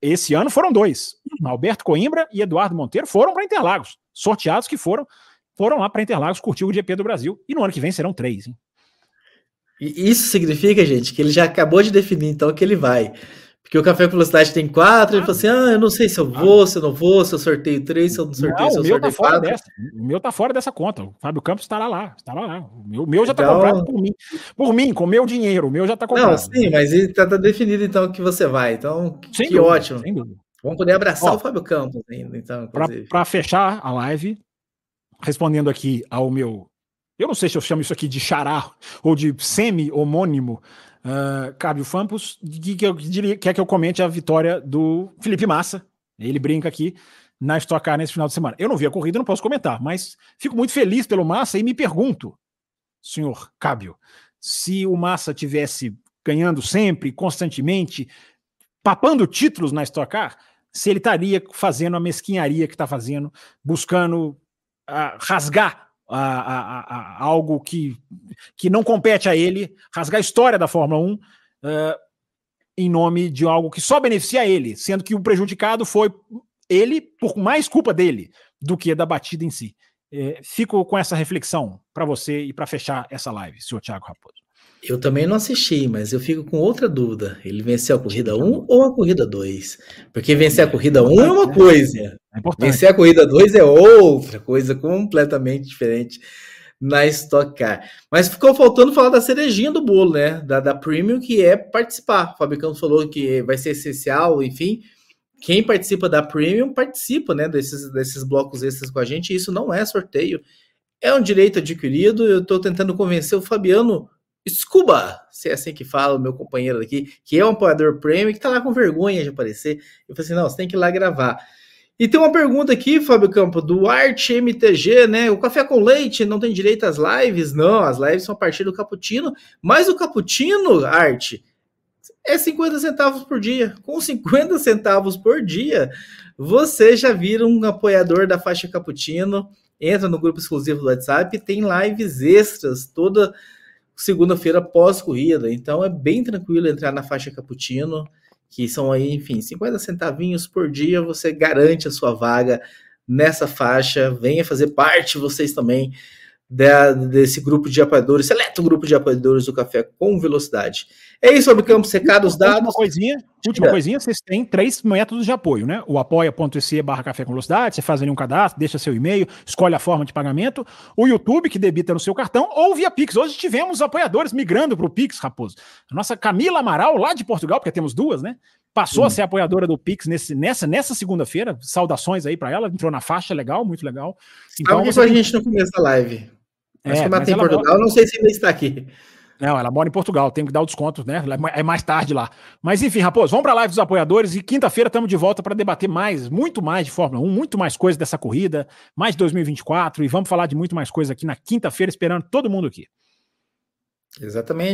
Esse ano foram dois. Alberto Coimbra e Eduardo Monteiro foram para Interlagos. Sorteados que foram foram lá para Interlagos curtir o GP do Brasil. E no ano que vem serão três. Hein? Isso significa, gente, que ele já acabou de definir, então, que ele vai. Porque o Café com Velocidade tem quatro, ele falou assim: ah, eu não sei se eu vou, se eu não vou, se eu sorteio três, se eu não sorteio, não, se eu sorteio tá quatro. Dessa. O meu tá fora dessa conta. O Fábio Campos estará lá, estará lá. O meu, meu já tá então... comprado por mim. Por mim, com meu dinheiro. O meu já tá comprado. Não, sim, mas tá, tá definido então que você vai. Então, sem que dúvida, ótimo. Sem dúvida. Vamos poder abraçar Ó, o Fábio Campos ainda, então. Para fechar a live, respondendo aqui ao meu. Eu não sei se eu chamo isso aqui de xará ou de semi-homônimo Uh, Cábio Fampos, que, que, que quer que eu comente a vitória do Felipe Massa. Ele brinca aqui na Stock Car nesse final de semana. Eu não vi a corrida, não posso comentar, mas fico muito feliz pelo Massa e me pergunto, senhor Cábio, se o Massa tivesse ganhando sempre, constantemente, papando títulos na Stock Car, se ele estaria fazendo a mesquinharia que está fazendo, buscando uh, rasgar a, a, a, algo que, que não compete a ele, rasgar a história da Fórmula 1 uh, eh, em nome de algo que só beneficia ele, sendo que o prejudicado foi ele por mais culpa dele do que da batida em si. É, fico com essa reflexão para você e para fechar essa live, senhor Thiago Raposo. Eu também não assisti, mas eu fico com outra dúvida. Ele venceu a corrida 1 ou a corrida 2? Porque vencer a corrida 1 é uma coisa. É vencer a corrida 2 é outra coisa completamente diferente na Stock Car. Mas ficou faltando falar da cerejinha do bolo, né? Da, da Premium, que é participar. O Fabricão falou que vai ser essencial, enfim. Quem participa da Premium participa, né? Desses, desses blocos extras com a gente. Isso não é sorteio, é um direito adquirido. Eu estou tentando convencer o Fabiano Scuba, se é assim que fala, o meu companheiro aqui, que é um apoiador premium, que tá lá com vergonha de aparecer. Eu falei assim: não, você tem que ir lá gravar. E tem uma pergunta aqui, Fábio Campo, do Arte MTG, né? O café com leite não tem direito às lives? Não, as lives são a partir do cappuccino, mas o cappuccino, Arte, é 50 centavos por dia. Com 50 centavos por dia, você já vira um apoiador da faixa cappuccino, entra no grupo exclusivo do WhatsApp, tem lives extras toda segunda-feira pós-corrida. Então é bem tranquilo entrar na faixa cappuccino que são aí, enfim, 50 centavinhos por dia, você garante a sua vaga nessa faixa. Venha fazer parte vocês também da, desse grupo de apoiadores, seleto grupo de apoiadores do Café com Velocidade. É isso, sobre Campos, recados dados. Última coisinha, última coisinha, vocês têm três métodos de apoio, né? O apoia.se barra café com velocidade, você faz ali um cadastro, deixa seu e-mail, escolhe a forma de pagamento, o YouTube, que debita no seu cartão, ou via Pix. Hoje tivemos apoiadores migrando para o Pix, Raposo. A nossa Camila Amaral, lá de Portugal, porque temos duas, né? Passou hum. a ser apoiadora do Pix nesse, nessa, nessa segunda-feira. Saudações aí para ela, entrou na faixa, legal, muito legal. Então, Sabe você... a gente no começo da live. Acho é, que mata em Portugal, mora... não sei se ainda está aqui. Não, ela mora em Portugal, tem que dar o desconto, né? É mais tarde lá. Mas enfim, Raposo, vamos para a live dos apoiadores e quinta-feira estamos de volta para debater mais, muito mais de Fórmula 1, muito mais coisas dessa corrida, mais de 2024 e vamos falar de muito mais coisas aqui na quinta-feira, esperando todo mundo aqui. Exatamente.